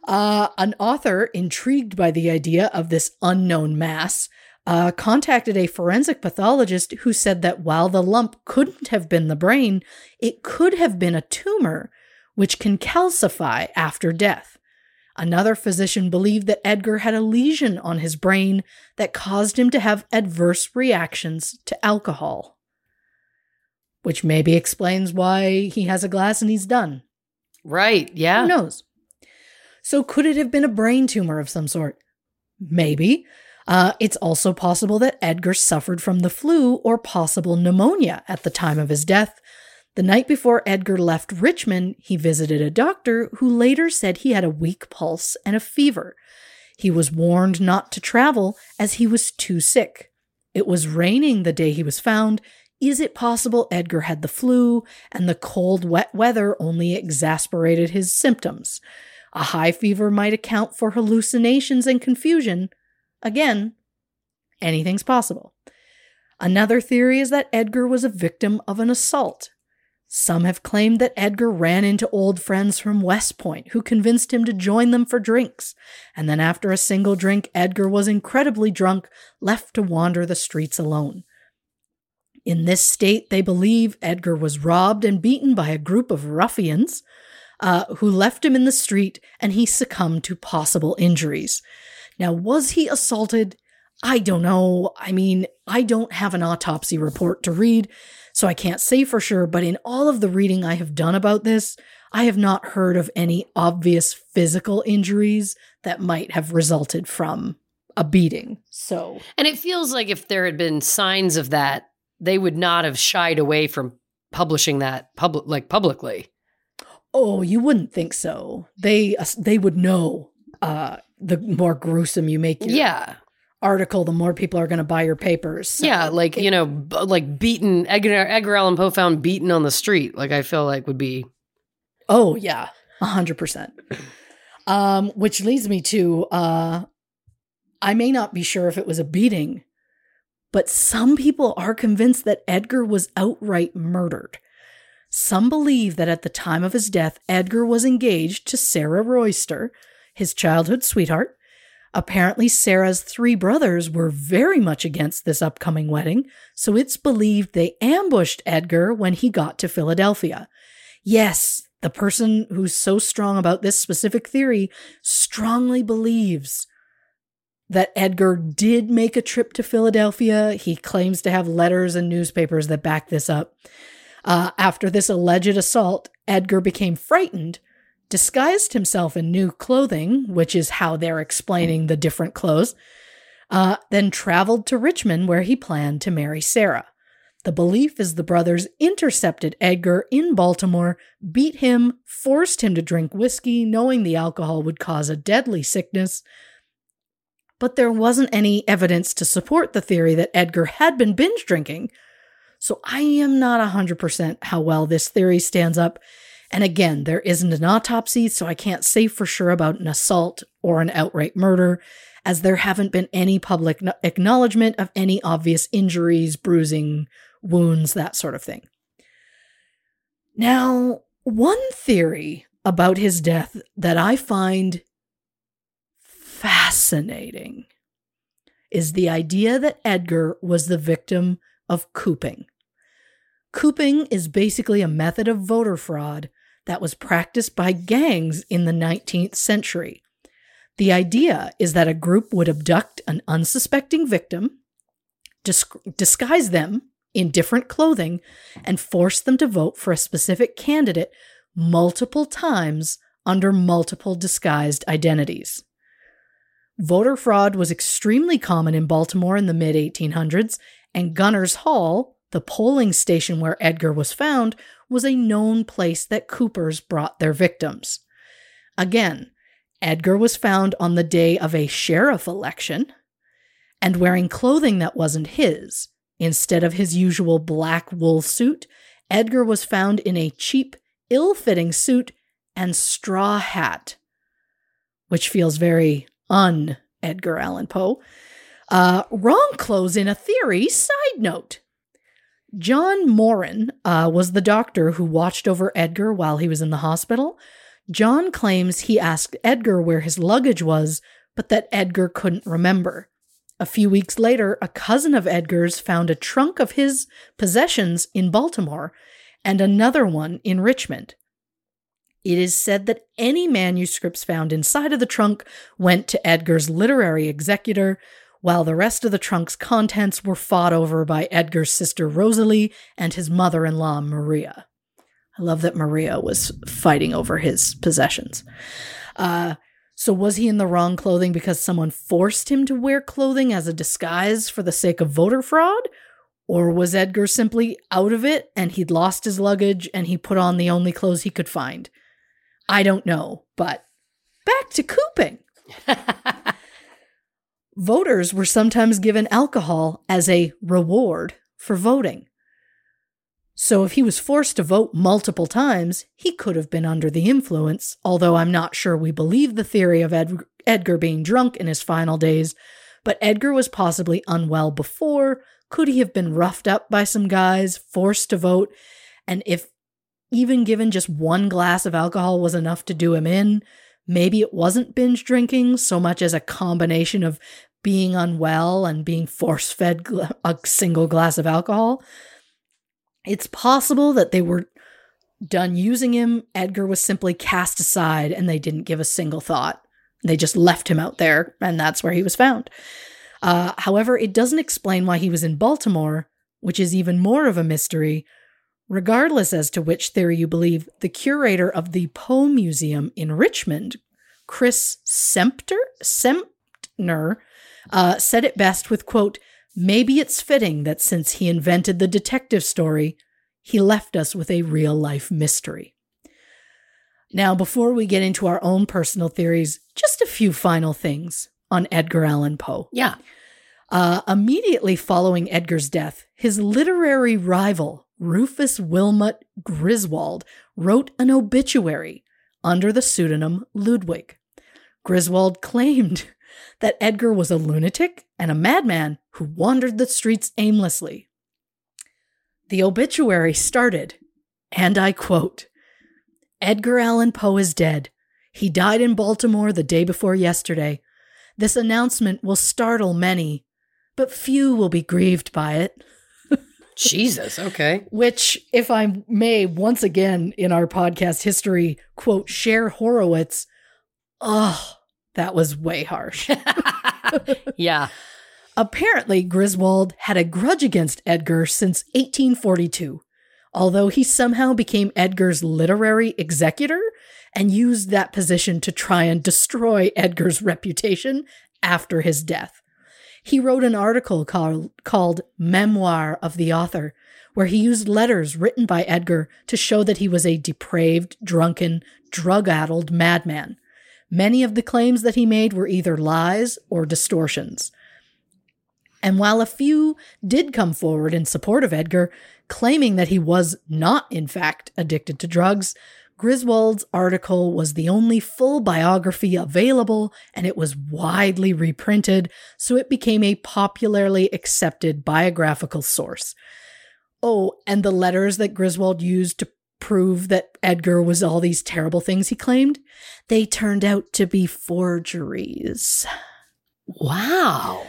Uh, an author intrigued by the idea of this unknown mass uh, contacted a forensic pathologist who said that while the lump couldn't have been the brain, it could have been a tumor, which can calcify after death. Another physician believed that Edgar had a lesion on his brain that caused him to have adverse reactions to alcohol. Which maybe explains why he has a glass and he's done. Right. Yeah. Who knows? So, could it have been a brain tumor of some sort? Maybe. Uh, it's also possible that Edgar suffered from the flu or possible pneumonia at the time of his death. The night before Edgar left Richmond, he visited a doctor who later said he had a weak pulse and a fever. He was warned not to travel as he was too sick. It was raining the day he was found. Is it possible Edgar had the flu and the cold, wet weather only exasperated his symptoms? A high fever might account for hallucinations and confusion. Again, anything's possible. Another theory is that Edgar was a victim of an assault. Some have claimed that Edgar ran into old friends from West Point who convinced him to join them for drinks, and then after a single drink, Edgar was incredibly drunk, left to wander the streets alone. In this state, they believe Edgar was robbed and beaten by a group of ruffians uh, who left him in the street and he succumbed to possible injuries. Now, was he assaulted? I don't know. I mean, I don't have an autopsy report to read, so I can't say for sure, but in all of the reading I have done about this, I have not heard of any obvious physical injuries that might have resulted from a beating. So, And it feels like if there had been signs of that, they would not have shied away from publishing that public like publicly. oh, you wouldn't think so. They uh, they would know uh the more gruesome you make your Yeah. Article, the more people are going to buy your papers. So yeah, like, you know, b- like beaten Edgar, Edgar Allan Poe found beaten on the street, like I feel like would be Oh yeah, a hundred percent. Um, which leads me to uh, I may not be sure if it was a beating, but some people are convinced that Edgar was outright murdered. Some believe that at the time of his death, Edgar was engaged to Sarah Royster, his childhood sweetheart. Apparently, Sarah's three brothers were very much against this upcoming wedding, so it's believed they ambushed Edgar when he got to Philadelphia. Yes, the person who's so strong about this specific theory strongly believes that Edgar did make a trip to Philadelphia. He claims to have letters and newspapers that back this up. Uh, after this alleged assault, Edgar became frightened, disguised himself in new clothing, which is how they're explaining the different clothes, uh, then traveled to Richmond where he planned to marry Sarah. The belief is the brothers intercepted Edgar in Baltimore, beat him, forced him to drink whiskey, knowing the alcohol would cause a deadly sickness. But there wasn't any evidence to support the theory that Edgar had been binge drinking. So I am not 100% how well this theory stands up. And again, there isn't an autopsy, so I can't say for sure about an assault or an outright murder, as there haven't been any public no- acknowledgement of any obvious injuries, bruising, wounds, that sort of thing. Now, one theory about his death that I find fascinating is the idea that Edgar was the victim of cooping. Cooping is basically a method of voter fraud that was practiced by gangs in the 19th century. The idea is that a group would abduct an unsuspecting victim, dis- disguise them in different clothing, and force them to vote for a specific candidate multiple times under multiple disguised identities. Voter fraud was extremely common in Baltimore in the mid 1800s, and Gunners Hall, the polling station where Edgar was found, was a known place that Coopers brought their victims. Again, Edgar was found on the day of a sheriff election and wearing clothing that wasn't his. Instead of his usual black wool suit, Edgar was found in a cheap, ill fitting suit and straw hat, which feels very un Edgar Allan Poe. Uh, wrong clothes in a theory. Side note John Moran uh, was the doctor who watched over Edgar while he was in the hospital. John claims he asked Edgar where his luggage was, but that Edgar couldn't remember. A few weeks later, a cousin of Edgar's found a trunk of his possessions in Baltimore and another one in Richmond. It is said that any manuscripts found inside of the trunk went to Edgar's literary executor, while the rest of the trunk's contents were fought over by Edgar's sister Rosalie and his mother in law Maria. I love that Maria was fighting over his possessions. Uh, so, was he in the wrong clothing because someone forced him to wear clothing as a disguise for the sake of voter fraud? Or was Edgar simply out of it and he'd lost his luggage and he put on the only clothes he could find? I don't know, but back to cooping. Voters were sometimes given alcohol as a reward for voting. So if he was forced to vote multiple times, he could have been under the influence, although I'm not sure we believe the theory of Ed- Edgar being drunk in his final days. But Edgar was possibly unwell before. Could he have been roughed up by some guys, forced to vote? And if even given just one glass of alcohol was enough to do him in, maybe it wasn't binge drinking so much as a combination of being unwell and being force fed a single glass of alcohol. It's possible that they were done using him. Edgar was simply cast aside and they didn't give a single thought. They just left him out there, and that's where he was found. Uh, however, it doesn't explain why he was in Baltimore, which is even more of a mystery. Regardless as to which theory you believe, the curator of the Poe Museum in Richmond, Chris Sempter, Semtner, uh, said it best with quote, Maybe it's fitting that since he invented the detective story, he left us with a real life mystery. Now, before we get into our own personal theories, just a few final things on Edgar Allan Poe. Yeah. Uh, immediately following Edgar's death, his literary rival, Rufus Wilmot Griswold, wrote an obituary under the pseudonym Ludwig. Griswold claimed that Edgar was a lunatic and a madman who wandered the streets aimlessly. The obituary started, and I quote Edgar Allan Poe is dead. He died in Baltimore the day before yesterday. This announcement will startle many, but few will be grieved by it. Jesus, okay. Which, if I may once again in our podcast history quote Cher Horowitz, oh, that was way harsh. yeah. Apparently, Griswold had a grudge against Edgar since 1842, although he somehow became Edgar's literary executor and used that position to try and destroy Edgar's reputation after his death. He wrote an article called, Memoir of the Author, where he used letters written by Edgar to show that he was a depraved, drunken, drug addled madman. Many of the claims that he made were either lies or distortions. And while a few did come forward in support of Edgar, claiming that he was not, in fact, addicted to drugs, Griswold's article was the only full biography available and it was widely reprinted, so it became a popularly accepted biographical source. Oh, and the letters that Griswold used to prove that Edgar was all these terrible things he claimed, they turned out to be forgeries. Wow.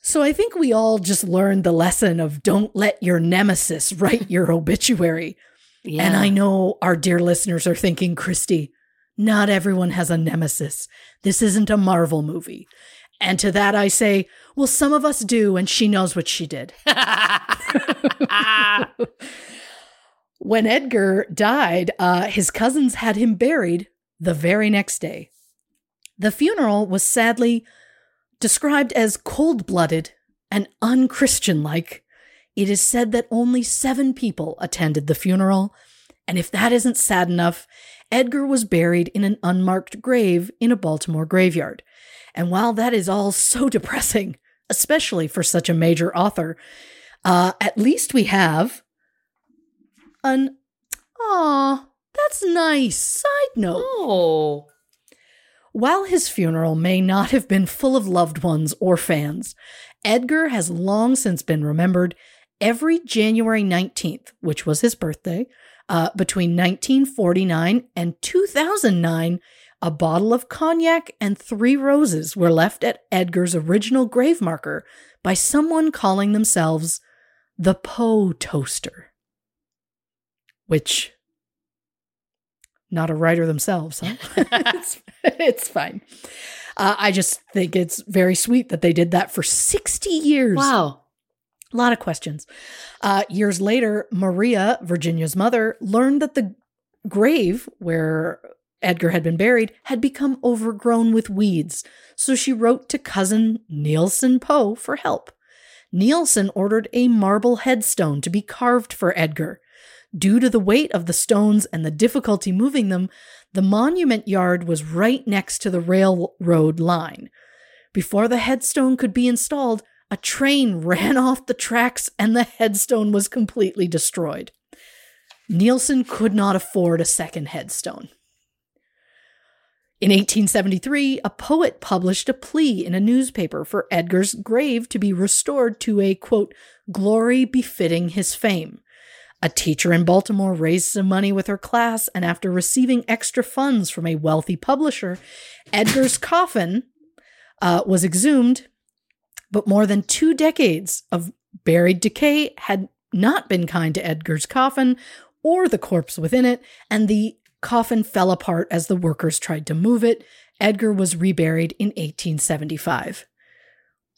So I think we all just learned the lesson of don't let your nemesis write your obituary. Yeah. And I know our dear listeners are thinking, Christy, not everyone has a nemesis. This isn't a Marvel movie. And to that I say, well, some of us do, and she knows what she did. when Edgar died, uh, his cousins had him buried the very next day. The funeral was sadly described as cold blooded and unchristian like. It is said that only seven people attended the funeral, and if that isn't sad enough, Edgar was buried in an unmarked grave in a Baltimore graveyard. And while that is all so depressing, especially for such a major author, uh, at least we have an aw, that's nice side note. Oh. While his funeral may not have been full of loved ones or fans, Edgar has long since been remembered every January 19th, which was his birthday, uh, between 1949 and 2009. A bottle of cognac and three roses were left at Edgar's original grave marker by someone calling themselves the Poe Toaster. Which not a writer themselves, huh? it's, it's fine. Uh, I just think it's very sweet that they did that for 60 years. Wow. A lot of questions. Uh, years later, Maria, Virginia's mother, learned that the grave where Edgar had been buried had become overgrown with weeds. So she wrote to cousin Neilson Poe for help. Neilson ordered a marble headstone to be carved for Edgar. Due to the weight of the stones and the difficulty moving them, the monument yard was right next to the railroad line. Before the headstone could be installed, a train ran off the tracks and the headstone was completely destroyed. Neilson could not afford a second headstone. In 1873, a poet published a plea in a newspaper for Edgar's grave to be restored to a, quote, glory befitting his fame. A teacher in Baltimore raised some money with her class, and after receiving extra funds from a wealthy publisher, Edgar's coffin uh, was exhumed. But more than two decades of buried decay had not been kind to Edgar's coffin or the corpse within it, and the coffin fell apart as the workers tried to move it. Edgar was reburied in 1875.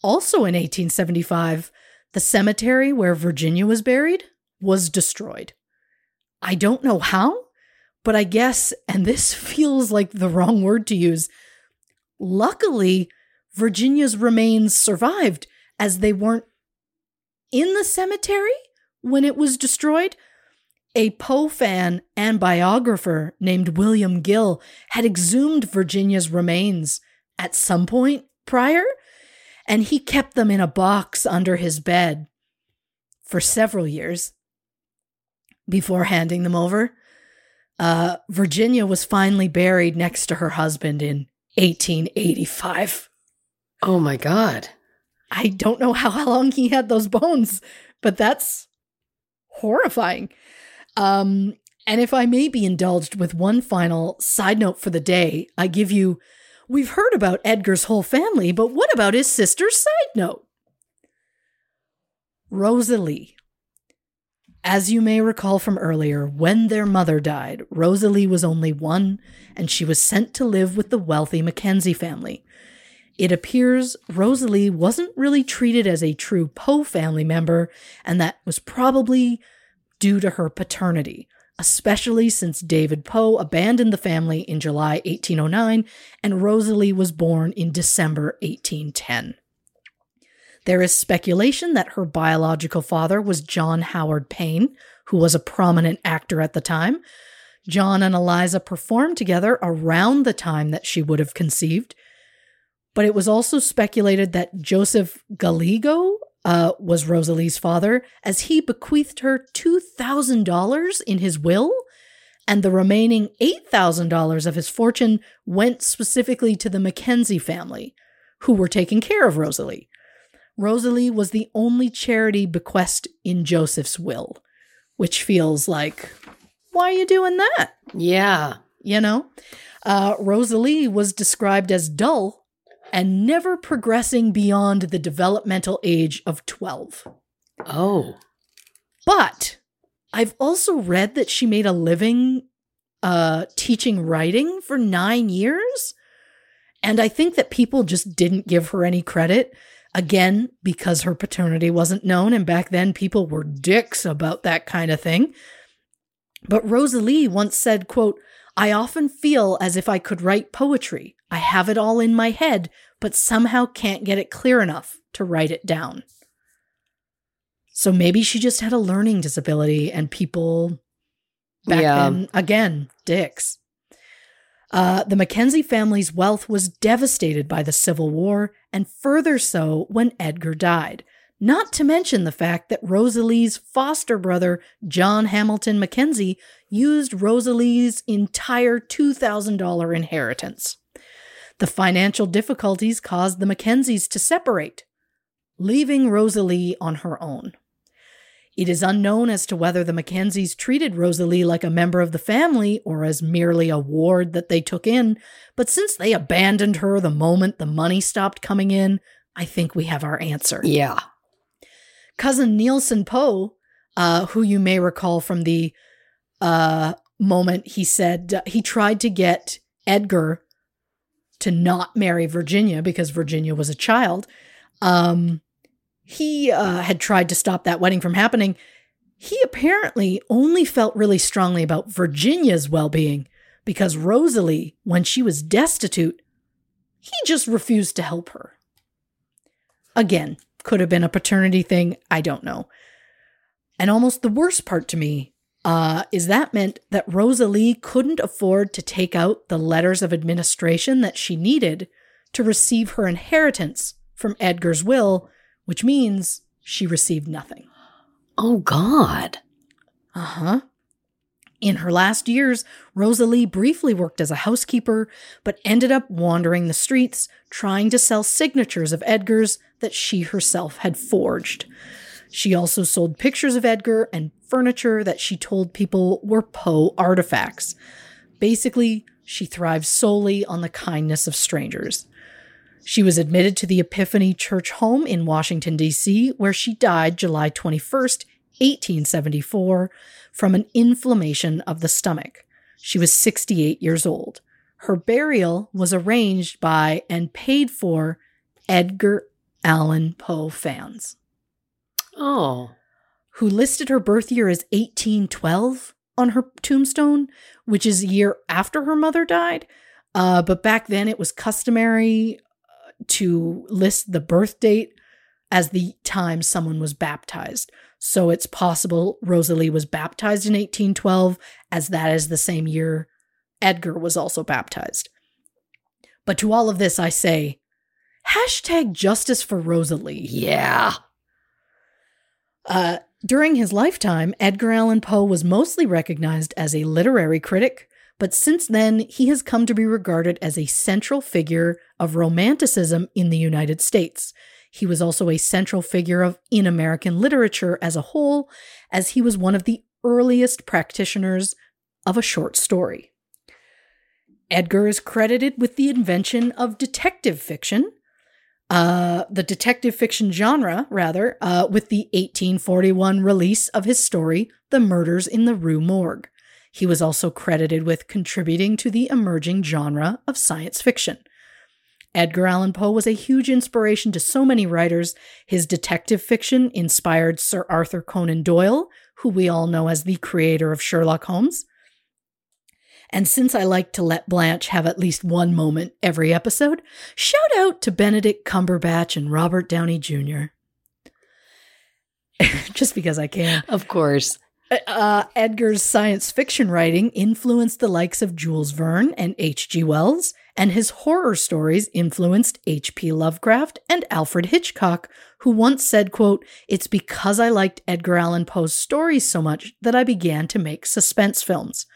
Also in 1875, the cemetery where Virginia was buried was destroyed. I don't know how, but I guess, and this feels like the wrong word to use, luckily, Virginia's remains survived as they weren't in the cemetery when it was destroyed. A Poe fan and biographer named William Gill had exhumed Virginia's remains at some point prior, and he kept them in a box under his bed for several years before handing them over. Uh, Virginia was finally buried next to her husband in 1885. Oh my God. I don't know how, how long he had those bones, but that's horrifying. Um, and if I may be indulged with one final side note for the day, I give you we've heard about Edgar's whole family, but what about his sister's side note? Rosalie as you may recall from earlier, when their mother died, Rosalie was only one, and she was sent to live with the wealthy Mackenzie family. It appears Rosalie wasn't really treated as a true Poe family member, and that was probably due to her paternity, especially since David Poe abandoned the family in July 1809 and Rosalie was born in December 1810. There is speculation that her biological father was John Howard Payne, who was a prominent actor at the time. John and Eliza performed together around the time that she would have conceived. But it was also speculated that Joseph Gallego uh, was Rosalie's father, as he bequeathed her $2,000 in his will, and the remaining $8,000 of his fortune went specifically to the Mackenzie family, who were taking care of Rosalie. Rosalie was the only charity bequest in Joseph's will, which feels like, why are you doing that? Yeah. You know? Uh, Rosalie was described as dull and never progressing beyond the developmental age of 12. Oh. But I've also read that she made a living uh, teaching writing for nine years. And I think that people just didn't give her any credit. Again, because her paternity wasn't known, and back then people were dicks about that kind of thing. But Rosalie once said, quote, I often feel as if I could write poetry. I have it all in my head, but somehow can't get it clear enough to write it down. So maybe she just had a learning disability and people back yeah. then, again, dicks. Uh, the Mackenzie family's wealth was devastated by the Civil War, and further so when Edgar died. Not to mention the fact that Rosalie's foster brother, John Hamilton Mackenzie, used Rosalie's entire $2,000 inheritance. The financial difficulties caused the Mackenzies to separate, leaving Rosalie on her own. It is unknown as to whether the Mackenzies treated Rosalie like a member of the family or as merely a ward that they took in, but since they abandoned her the moment the money stopped coming in, I think we have our answer. Yeah. Cousin Neilson Poe, uh, who you may recall from the uh, moment he said uh, he tried to get Edgar to not marry Virginia because Virginia was a child. Um, he uh, had tried to stop that wedding from happening. He apparently only felt really strongly about Virginia's well being because Rosalie, when she was destitute, he just refused to help her. Again, Could have been a paternity thing. I don't know. And almost the worst part to me uh, is that meant that Rosalie couldn't afford to take out the letters of administration that she needed to receive her inheritance from Edgar's will, which means she received nothing. Oh, God. Uh huh. In her last years, Rosalie briefly worked as a housekeeper, but ended up wandering the streets trying to sell signatures of Edgar's that she herself had forged. She also sold pictures of Edgar and furniture that she told people were Poe artifacts. Basically, she thrived solely on the kindness of strangers. She was admitted to the Epiphany Church home in Washington, D.C., where she died July 21st, 1874, from an inflammation of the stomach. She was 68 years old. Her burial was arranged by and paid for Edgar Allan Poe fans. Oh. Who listed her birth year as 1812 on her tombstone, which is a year after her mother died. Uh, but back then it was customary uh, to list the birth date as the time someone was baptized. So it's possible Rosalie was baptized in 1812, as that is the same year Edgar was also baptized. But to all of this, I say, hashtag justice for Rosalie. Yeah. Uh, during his lifetime, Edgar Allan Poe was mostly recognized as a literary critic, but since then, he has come to be regarded as a central figure of Romanticism in the United States. He was also a central figure of in American literature as a whole, as he was one of the earliest practitioners of a short story. Edgar is credited with the invention of detective fiction, uh, the detective fiction genre, rather, uh, with the 1841 release of his story, The Murders in the Rue Morgue. He was also credited with contributing to the emerging genre of science fiction. Edgar Allan Poe was a huge inspiration to so many writers. His detective fiction inspired Sir Arthur Conan Doyle, who we all know as the creator of Sherlock Holmes. And since I like to let Blanche have at least one moment every episode, shout out to Benedict Cumberbatch and Robert Downey Jr. Just because I can. Of course. Uh, Edgar's science fiction writing influenced the likes of Jules Verne and H.G. Wells, and his horror stories influenced H.P. Lovecraft and Alfred Hitchcock, who once said, quote, It's because I liked Edgar Allan Poe's stories so much that I began to make suspense films.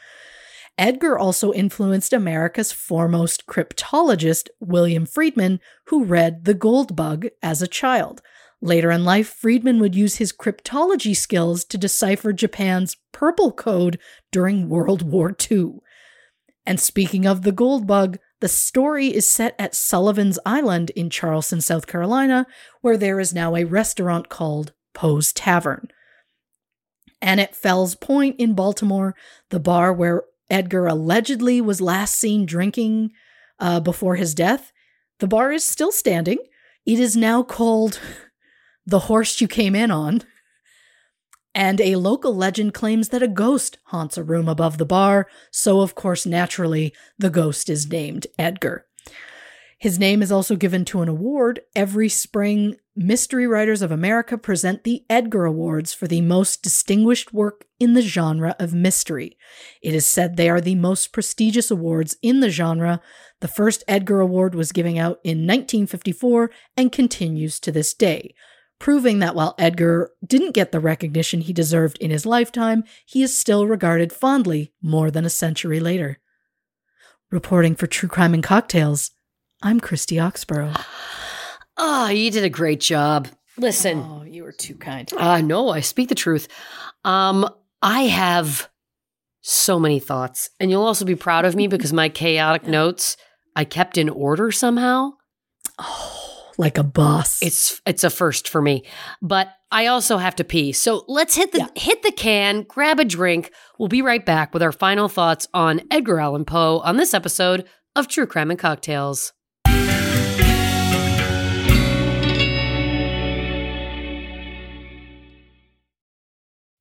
Edgar also influenced America's foremost cryptologist, William Friedman, who read The Gold Bug as a child. Later in life, Friedman would use his cryptology skills to decipher Japan's purple code during World War II. And speaking of the gold bug, the story is set at Sullivan's Island in Charleston, South Carolina, where there is now a restaurant called Poe's Tavern. And at Fells Point in Baltimore, the bar where Edgar allegedly was last seen drinking uh, before his death, the bar is still standing. It is now called the horse you came in on. And a local legend claims that a ghost haunts a room above the bar, so of course, naturally, the ghost is named Edgar. His name is also given to an award. Every spring, Mystery Writers of America present the Edgar Awards for the most distinguished work in the genre of mystery. It is said they are the most prestigious awards in the genre. The first Edgar Award was given out in 1954 and continues to this day proving that while Edgar didn't get the recognition he deserved in his lifetime, he is still regarded fondly more than a century later. Reporting for True Crime and Cocktails, I'm Christy Oxborough. Oh, you did a great job. Listen. Oh, you were too kind. Uh no, I speak the truth. Um, I have so many thoughts. And you'll also be proud of me because my chaotic notes I kept in order somehow. Oh, like a boss. It's it's a first for me. But I also have to pee. So let's hit the Yeah. hit the can, grab a drink. We'll be right back with our final thoughts on Edgar Allan Poe on this episode of True Crime and Cocktails.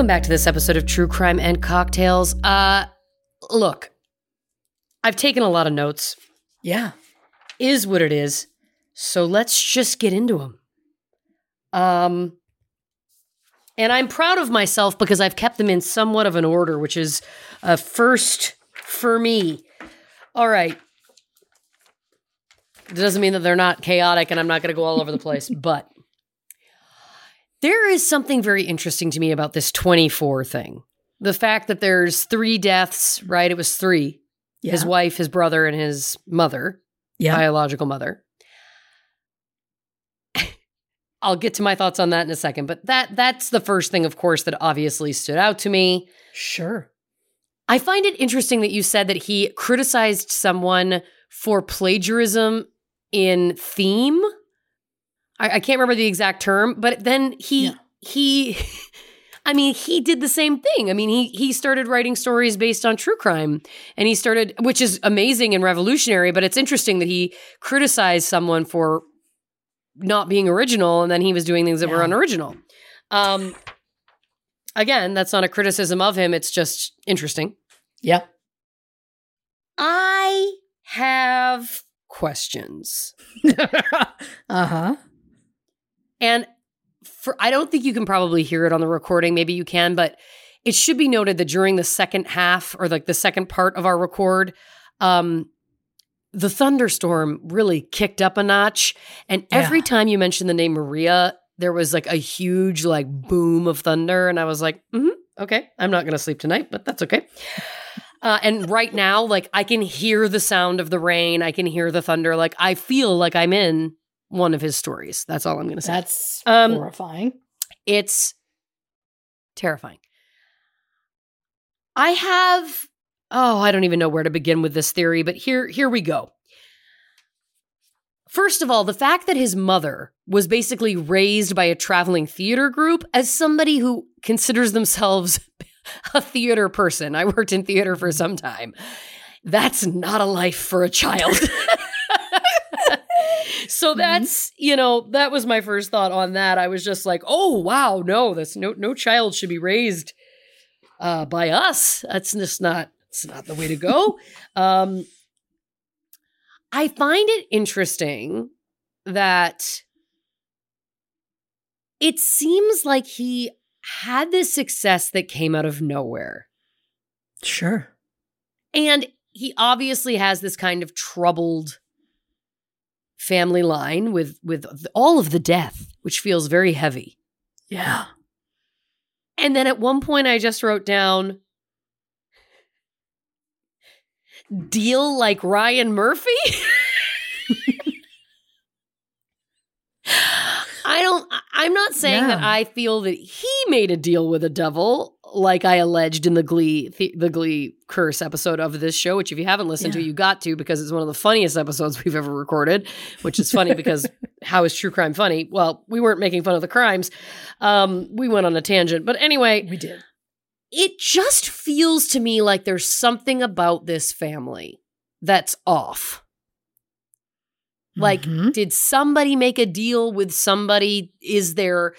Welcome back to this episode of True Crime and Cocktails. Uh look, I've taken a lot of notes. Yeah. Is what it is. So let's just get into them. Um and I'm proud of myself because I've kept them in somewhat of an order, which is a first for me. All right. It doesn't mean that they're not chaotic and I'm not going to go all over the place, but there is something very interesting to me about this 24 thing. The fact that there's three deaths, right? It was three Yeah. his wife, his brother, and his mother, Yeah. biological mother. I'll get to my thoughts on that in a second, but that that's the first thing, of course, that obviously stood out to me. sure. I find it interesting that you said that he criticized someone for plagiarism in theme. I, I can't remember the exact term, but then he Yeah. he I mean, he did the same thing. I mean, he he started writing stories based on true crime and he started which is amazing and revolutionary, but it's interesting that he criticized someone for not being original and then he was doing things that were unoriginal. Um again, that's not a criticism of him, it's just interesting. Yeah. I have questions. uh huh. And for I don't think you can probably hear it on the recording. Maybe you can, but it should be noted that during the second half or like the second part of our record, um, the thunderstorm really kicked up a notch. And every Yeah. time you mentioned the name Maria, there was like a huge like boom of thunder, and I was like, hmm okay, I'm not gonna sleep tonight, but that's okay. Uh, and right now, like I can hear the sound of the rain, I can hear the thunder. Like I feel like I'm in one of his stories. That's all I'm gonna say. That's Um, horrifying. It's terrifying. I have oh, I don't even know where to begin with this theory, but here here we go. First of all, the fact that his mother was basically raised by a traveling theater group as somebody who considers themselves a theater person. I worked in theater for some time. That's not a life for a child. so that's, you know, that was my first thought on that. I was just like, "Oh, wow, no, that's no no child should be raised uh by us. That's just not it's not the way to go." um I find it interesting that it seems like he had this success that came out of nowhere. Sure. And he obviously has this kind of troubled family line with with all of the death, which feels very heavy. Yeah. And then at one point I just wrote down deal like Ryan Murphy. I don't I'm not saying that I feel that he made a deal with the devil like I alleged in the Glee the, the Glee curse episode of this show, which if you haven't listened to, you got to because it's one of the funniest episodes we've ever recorded. Which is funny because how is true crime funny? Well, we weren't making fun of the crimes. Um, we went on a tangent, but anyway, We did. it just feels to me like there's something about this family that's off. Like, Mhm. did somebody make a deal with somebody? Is there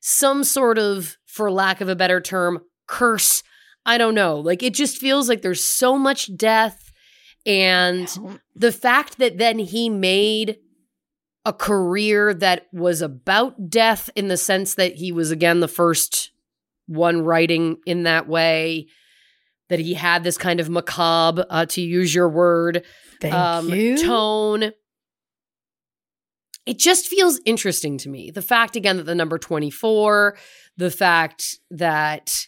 some sort of, for lack of a better term, curse? I don't know. Like it just feels like there's so much death and the fact that then he made a career that was about death in the sense that he was again the first one writing in that way that he had this kind of macabre uh, to use your word Thank you. tone it just feels interesting to me the fact again that the number 24 the fact that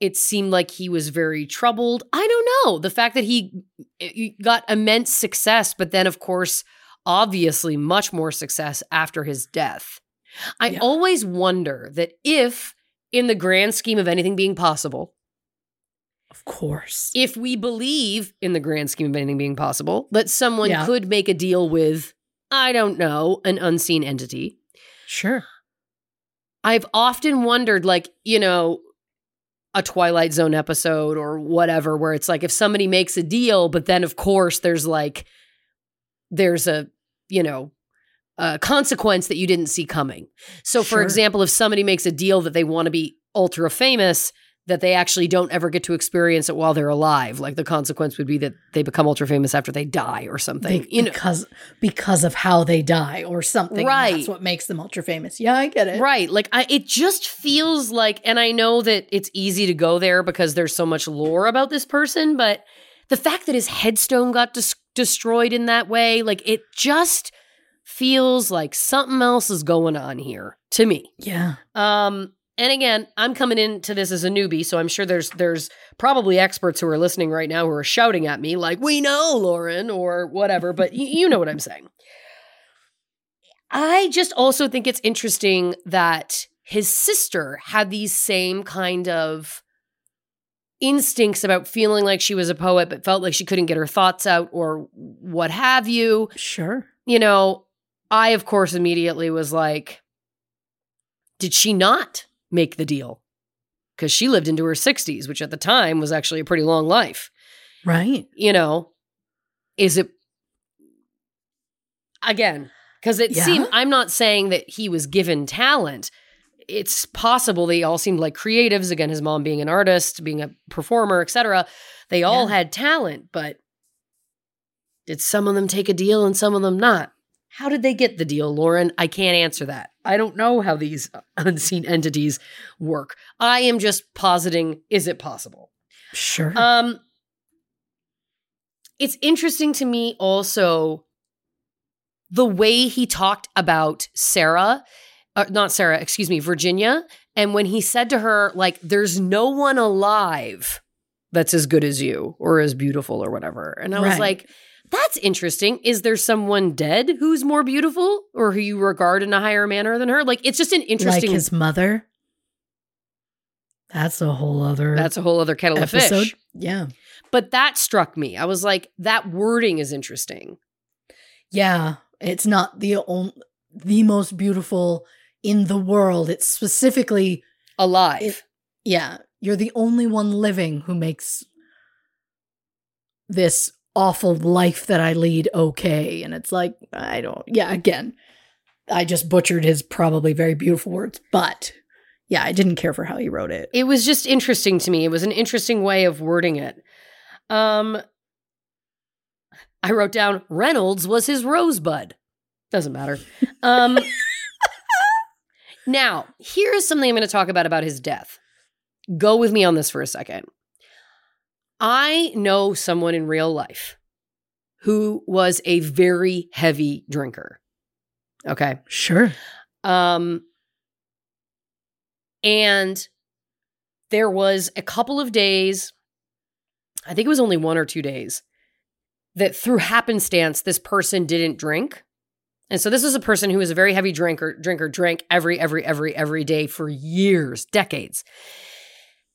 it seemed like he was very troubled i don't know the fact that he, eh, he got immense success but then of course obviously much more success after his death i Yeah. always wonder that if in the grand scheme of anything being possible Of course. if we believe in the grand scheme of anything being possible that someone Yeah. could make a deal with i don't know an unseen entity Sure. i've often wondered like you know a twilight zone episode or whatever where it's like if somebody makes a deal but then of course there's like there's a you know a consequence that you didn't see coming so for Sure. example if somebody makes a deal that they want to be ultra famous that they actually don't ever get to experience it while they're alive like the consequence would be that they become ultra famous after they die or something Be- you know because because of how they die or something. Right. That's what makes them ultra famous. Yeah, I get it. Right. Like I it just feels like and I know that it's easy to go there because there's so much lore about this person, but the fact that his headstone got des- destroyed in that way, like it just feels like something else is going on here to me. Yeah. Um and again, I'm coming into this as a newbie, so I'm sure there's there's probably experts who are listening right now who are shouting at me like, "We know, Lauren," or whatever, but y- you know what I'm saying. I just also think it's interesting that his sister had these same kind of instincts about feeling like she was a poet but felt like she couldn't get her thoughts out or what have you Sure. you know, I, of course, immediately was like, did she not make the deal? Because she lived into her 60s, which at the time was actually a pretty long life. Right. You know, is it, again, because it Yeah. seemed, I'm not saying that he was given talent. It's possible they all seemed like creatives. Again, his mom being an artist, being a performer, etc. They all Yeah. had talent, but did some of them take a deal and some of them not? How did they get the deal, Lauren? I can't answer that. I don't know how these unseen entities work. I am just positing is it possible? Sure. Um it's interesting to me also the way he talked about Sarah, uh, not Sarah, excuse me, Virginia, and when he said to her like there's no one alive that's as good as you or as beautiful or whatever. And I was like that's interesting. Is there someone dead who's more beautiful or who you regard in a higher manner than her? Like it's just an interesting like his mother. That's a whole other that's a whole other kettle of episode. fish. Yeah. But that struck me. I was like, that wording is interesting. Yeah. It's not the only the most beautiful in the world. It's specifically Alive. It- yeah, you're the only one living who makes this awful life that I lead okay. And it's like, I don't, yeah, again, I just butchered his probably very beautiful words, but yeah, I didn't care for how he wrote it. it was just interesting to me. It was an interesting way of wording it. Um I wrote down Reynolds was his rosebud. Doesn't matter. Um Now, here's something I'm going to talk about about his death. Go with me on this for a second. I know someone in real life who was a very heavy drinker. Okay. Sure. Um, and there was a couple of days, I think it was only one or two days, that through happenstance, this person didn't drink. And so this was a person who was a very heavy drinker, drinker, drank every, every, every, every day for years, decades.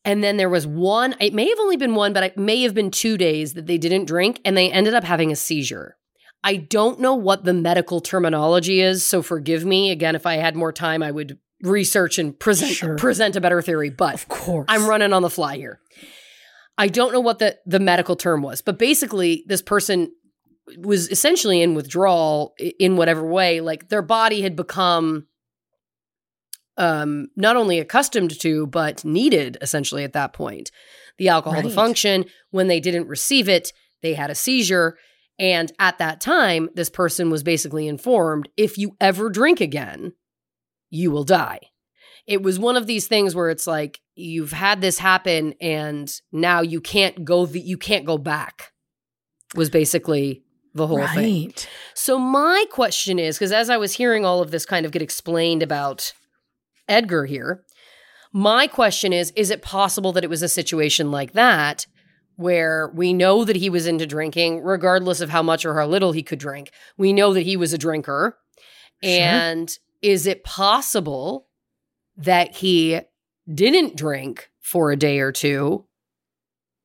And then there was one, it may have only been one, but it may have been two days that they didn't drink and they ended up having a seizure. I don't know what the medical terminology is, so forgive me. Again, if I had more time, I would research and present Sure. present a better theory, but Of course. I'm running on the fly here. I don't know what the the medical term was, but basically this person was essentially in withdrawal in whatever way, like their body had become um, not only accustomed to, but needed essentially at that point. The alcohol to function, when they didn't receive it, they had a seizure. And at that time, this person was basically informed if you ever drink again, you will die. It was one of these things where it's like you've had this happen and now you can't go the, you can't go back. Was basically the whole thing. So my question is because as I was hearing all of this kind of get explained about Edgar here, my question is is it possible that it was a situation like that where we know that he was into drinking regardless of how much or how little he could drink. We know that he was a drinker. Sure. And is it possible that he didn't drink for a day or two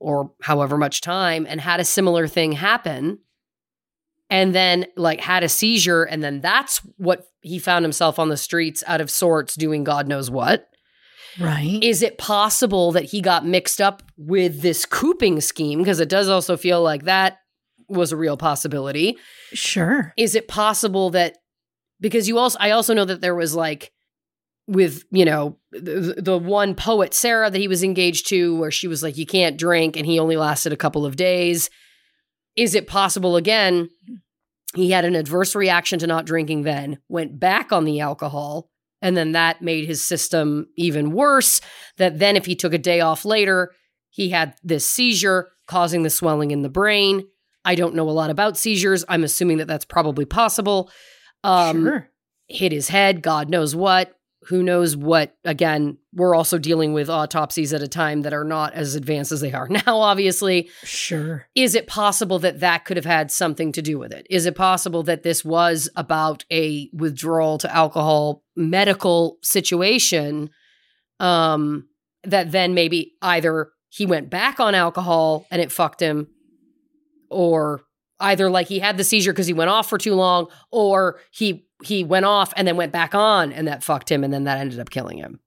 or however much time and had a similar thing happen and then like had a seizure and then that's what he found himself on the streets out of sorts doing god knows what Right. is it possible that he got mixed up with this cooping scheme because it does also feel like that was a real possibility sure. is it possible that because you also I also know that there was like with you know the, the one poet Sarah that he was engaged to where she was like you can't drink and he only lasted a couple of days is it possible again he had an adverse reaction to not drinking then went back on the alcohol and then that made his system even worse that then if he took a day off later he had this seizure causing the swelling in the brain I don't know a lot about seizures. I'm assuming that that's probably possible. Um, sure. Hit his head, God knows what. Who knows what? Again, we're also dealing with autopsies at a time that are not as advanced as they are now, obviously. Sure. Is it possible that that could have had something to do with it? Is it possible that this was about a withdrawal to alcohol medical situation um, that then maybe either he went back on alcohol and it fucked him, or either like he had the seizure because he went off for too long, or he he went off and then went back on and that fucked him and then that ended up killing him.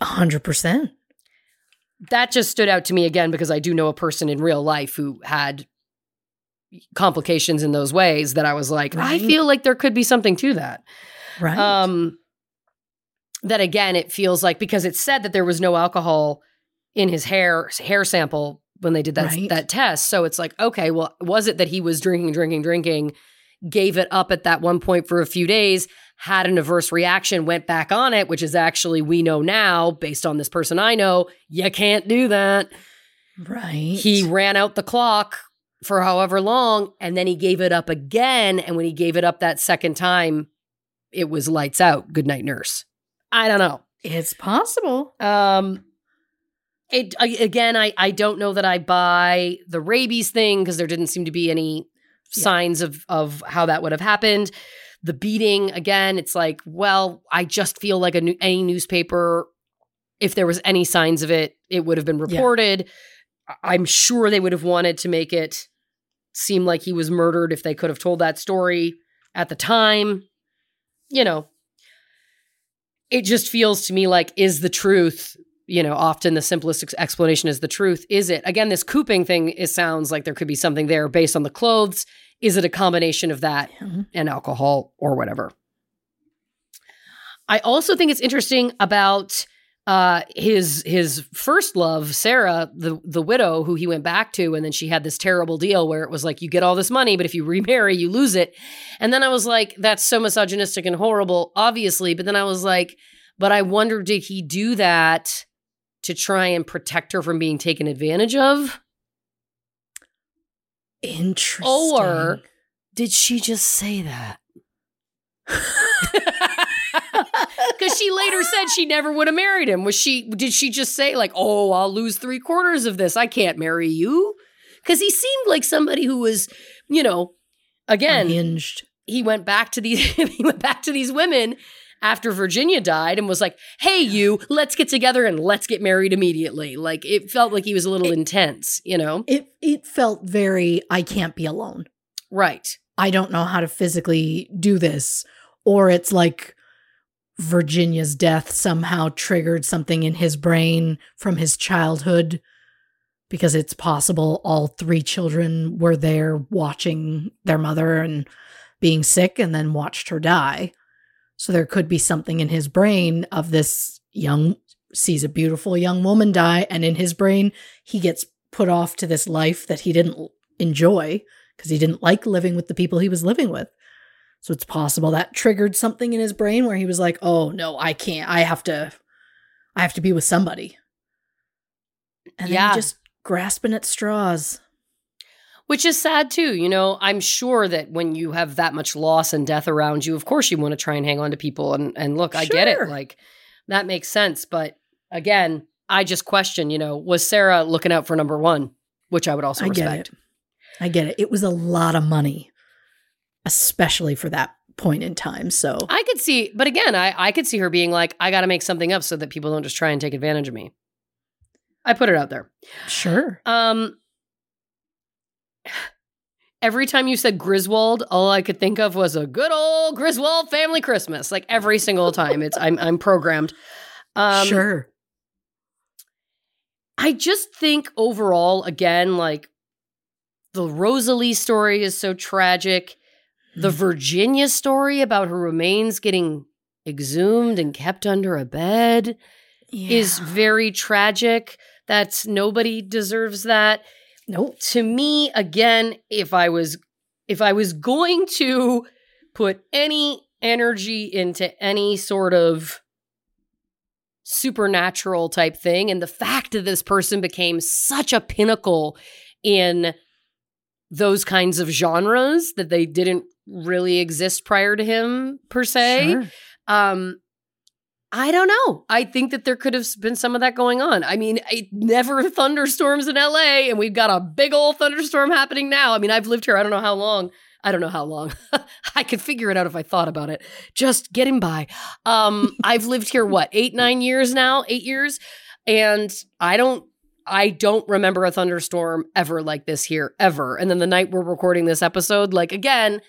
A hundred percent. That just stood out to me again because I do know a person in real life who had complications in those ways that I was like, I feel like there could be something to that. Right. Um, that again, it feels like because it said that there was no alcohol in his hair hair sample when they did that Right. that test. So it's like, okay, well, was it that he was drinking, drinking, drinking, gave it up at that one point for a few days, had an adverse reaction, went back on it, which is actually we know now based on this person I know, you can't do that. right. He ran out the clock for however long and then he gave it up again. And when he gave it up that second time, it was lights out. Good night, nurse. I don't know. it's possible. Um, it I- again, I I don't know that I buy the rabies thing because there didn't seem to be any Yeah. signs of of how that would have happened. The beating again, it's like, well, I just feel like a new, any newspaper, if there was any signs of it, it would have been reported. I- I'm sure they would have wanted to make it seem like he was murdered if they could have told that story at the time. You know, it just feels to me like is the truth you know often the simplest ex- explanation is the truth is it again this cooping thing it sounds like there could be something there based on the clothes is it a combination of that Yeah. and alcohol or whatever? I also think it's interesting about uh his his first love sarah the the widow who he went back to and then she had this terrible deal where it was like you get all this money but if you remarry you lose it. And then i was like that's so misogynistic and horrible obviously. But then i was like but i wonder did he do that to try and protect her from being taken advantage of Interesting. Or- did she just say that because she later said she never would have married him was she did she just say like oh i'll lose three quarters of this i can't marry you because he seemed like somebody who was you know again unhinged. he went back to these he went back to these women after Virginia died and was like, "Hey you, let's get together and let's get married immediately." Like it felt like he was a little intense, you know? It it felt very I can't be alone. Right. I don't know how to physically do this. Or it's like Virginia's death somehow triggered something in his brain from his childhood because it's possible all three children were there watching their mother and being sick and then watched her die. So there could be something in his brain of this young sees a beautiful young woman die and in his brain he gets put off to this life that he didn't enjoy because he didn't like living with the people he was living with. So it's possible that triggered something in his brain where he was like, "Oh no, I can't. I have to I have to be with somebody." And then Yeah. just grasping at straws. Which is sad too. You know, I'm sure that when you have that much loss and death around you, of course you want to try and hang on to people. And and look, I get it. Like that makes sense. But again, I just question, you know, was Sarah looking out for number one? Which I would also I get it. I get it. It was a lot of money, especially for that point in time. So I could see, but again, I, I could see her being like, I got to make something up so that people don't just try and take advantage of me. I put it out there. sure. Um, every time you said Griswold, all I could think of was a good old Griswold family Christmas. Like every single time, it's I'm I'm programmed. Um, sure. I just think overall, again, like the Rosalie story is so tragic. The Mhm. Virginia story about her remains getting exhumed and kept under a bed is very tragic. That's nobody deserves that. Nope. To me, again, if I was if I was going to put any energy into any sort of supernatural type thing and the fact that this person became such a pinnacle in those kinds of genres that they didn't really exist prior to him per se Sure. um I don't know. I think that there could have been some of that going on. I mean, it never thunderstorms in LA, and we've got a big old thunderstorm happening now. I mean, I've lived here, I don't know how long. I don't know how long. I could figure it out if I thought about it. Just getting by. Um, I've lived here, what, eight, nine years now? Eight years? And I don't I don't remember a thunderstorm ever like this here, ever. And then the night we're recording this episode, like again,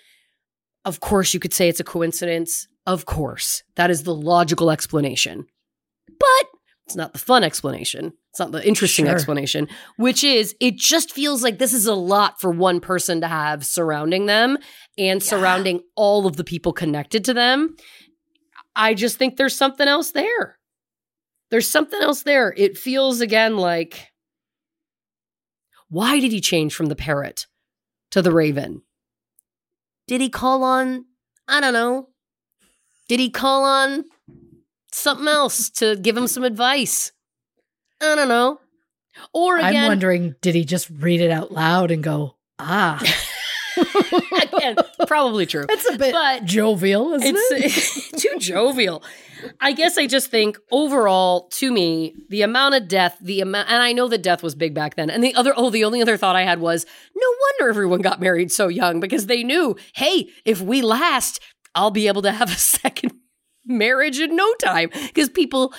of course you could say it's a coincidence. Of course. That is the logical explanation. But it's not the fun explanation. It's not the interesting Sure. explanation, which is it just feels like this is a lot for one person to have surrounding them and Yeah. surrounding all of the people connected to them. I just think there's something else there. There's something else there. It feels again like why did he change from the parrot to the raven? Did he call on, I don't know, did he call on something else to give him some advice? I don't know. Or I'm wondering, did he just read it out loud and go, ah, again, probably true. It's a bit But jovial, isn't it? Too jovial. I guess I just think overall, to me, the amount of death, the amount, and I know that death was big back then. And the other, oh, the only other thought I had was, no wonder everyone got married so young because they knew, hey, if we last, I'll be able to have a second marriage in no time because people.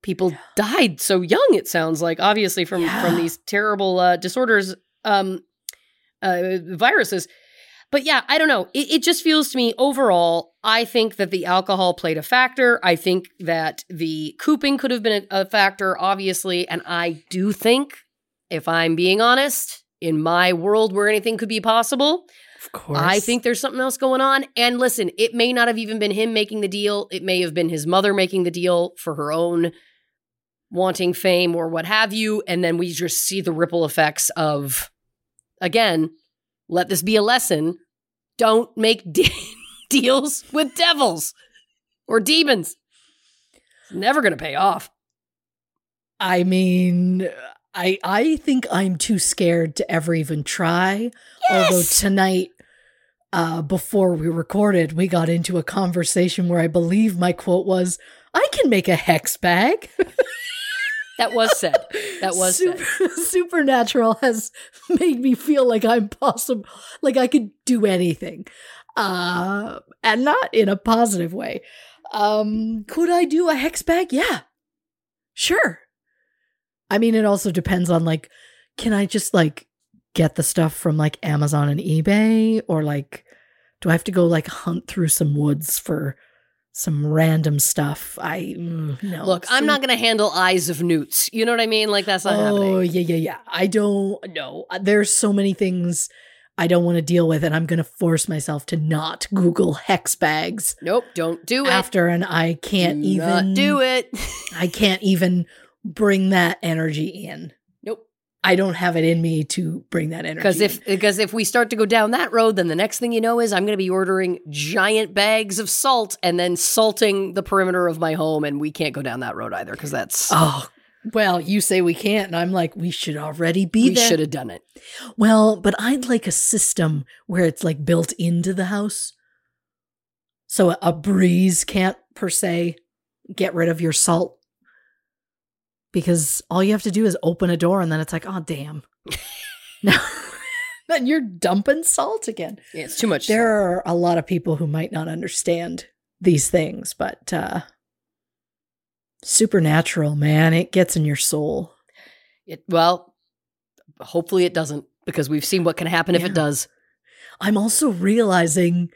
People died so young. It sounds like, obviously, from Yeah. from these terrible uh, disorders, um, uh, viruses. But yeah, I don't know. It, it just feels to me overall, I think that the alcohol played a factor. I think that the cooping could have been a, a factor, obviously. And I do think, if I'm being honest, in my world where anything could be possible, Of course. I think there's something else going on. And listen, it may not have even been him making the deal. It may have been his mother making the deal for her own wanting fame or what have you. And then we just see the ripple effects of, again, let this be a lesson. Don't make de- deals with devils or demons. It's never going to pay off. I mean, I I think I'm too scared to ever even try. Although tonight, uh, before we recorded, we got into a conversation where I believe my quote was, "I can make a hex bag." That was said. That was Super, said. supernatural has made me feel like I'm possible, like I could do anything, uh, and not in a positive way. Um, could I do a hex bag? Yeah, sure. I mean, it also depends on like, can I just like get the stuff from like Amazon and eBay, or like, do I have to go like hunt through some woods for some random stuff? I mm, no. Look, I'm not going to handle eyes of newts. You know what I mean? Like, that's not oh happening. Oh yeah, yeah, yeah. I don't know. There's so many things I don't want to deal with it. I'm going to force myself to not Google hex bags Nope, don't do it. after, and I can't Do even not do it. I can't even bring that energy in. nope. I don't have it in me to bring that energy. Because if because if we start to go down that road, then the next thing you know is I'm going to be ordering giant bags of salt and then salting the perimeter of my home, and we can't go down that road either because that's oh well, you say we can't, and I'm like, we should already be we there. should have done it. Well, but I'd like a system where it's like built into the house. So a, a breeze can't per se get rid of your salt. Because all you have to do is open a door and then it's like, oh damn. now then you're dumping salt again. Yeah, it's too much. There are a lot of people who might not understand these things, but uh supernatural, man, it gets in your soul. It, well, hopefully it doesn't because we've seen what can happen if it does. I'm also realizing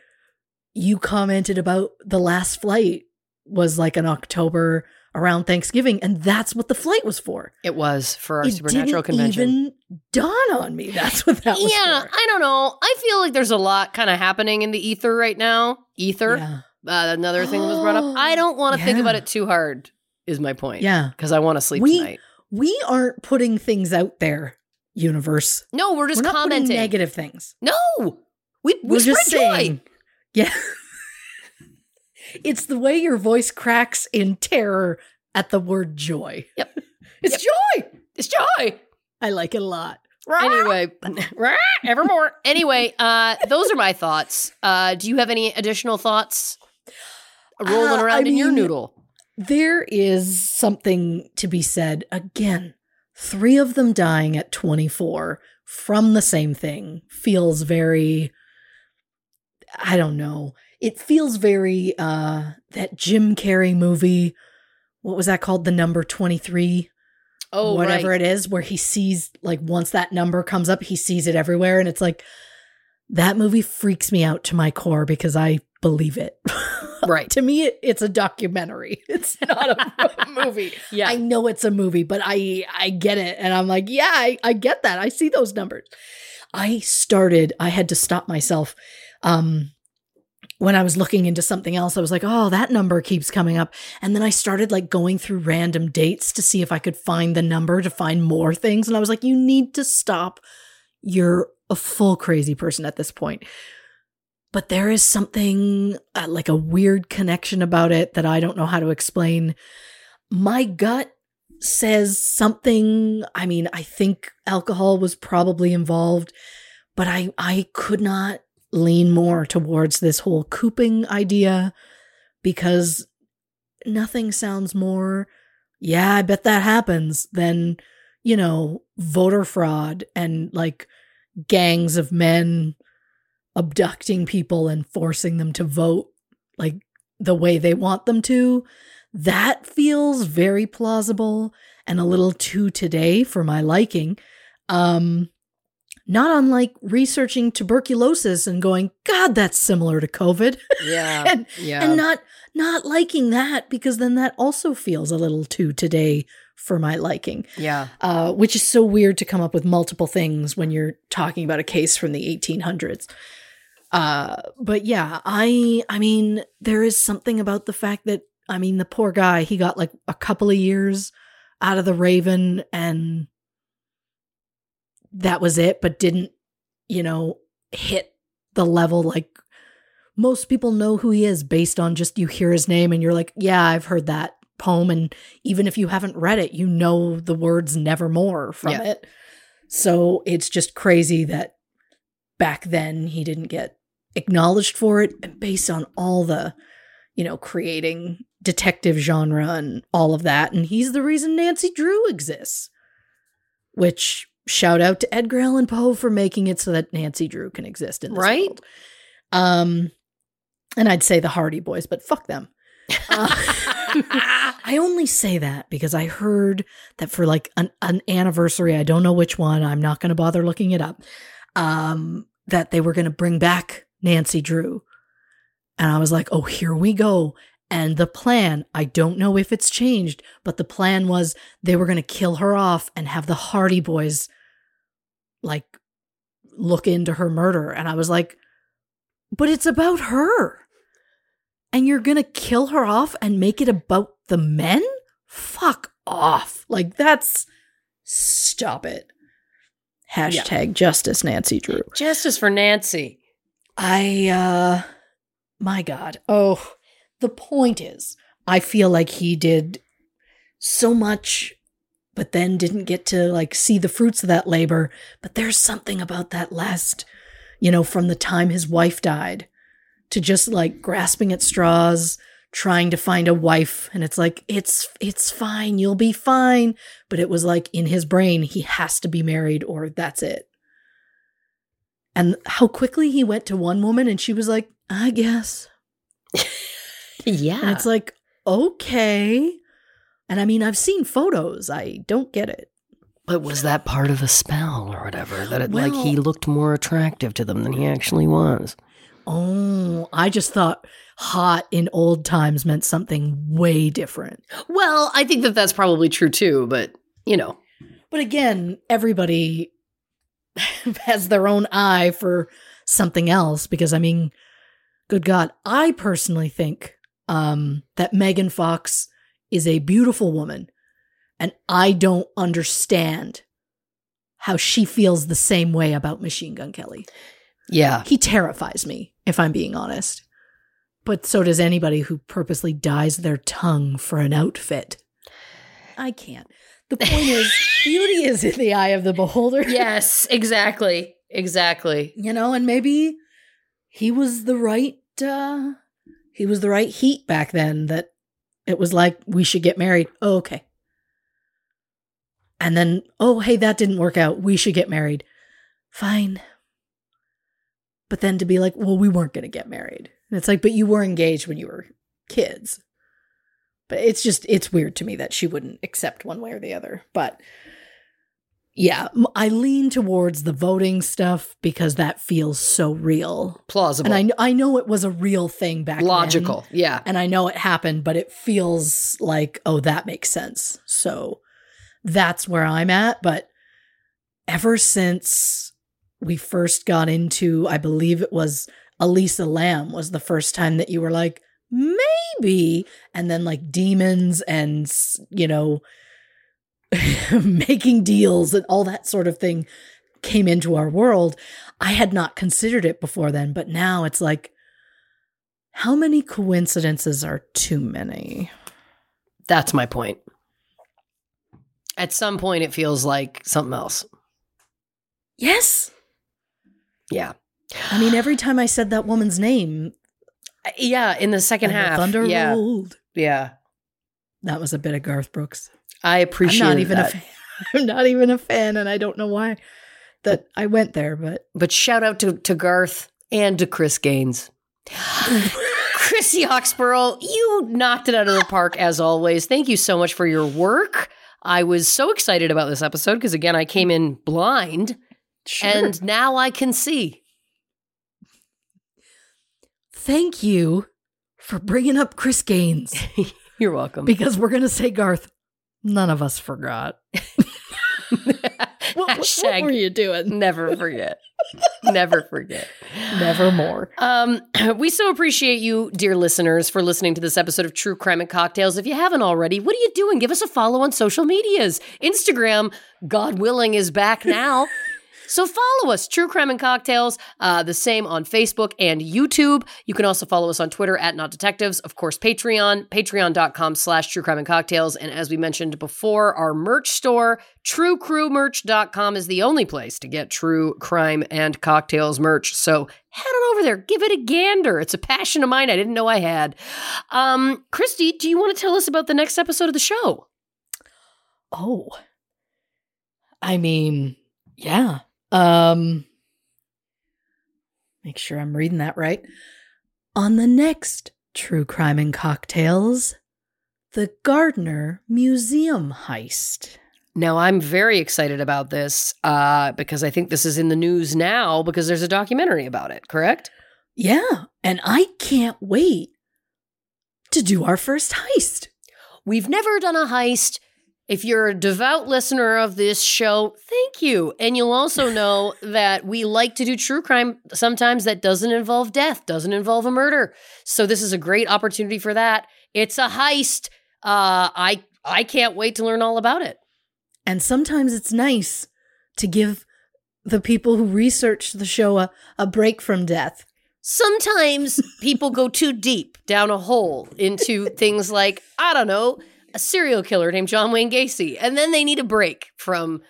you commented about the last flight was like an October around Thanksgiving, and that's what the flight was for. It was for our it supernatural didn't convention. even dawn on me that's what that was yeah, for. I don't know. I feel like there's a lot kind of happening in the ether right now. Ether, Yeah. uh, another thing that was brought up. I don't want to think about it too hard. Is my point. Yeah. because I want to sleep We- tonight. We aren't putting things out there, universe. No, we're just We're not commenting. putting negative things. No, we we We're spread just joy. saying. Yeah. it's the way your voice cracks in terror at the word joy. Yep. It's joy. It's joy. I like it a lot. Anyway, evermore. Anyway, uh, those are my thoughts. Uh, do you have any additional thoughts rolling Uh, around I in your noodle? There is something to be said. Again, three of them dying at 24 from the same thing feels very, I don't know. It feels very, uh, that Jim Carrey movie. What was that called? The number 23? Oh, whatever right. it is, where he sees, like, once that number comes up, he sees it everywhere. And it's like, that movie freaks me out to my core because I believe it. Right. to me, it, it's a documentary. It's not a movie. Yeah. I know it's a movie, but I I get it, and I'm like, yeah, I, I get that. I see those numbers. I started. I had to stop myself. Um, when I was looking into something else, I was like, oh, that number keeps coming up. And then I started like going through random dates to see if I could find the number to find more things. And I was like, you need to stop. You're a full crazy person at this point. But there is something uh, like a weird connection about it that I don't know how to explain. My gut says something. I mean, I think alcohol was probably involved, but I I could not lean more towards this whole cooping idea because nothing sounds more yeah, I bet that happens than, you know, voter fraud and like gangs of men abducting people and forcing them to vote like the way they want them to. That feels very plausible and a little too today for my liking. Um not unlike researching tuberculosis and going, God, that's similar to COVID. Yeah. and, yeah. and not not liking that because then that also feels a little too today for my liking. yeah. Uh, which is so weird to come up with multiple things when you're talking about a case from the 1800s. Uh, but yeah, I I mean, there is something about the fact that I mean, the poor guy, he got like a couple of years out of the Raven and that was it, but didn't, you know, hit the level like most people know who he is based on just you hear his name and you're like, yeah, I've heard that poem. And even if you haven't read it, you know the words nevermore from Yeah. it. So it's just crazy that back then he didn't get acknowledged for it. And based on all the, you know, creating detective genre and all of that. And he's the reason Nancy Drew exists. Which shout out to Edgar Allan Poe for making it so that Nancy Drew can exist in this Right? world. Um, and I'd say the Hardy Boys, but fuck them. Uh, I only say that because I heard that for like an, an anniversary, I don't know which one, I'm not going to bother looking it up, um, that they were going to bring back Nancy Drew. And I was like, oh, here we go. And the plan, I don't know if it's changed, but the plan was they were going to kill her off and have the Hardy Boys like look into her murder. And I was like, but it's about her. And you're going to kill her off and make it about the men? Fuck off. Like, that's stop it. Hashtag justice, Nancy Drew. Justice for Nancy. I, uh, my God. Oh, the point is, I feel like he did so much, but then didn't get to like see the fruits of that labor. But there's something about that last, you know, from the time his wife died to just like grasping at straws, trying to find a wife. And it's like, it's, it's fine. You'll be fine. But it was like in his brain, he has to be married or that's it. And how quickly he went to one woman and she was like, I guess. Yeah. And it's like, okay. And I mean, I've seen photos. I don't get it. but was that part of the spell or whatever? That it, like he looked more attractive to them than he actually was. Oh, I just thought hot in old times meant something way different. Well, I think that that's probably true too, but you know. But again, everybody has their own eye for something else because I mean, good God, I personally think um, that Megan Fox is a beautiful woman, and I don't understand how she feels the same way about Machine Gun Kelly. Yeah. He terrifies me, if I'm being honest. But so does anybody who purposely dyes their tongue for an outfit. I can't. The point is, beauty is in the eye of the beholder. yes, exactly. Exactly. You know, and maybe he was the right uh he was the right heat back then that it was like we should get married. Oh, okay. And then, oh, hey, that didn't work out. We should get married. Fine. But then to be like, well, we weren't going to get married. And it's like, but you were engaged when you were kids. But it's just, it's weird to me that she wouldn't accept one way or the other. But yeah, I lean towards the voting stuff because that feels so real. Plausible. And I, I know it was a real thing back then. Logical. Yeah. And I know it happened, but it feels like, oh, that makes sense. So that's where I'm at. But ever since we first got into, I believe it was Elisa Lam was the first time that you were like, maybe. And then like demons and, you know, making deals and all that sort of thing came into our world. I had not considered it before then, but now it's like, how many coincidences are too many? That's my point. At some point, it feels like something else. Yes. Yeah. I mean, every time I said that woman's name, Yeah. In the second and the half. thunder yeah. rolled. Yeah. That was a bit of Garth Brooks. I appreciate I'm not even that. a fan. I'm not even a fan, and I don't know why that I went there, but But shout out to, to Garth and to Chris Gaines. Chrissy Oxborough, you knocked it out of the park as always. Thank you so much for your work. I was so excited about this episode because, again, I came in blind and now I can see. thank you for bringing up Chris Gaines You're welcome. because we're gonna say Garth. None of us forgot. What, what- what were you doing? never forget. never forget. Nevermore. Um, we so appreciate you, dear listeners, for listening to this episode of True Crime and Cocktails. If you haven't already, what are you doing? Give us a follow on social medias. Instagram, God willing, is back now. So follow us, True Crime and Cocktails, uh, the same on Facebook and YouTube. You can also follow us on Twitter at Not Detectives. Of course, Patreon, patreon.com slash True Crime and Cocktails. And as we mentioned before, our merch store, truecrewmerch.com is the only place to get True Crime and Cocktails merch. So head on over there, give it a gander. It's a passion of mine I didn't know I had. Um, Christy, do you want to tell us about the next episode of the show? Oh. I mean, yeah. Um Make sure I'm reading that right. On the next True Crime and Cocktails, the Gardner Museum heist. Now, I'm very excited about this uh, because I think this is in the news now because there's a documentary about it, correct? Yeah, and I can't wait to do our first heist. We've never done a heist If you're a devout listener of this show, thank you. And you'll also know that we like to do true crime sometimes that doesn't involve death, doesn't involve a murder. So this is a great opportunity for that. It's a heist. Uh, I I can't wait to learn all about it. And sometimes it's nice to give the people who research the show a, a break from death. Sometimes people go too deep down a hole into things like, I don't know, a serial killer named John Wayne Gacy, and then they need a break from,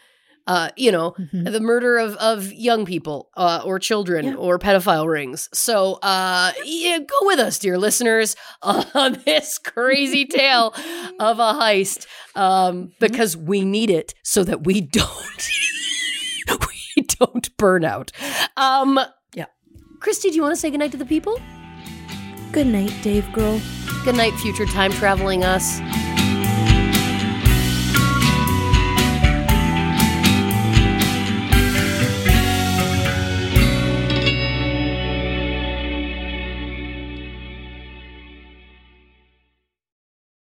uh, you know, Mhm. the murder of of young people uh, or children Yeah. or pedophile rings. So, uh, yeah, go with us, dear listeners, on this crazy tale of a heist, um, because we need it so that we don't we don't burn out. Um, Yeah. Christy, do you want to say goodnight to the people? Good night, Dave girl. Good night, future time traveling us.